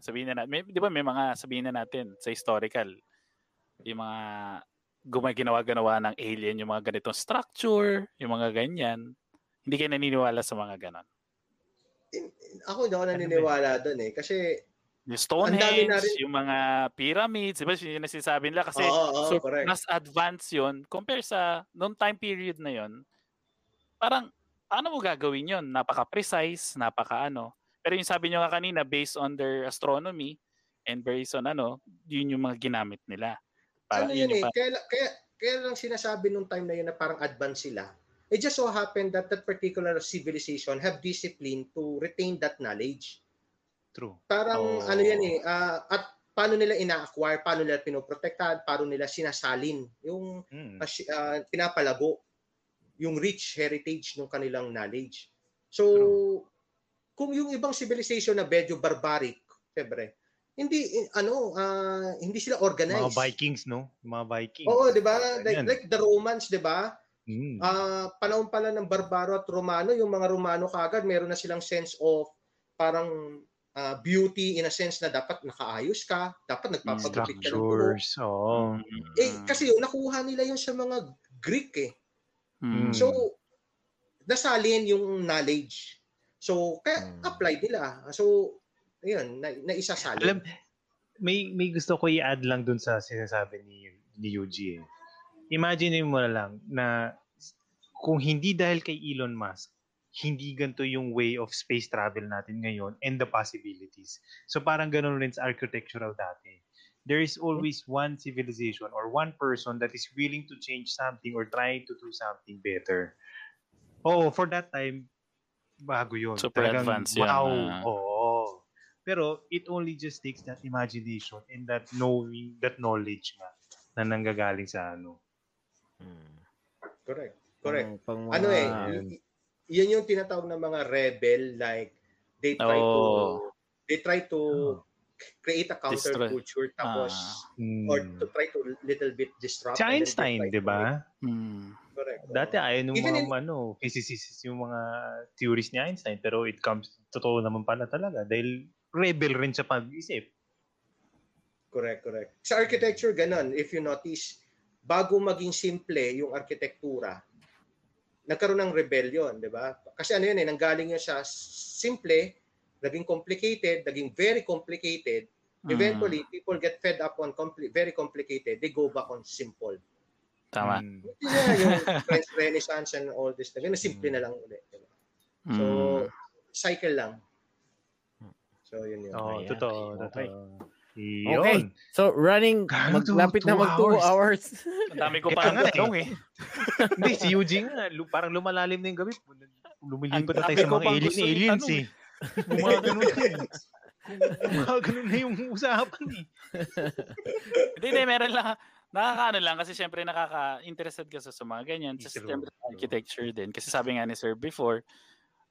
sabihin na natin, may, 'di ba may mga sabihin na natin sa historical yung mga gumaginawa-ganawa ng alien, yung mga ganitong structure, yung mga ganyan. Hindi kayo naniniwala sa mga ganon. ako hindi ako naniniwala doon eh. Kasi, Yung Stonehenge, rin- yung mga pyramids, di ba? Yun yung nasisabi nila kasi oo, oo, so, correct. mas advanced yun compare sa noong time period na yun. Parang, paano mo gagawin yun? Napaka-precise, napaka-ano. Pero yung sabi nyo nga kanina, based on their astronomy and based on ano, yun yung mga ginamit nila. Para, ano yun eh, pa- kaya, kaya, kaya lang sinasabi nung time na yun na parang advanced sila. It just so happened that that particular civilization have discipline to retain that knowledge. True. Parang Oh. ano yan eh, ah, at paano nila ina-acquire, paano nila pinoprotektahan, paano nila sinasalin, yung Mm. ah, pinapalago yung rich heritage ng kanilang knowledge. So, kung yung ibang civilization na medyo barbaric, syempre, hindi eh, ano, ah, hindi sila organized. Mga Vikings, no? Mga Vikings. Oo, 'di ba? Like, Yan. like the Romans, 'di ba? Mm. Ah, panahon pala ng barbaro at Romano, yung mga Romano kagad meron na silang sense of parang ah, beauty in a sense na dapat nakaayos ka, dapat nagpapagupit ka ng buhok. Mm. Eh, kasi yun, nakuha nila yun sa mga Greek eh. Mm. So, nasalin yung knowledge. So, kaya Hmm. apply nila. So, ayun, na, naisasalin. Alam, may may gusto ko i-add lang dun sa sinasabi ni ni Yuji. Eh. Imagine mo na lang na kung hindi dahil kay Elon Musk, hindi ganito yung way of space travel natin ngayon and the possibilities. So parang ganun rin sa architectural dati. There is always one civilization or one person that is willing to change something or trying to do something better. Oh, for that time, bago yun. Super Talagang advanced yan, Wow. Oo. Pero it only just takes that imagination and that knowing, that knowledge nga na nanggagaling sa ano. Hmm. Correct. Correct. Pang, pang mga, ano eh, y- y- yun yung tinatawag ng mga rebel like they try Oh. to they try to Oh. create a counterculture tapos Hmm. or to try to little bit disrupt Si Einstein, di ba? Mm. Correct. Dati ayaw nung Even mga in- ano, physicists yung mga theories ni Einstein pero it comes totoo naman pala talaga dahil rebel rin sa pag-isip. Correct, correct. Sa architecture, ganun. If you notice, bago maging simple yung arkitektura, nagkaroon ng rebellion, di ba? Kasi ano yun eh, nanggaling yun sa simple, naging complicated, naging very complicated. Mm. Eventually, people get fed up on compli- very complicated. They go back on simple. Tama. Mm. Yeah, yung French Renaissance and all this. Ganun, simple na lang ulit. Diba? So, Mm. cycle lang. So, yun yun. Oo, Ayan. totoo, Okay. totoo. Okay. Yun. So, running, maglapit na Two mag 2 hours. Ang dami ko pa ang nga eh. eh. Hindi, si Eugene nga, lu- parang lumalalim na yung gabi. Lumilipat na tayo sa mga alien, aliens itanong eh. Gumagano na eh. Gumagano na yung usapan eh. Hindi, hindi, meron lang. Nakakaano lang kasi syempre nakaka-interested ka sa, mga ganyan. Sa syempre architecture din. Kasi sabi nga ni Sir before,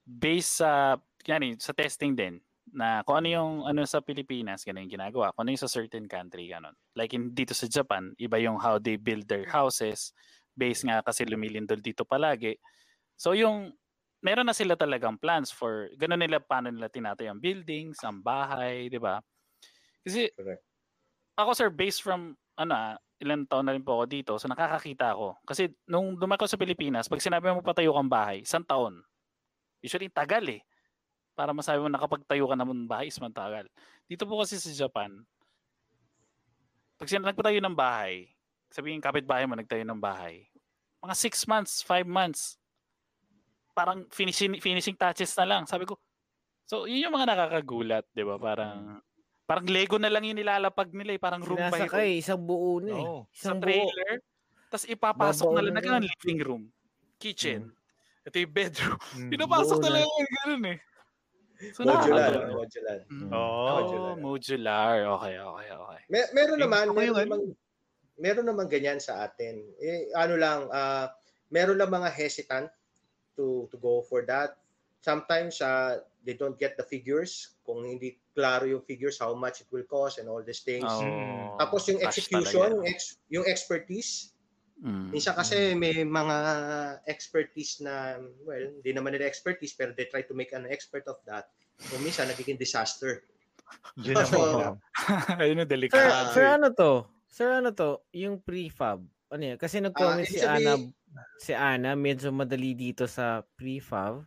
based sa, yan eh, sa testing din, na kung ano yung ano sa Pilipinas, ganun yung ginagawa. Kung ano yung sa certain country, ganun. Like in, dito sa Japan, iba yung how they build their houses, based nga kasi lumilindol dito palagi. So yung, meron na sila talagang plans for, ganun nila, paano nila tinatay ang buildings, ang bahay, di ba? Kasi, Correct. ako sir, based from, ano ah, ilang taon na rin po ako dito, so nakakakita ako. Kasi nung dumako sa Pilipinas, pag sinabi mo patayo kang bahay, isang taon. Usually, tagal eh. Para masabi mo nakapagtayo ka naman ng bahay, is tagal. Dito po kasi sa Japan, pag sin- nagpatayo ng bahay, sabihin kapitbahay mo nagtayo ng bahay, mga 6 months, 5 months, parang finishing finishing touches na lang. Sabi ko, so yun yung mga nakakagulat, 'di ba? Parang parang Lego na lang yung nilalapag nila eh, parang room by room Sinasakay, isang buo na eh. Sa Isang buo. trailer. Tapos ipapasok na lang na ng living room, kitchen, ito yung bedroom. Mm. Pinapasok na. lang yung ganun eh. So, Modular. nakakatawa. Modular. Mm. Oo. Oh, modular. Okay, okay, okay. Mer- meron naman, yung meron naman, meron naman ganyan sa atin. Eh, ano lang, ah, meron lang mga hesitant to to go for that. Sometimes uh, they don't get the figures kung hindi klaro yung figures how much it will cost and all these things. Oh, Tapos yung execution, yung, ex- yung expertise, Mm. minsan kasi may mga expertise na, well, hindi naman nila expertise pero they try to make an expert of that. So minsan nagiging disaster. Yun ang So, mga- Ayun yung Sir, delikado. sir, eh. ano to? Sir, ano to? Yung prefab. Ano yan? Kasi nag-comment Ah, si Ana, si Ana, medyo madali dito sa prefab.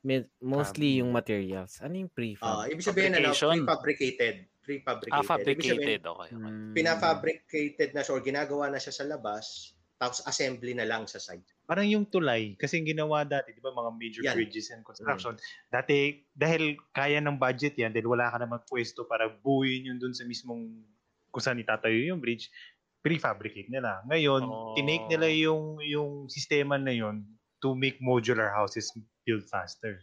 Med- mostly yung materials. Ano yung prefab? ibig sabihin ano, prefabricated. Prefabricated. Ah, Ibig sabihin, fabricated. Okay. okay. Hmm. pinafabricated na siya or ginagawa na siya sa labas, tapos assembly na lang sa site. parang yung tulay kasi yung ginawa dati, 'di ba, mga major Yan. bridges and construction. Dati dahil kaya ng budget 'yan, dahil wala ka namang pwesto para buuin yun dun sa mismong kung saan itatayo yung bridge, prefabricate nila. Ngayon, Oh. tinake nila yung yung sistema na yun to make modular houses build faster.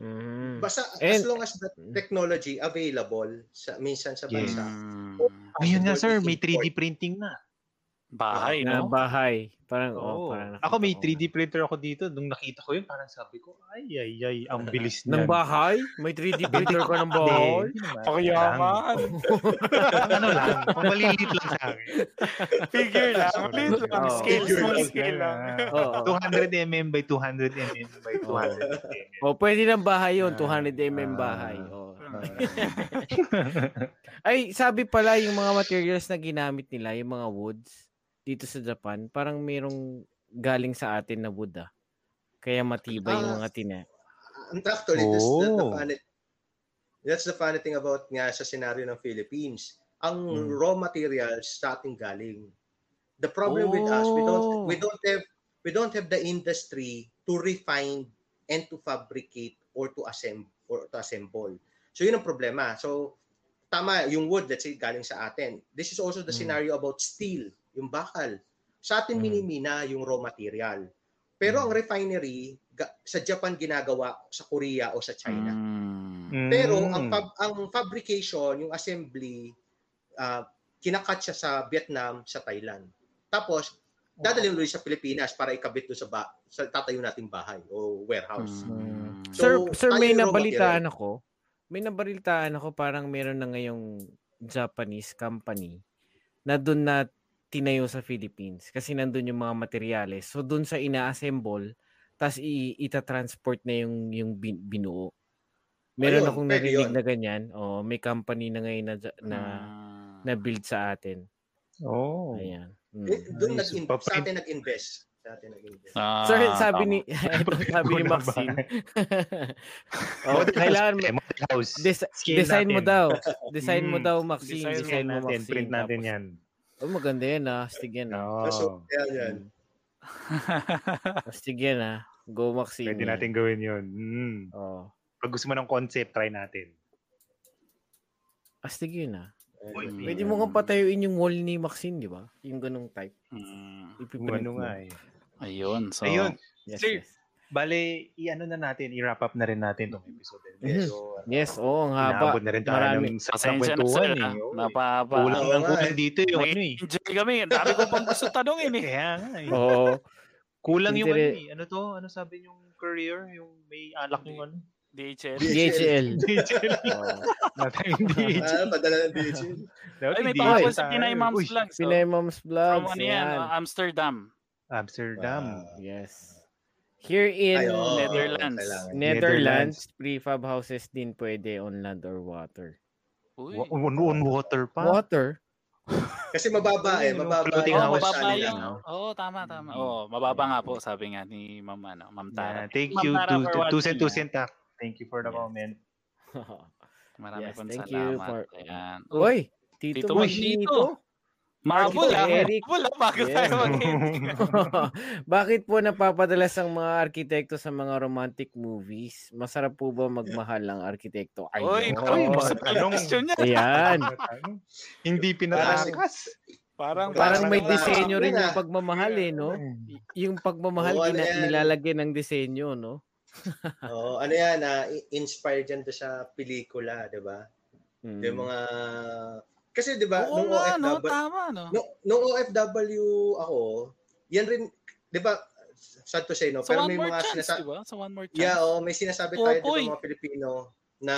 Mhm. Basta And- as long as the technology available sa minsan sa bansa. Mm. Ayun nga sir, may 3D import. printing na. Bahay, Na no? bahay. Parang, oh, Oo. parang ako may nakita ko 3D printer ako dito. Nung nakita ko yun, parang sabi ko, ay, ay, ay, ang bilis nga. Ng bahay? May 3D printer ka ng bahay? Pakiyaman. ano lang, malilit lang sa akin. Figure lang. Maliit lang. Scale, Figure small scale lang. Oo. 200 mm by 200 mm by 200 mm. Oh, pwede ng bahay yun, Ah, 200 mm ah. bahay. Oh. Ay, sabi pala yung mga materials na ginamit nila, yung mga woods dito sa Japan, parang merong galing sa atin na ah. Kaya matibay yung Ah. mga tina. Actually, that's the, the Oh. funny That's the funny thing about nga sa scenario ng Philippines. Ang Mm. raw materials sa ating galing. The problem with us, we don't Oh. we don't have we don't have the industry to refine and to fabricate or to assemble or to assemble. So yun ang problema. So tama yung wood let's say galing sa atin. This is also the Mm. scenario about steel, yung bakal. Sa atin Mm. minimina yung raw material. Pero Mm. ang refinery ga- sa Japan ginagawa sa Korea o sa China. Mm. Pero Mm. ang fab- ang fabrication, yung assembly, ah, kinakat siya sa Vietnam, sa Thailand. Tapos dadalhin ulit sa Pilipinas para ikabit doon sa, ba- sa tatayo nating bahay o warehouse. Mm. Sir, So, sir tayo may nabalitaan ako. May nabalitaan ako parang meron na ngayong Japanese company na doon na tinayo sa Philippines kasi nandun yung mga materyales. So doon sa ina-assemble tas i- ita-transport na yung yung bin- binuo. Meron Ayun, akong narinig yun. na ganyan. Oh, may company na ngayon na na, Mm. na build sa atin. Oh. Ayan. Mm. Eh, doon nag sa atin nag-invest. Sa atin nag-invest. Ah, Sir, sabi tama. ni ito, sabi ni? Maxine. oh, Model kailangan house, eh, model house. Des- design mo natin. daw. Design mo Mm. daw, Maxine. Design Design, mo, natin, Maxine. print natin Tapos, yan. Oh, maganda yan ah. Astig yan ah. So, No. yan, yan. Astig yan ah. Go Maxine. Pwede natin gawin yun. Mm. Oh. Pag gusto mo ng concept, try natin. Astig yun ah. Mm. Pwede mo kang patayuin yung wall ni Maxine, di ba? Yung ganong type. Mm, ano mo. nga eh. ayun. So, Ayun. Yes, Sir, yes. Bale, i-ano na natin, i-wrap up na rin natin itong episode. Mhm. So, Yes, oo, ang haba. Inaabot na rin tayo Marami. ng sa na kwentuhan sir. eh. ah. Oo. Napapa. Kulang lang nga kulang eh. dito yung ano eh. Enjoy kami. Ang dami ko pang gusto tanongin eh. Kaya nga eh. Oo. Kulang yung ano eh. Ano to? Ano sabi yung career? Yung may alak yung ano? DHL. DHL. DHL. Natin yung DHL. Ah, padala ng DHL. Ay, may si tayo. Pinay Moms Vlogs. oh. Pinay Moms From Vlogs. ano yan, uh, Amsterdam. Amsterdam. Yes. Here in Ay, Netherlands. kailangan. Netherlands, prefab houses din pwede on land or water. Uy. Wa- On, on water pa. Water? Kasi mababa eh. Yung Mababa floating house mababa nila. Oo, tama, tama. Mm. Oo, mababa nga po, sabi nga ni Ma'am, ano, Ma'am Tara. Yeah, thank Ma'am you Tara to, to, to to ah. Thank you for the Yes. comment. Marami Yes, pong thank salamat. you for- Ayan. Uy, Tito, Tito Magnito. Mabul Tito ah. Eric. Mabul ah, bago Yes. tayo mag-ending. Bakit po napapadalas ang mga arkitekto sa mga romantic movies? Masarap po ba magmahal ang arkitekto? Ayun. naku, Ayun. basta Anong- question niya. Ayan. Hindi pinatakas. Parang, Parang may disenyo rin yung pagmamahal eh, no? Yung pagmamahal, ano ina- yan? nilalagyan ng disenyo, no? Oo, ano yan, ah, i- inspired yan to sa pelikula, di ba? Mm. Yung mga... Kasi di ba, nung nga, no? OFW, Tama, no? nung, nung OFW ako, yan rin, di ba, sad to say, no? Sa pero one may more mga chance, sinasa- di ba? Sa one more chance. Yeah, oh, may sinasabi tayo di boy. ba, mga Pilipino na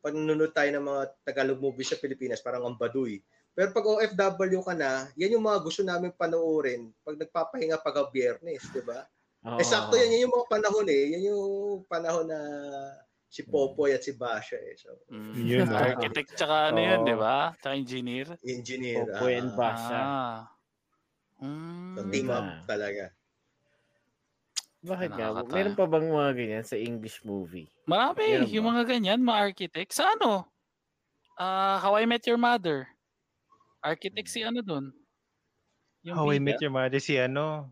pag nanonood tayo ng mga Tagalog movies sa Pilipinas, parang ang baduy. Pero pag OFW ka na, yan yung mga gusto namin panoorin pag nagpapahinga pag biyernes, di ba? Oo. Eh sakto yan, yan yung mga panahon eh. Yan yung panahon na si Popoy at si Basha eh. So, Mm. Yun, no? Architect tsaka ano yun, Oo. di ba? Tsaka engineer. engineer. Popoy and ah, Basha. Ah. Mm. so team up Ah. talaga. Bakit nga? Meron pa bang mga ganyan sa English movie? Marami, Meron yung ba? mga ganyan, mga architect. Sa ano? Ah, How I Met Your Mother. Architect si ano dun? Yung How I Met Your Mother si ano.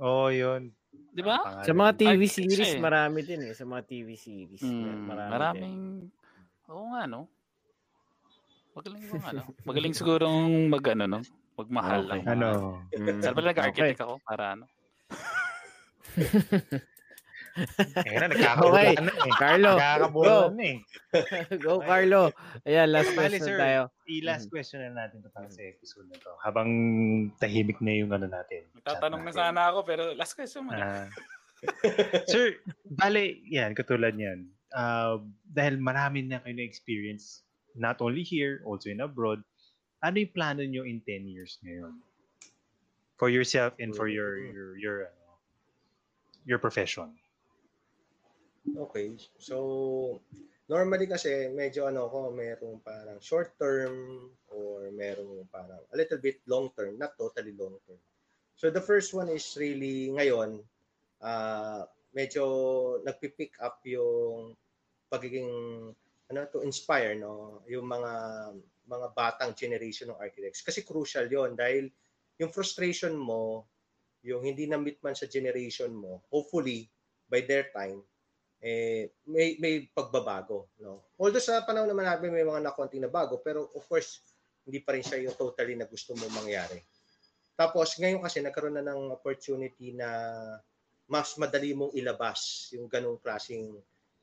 Oo, oh, yun. Di ba? Sa mga TV series, eh. marami din eh. Sa mga TV series. Mm, marami maraming, oo nga no. Magaling yung ano. Magaling sigurong mag ano no. Magmahal Okay. ng mga- Ano? din. Mm. Saan pala nag-architect ako para ano? Eh, na, nagkakabulan na eh. Carlo, Nagkakabulan na eh. go Carlo. Ayan, last Bali, question sir. tayo. I-last Mhm. question na natin to para sa episode na to. Habang tahimik na yung ano natin. Magtatanong na sana ako pero last question mo. na. Ah. sir, bale, yan, katulad yan. Uh, dahil marami na kayo na-experience, not only here, also in abroad, ano yung plano nyo in 10 years ngayon? For yourself and for your your your ano, your profession. Okay. So, normally kasi medyo ano ko, merong parang short term or merong parang a little bit long term, not totally long term. So, the first one is really ngayon, uh, medyo nagpi-pick up yung pagiging ano to inspire no yung mga mga batang generation ng architects kasi crucial yon dahil yung frustration mo yung hindi na meet man sa generation mo hopefully by their time eh may may pagbabago no? Although sa panahon naman natin may mga nakonting na bago pero of course hindi pa rin siya yung totally na gusto mo mangyari. Tapos ngayon kasi nagkaroon na ng opportunity na mas madali mong ilabas yung ganong klaseng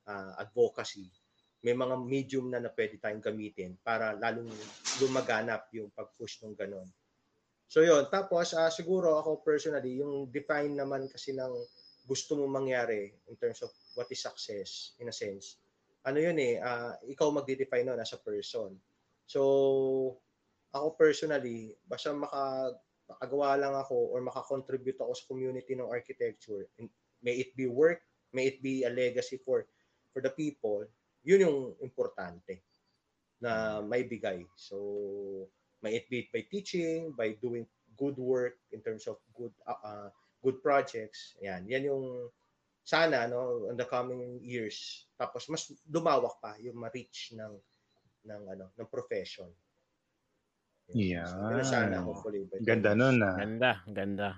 ah, advocacy. May mga medium na na pwede tayong gamitin para lalong lumaganap yung pag-push ng ganon. So yun. Tapos ah, siguro ako personally yung define naman kasi ng gusto mo mangyari in terms of what is success in a sense ano yun eh ah, ikaw magde-define nun as a person. So ako personally basta maka makagawa lang ako or makakontribute ako sa community ng architecture may it be work may it be a legacy for for the people yun yung importante na may bigay. So may it be by teaching by doing good work in terms of good uh, uh, good projects yan yan yung sana no in the coming years tapos mas lumawak pa yung ma-reach ng ng ano ng profession Yan. Yun sana, hopefully. by Ganda nun ah. Ganda, ganda.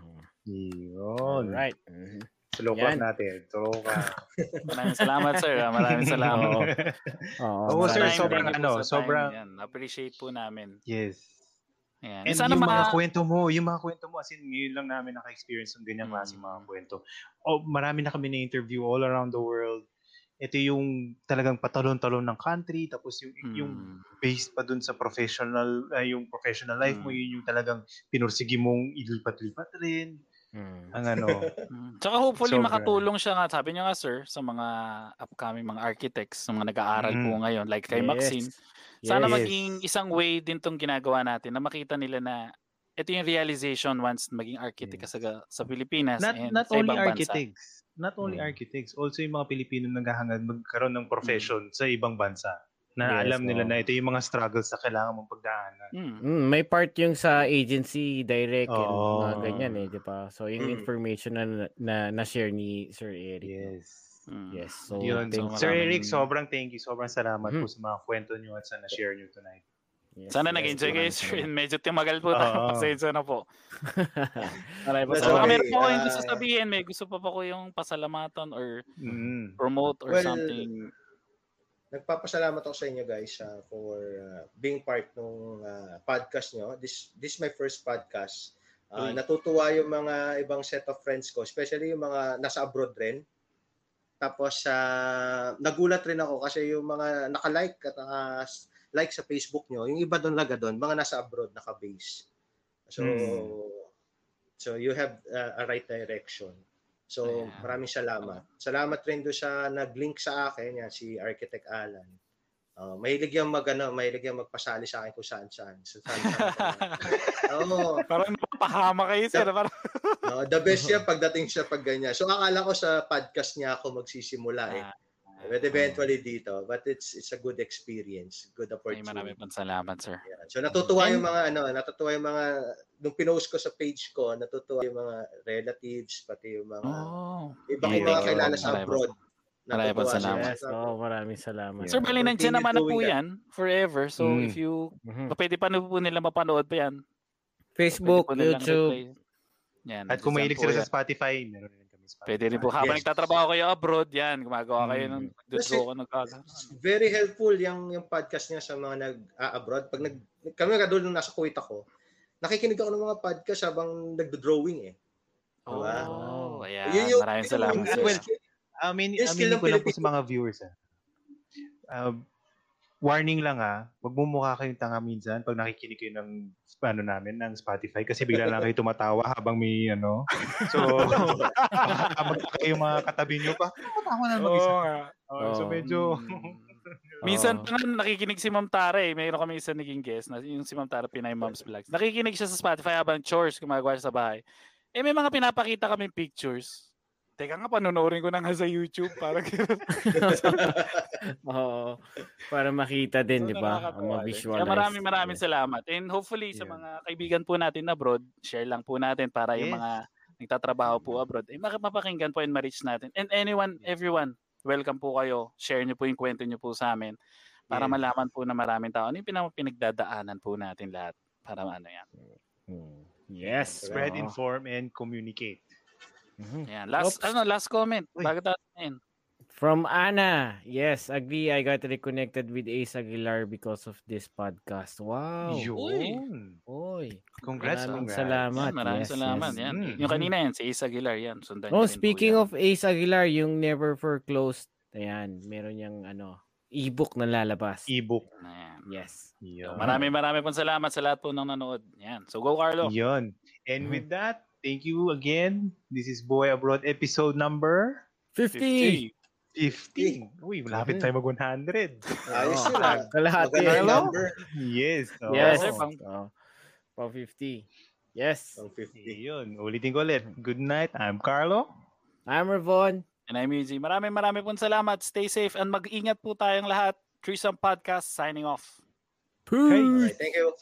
Yun. Alright. Mhm. Slow clap natin. Slow clap. Maraming salamat, sir. ah. Maraming salamat. Oo. Oo, Oo, sir, sobrang ano, time. sobrang- Yan, appreciate po namin. yes. Ayan. And Sana yung mga... mga kwento mo, yung mga kwento mo, as in, ngayon lang namin naka-experience ng ganyan Mm. klase mga kwento. O, marami na kami na-interview all around the world. Ito yung talagang patalon-talon ng country, tapos yung, yung Mm. based pa dun sa professional, ah, yung professional life mo, Mm. yun yung talagang pinursigi mong ilipat-lipat rin. Mm. Ang ano, Mm. Tsaka hopefully Sobra. makatulong siya nga, sabi niya nga sir, sa mga upcoming mga architects, sa mga nag-aaral po Mm. ngayon, like kay Yes. Maxine. Sana Yes. maging isang way din tong ginagawa natin na makita nila na ito yung realization once maging architect ka sa, sa Pilipinas not, and not sa only ibang bansa. architects, not only Mm. architects, also yung mga Pilipino naghahangad magkaroon ng profession sa ibang bansa. Na Yes, alam nila na ito yung mga struggles na kailangan mong pagdaanan. Mm. Mm, may part yung sa agency direct and Oo. mga ganyan eh, 'di ba? So yung Mm. information na na, na share ni Sir Eric. Yes. Mm. Yes. So Yun. thank- Sir Eric, sobrang thank you. Sobrang salamat Mhm. po sa mga kwento nyo at sa na-share nyo tonight. yes, Sana yes, nag-enjoy kayo sir. Medyo timagal po tayo. Oo. Pasensya na po. Maraming po salamat. okay. Meron po kayong gusto sabihin. May gusto pa po ko yung pasalamatan or Mm. promote or Well, something. Nagpapasalamat ako sa inyo guys uh, for uh, being part ng uh, podcast nyo. This this is my first podcast. Uh, Uy. natutuwa yung mga ibang set of friends ko, especially yung mga nasa abroad rin. Tapos uh, nagulat rin ako kasi yung mga naka-like at naka like sa Facebook nyo, yung iba doon laga doon, mga nasa abroad naka-base. So Hmm. so you have uh, a right direction. So Ayan. maraming salamat. Salamat rin doon sa nag-link sa akin, yan, si Architect Alan. Uh, mahilig yung mag ano, mahilig yung magpasali sa akin kung saan saan. So, saan, saan, Oo. Parang napapahama kayo sir. Parang, No, the best yan pagdating siya pag ganyan. So akala ko sa podcast niya ako magsisimula eh. Ah, But eventually dito, but it's it's a good experience, good Ay, opportunity. marami pong salamat sir. Yeah. So natutuwa yung mga ano, natutuwa yung mga nung pinost ko sa page ko, natutuwa yung mga relatives pati yung mga Oh. iba kong Yeah. mga kilala sa Marami abroad. Marami Natutuwa pong salamat. Yes, oh, maraming salamat. Sir, bali nandiyan Continue naman na po that. yan forever. So Mm. if you, Mhm. pwede pa na po nila mapanood pa yan. Facebook, po YouTube. Yan, At kung nandiyan mahilig po sila yan. sa Spotify, meron Spotify. Pwede rin po. Habang Yes. nagtatrabaho kayo abroad, yan, gumagawa kayo ng Mm. doon Kasi- ko nagkaka. Very helpful yung yung podcast niya sa mga nag-abroad. Pag nag kami kadul nung nasa Kuwait ako, nakikinig ako ng mga podcast habang nagdo-drawing eh. Diba? Oh, ayan. Yun yung- Maraming salamat. Well, Yung skill aminin ng ko lang po sa mga viewers. Ah. Uh, warning lang ah, wag mo mukha kayong tanga minsan pag nakikinig kayo ng ano namin ng Spotify kasi bigla lang kayo tumatawa habang may ano. So baka magtaka yung mga katabi niyo pa. Tumatawa na mag-isa. nga. Oh, so medyo Mm. Minsan pa nga nakikinig si Ma'am Tara eh. Mayroon kami isa naging guest na yung si Ma'am Tara Pinay Moms Vlogs. Nakikinig siya sa Spotify habang chores gumagawa siya sa bahay. Eh may mga pinapakita kami pictures. Teka nga, panonoorin ko na nga sa YouTube. Parang Oo. Para makita din, So, 'di ba? ma-visualize. Kaya maraming maraming Yes. salamat. And hopefully sa Yeah. mga kaibigan po natin abroad, share lang po natin para yung Yes. mga nagtatrabaho po abroad, eh mak- mapakinggan po and ma-reach natin. And anyone, everyone, welcome po kayo. Share nyo po yung kwento nyo po sa amin para Yes. malaman po na maraming tao. Ano yung pinagdadaanan po natin lahat para ano yan. Hmm. Yes. spread, inform, and communicate. Mhm. Yan. Last, Oops. ano, last comment. Bago tayo. From Anna, yes, agree. I got reconnected with Ace Aguilar because of this podcast. Wow. Yun. Oy. Congrats, Maraming congrats. salamat. Yan, maraming Yes, salamat. yes. Yan. Mm. Yung kanina yan, si Ace Aguilar yan. Sundan Oh, speaking yan. of Ace Aguilar, yung Never Foreclosed, ayan, meron yung ano, ebook na lalabas. E-book. Ayan. yes. Yun. Maraming maraming pong salamat sa lahat po ng nanood. Yan. So go Carlo. Yun. And Mhm. with that, thank you again. This is Boy Abroad episode number 50! 15. Uy, malapit Mhm. tayo mag-100. Ayos Oo. yun ah. Kalahati. Magandang Hello? number. Yes. oo. Yes. sir, pang- Oh, pang 50. Yes. Ang 50. Yun. Ulitin ko ulit. Good night. I'm Carlo. I'm Ravon. And I'm Eugene. Maraming maraming pong salamat. Stay safe and mag-ingat po tayong lahat. Threesome Podcast signing off. Peace. Alright, thank you.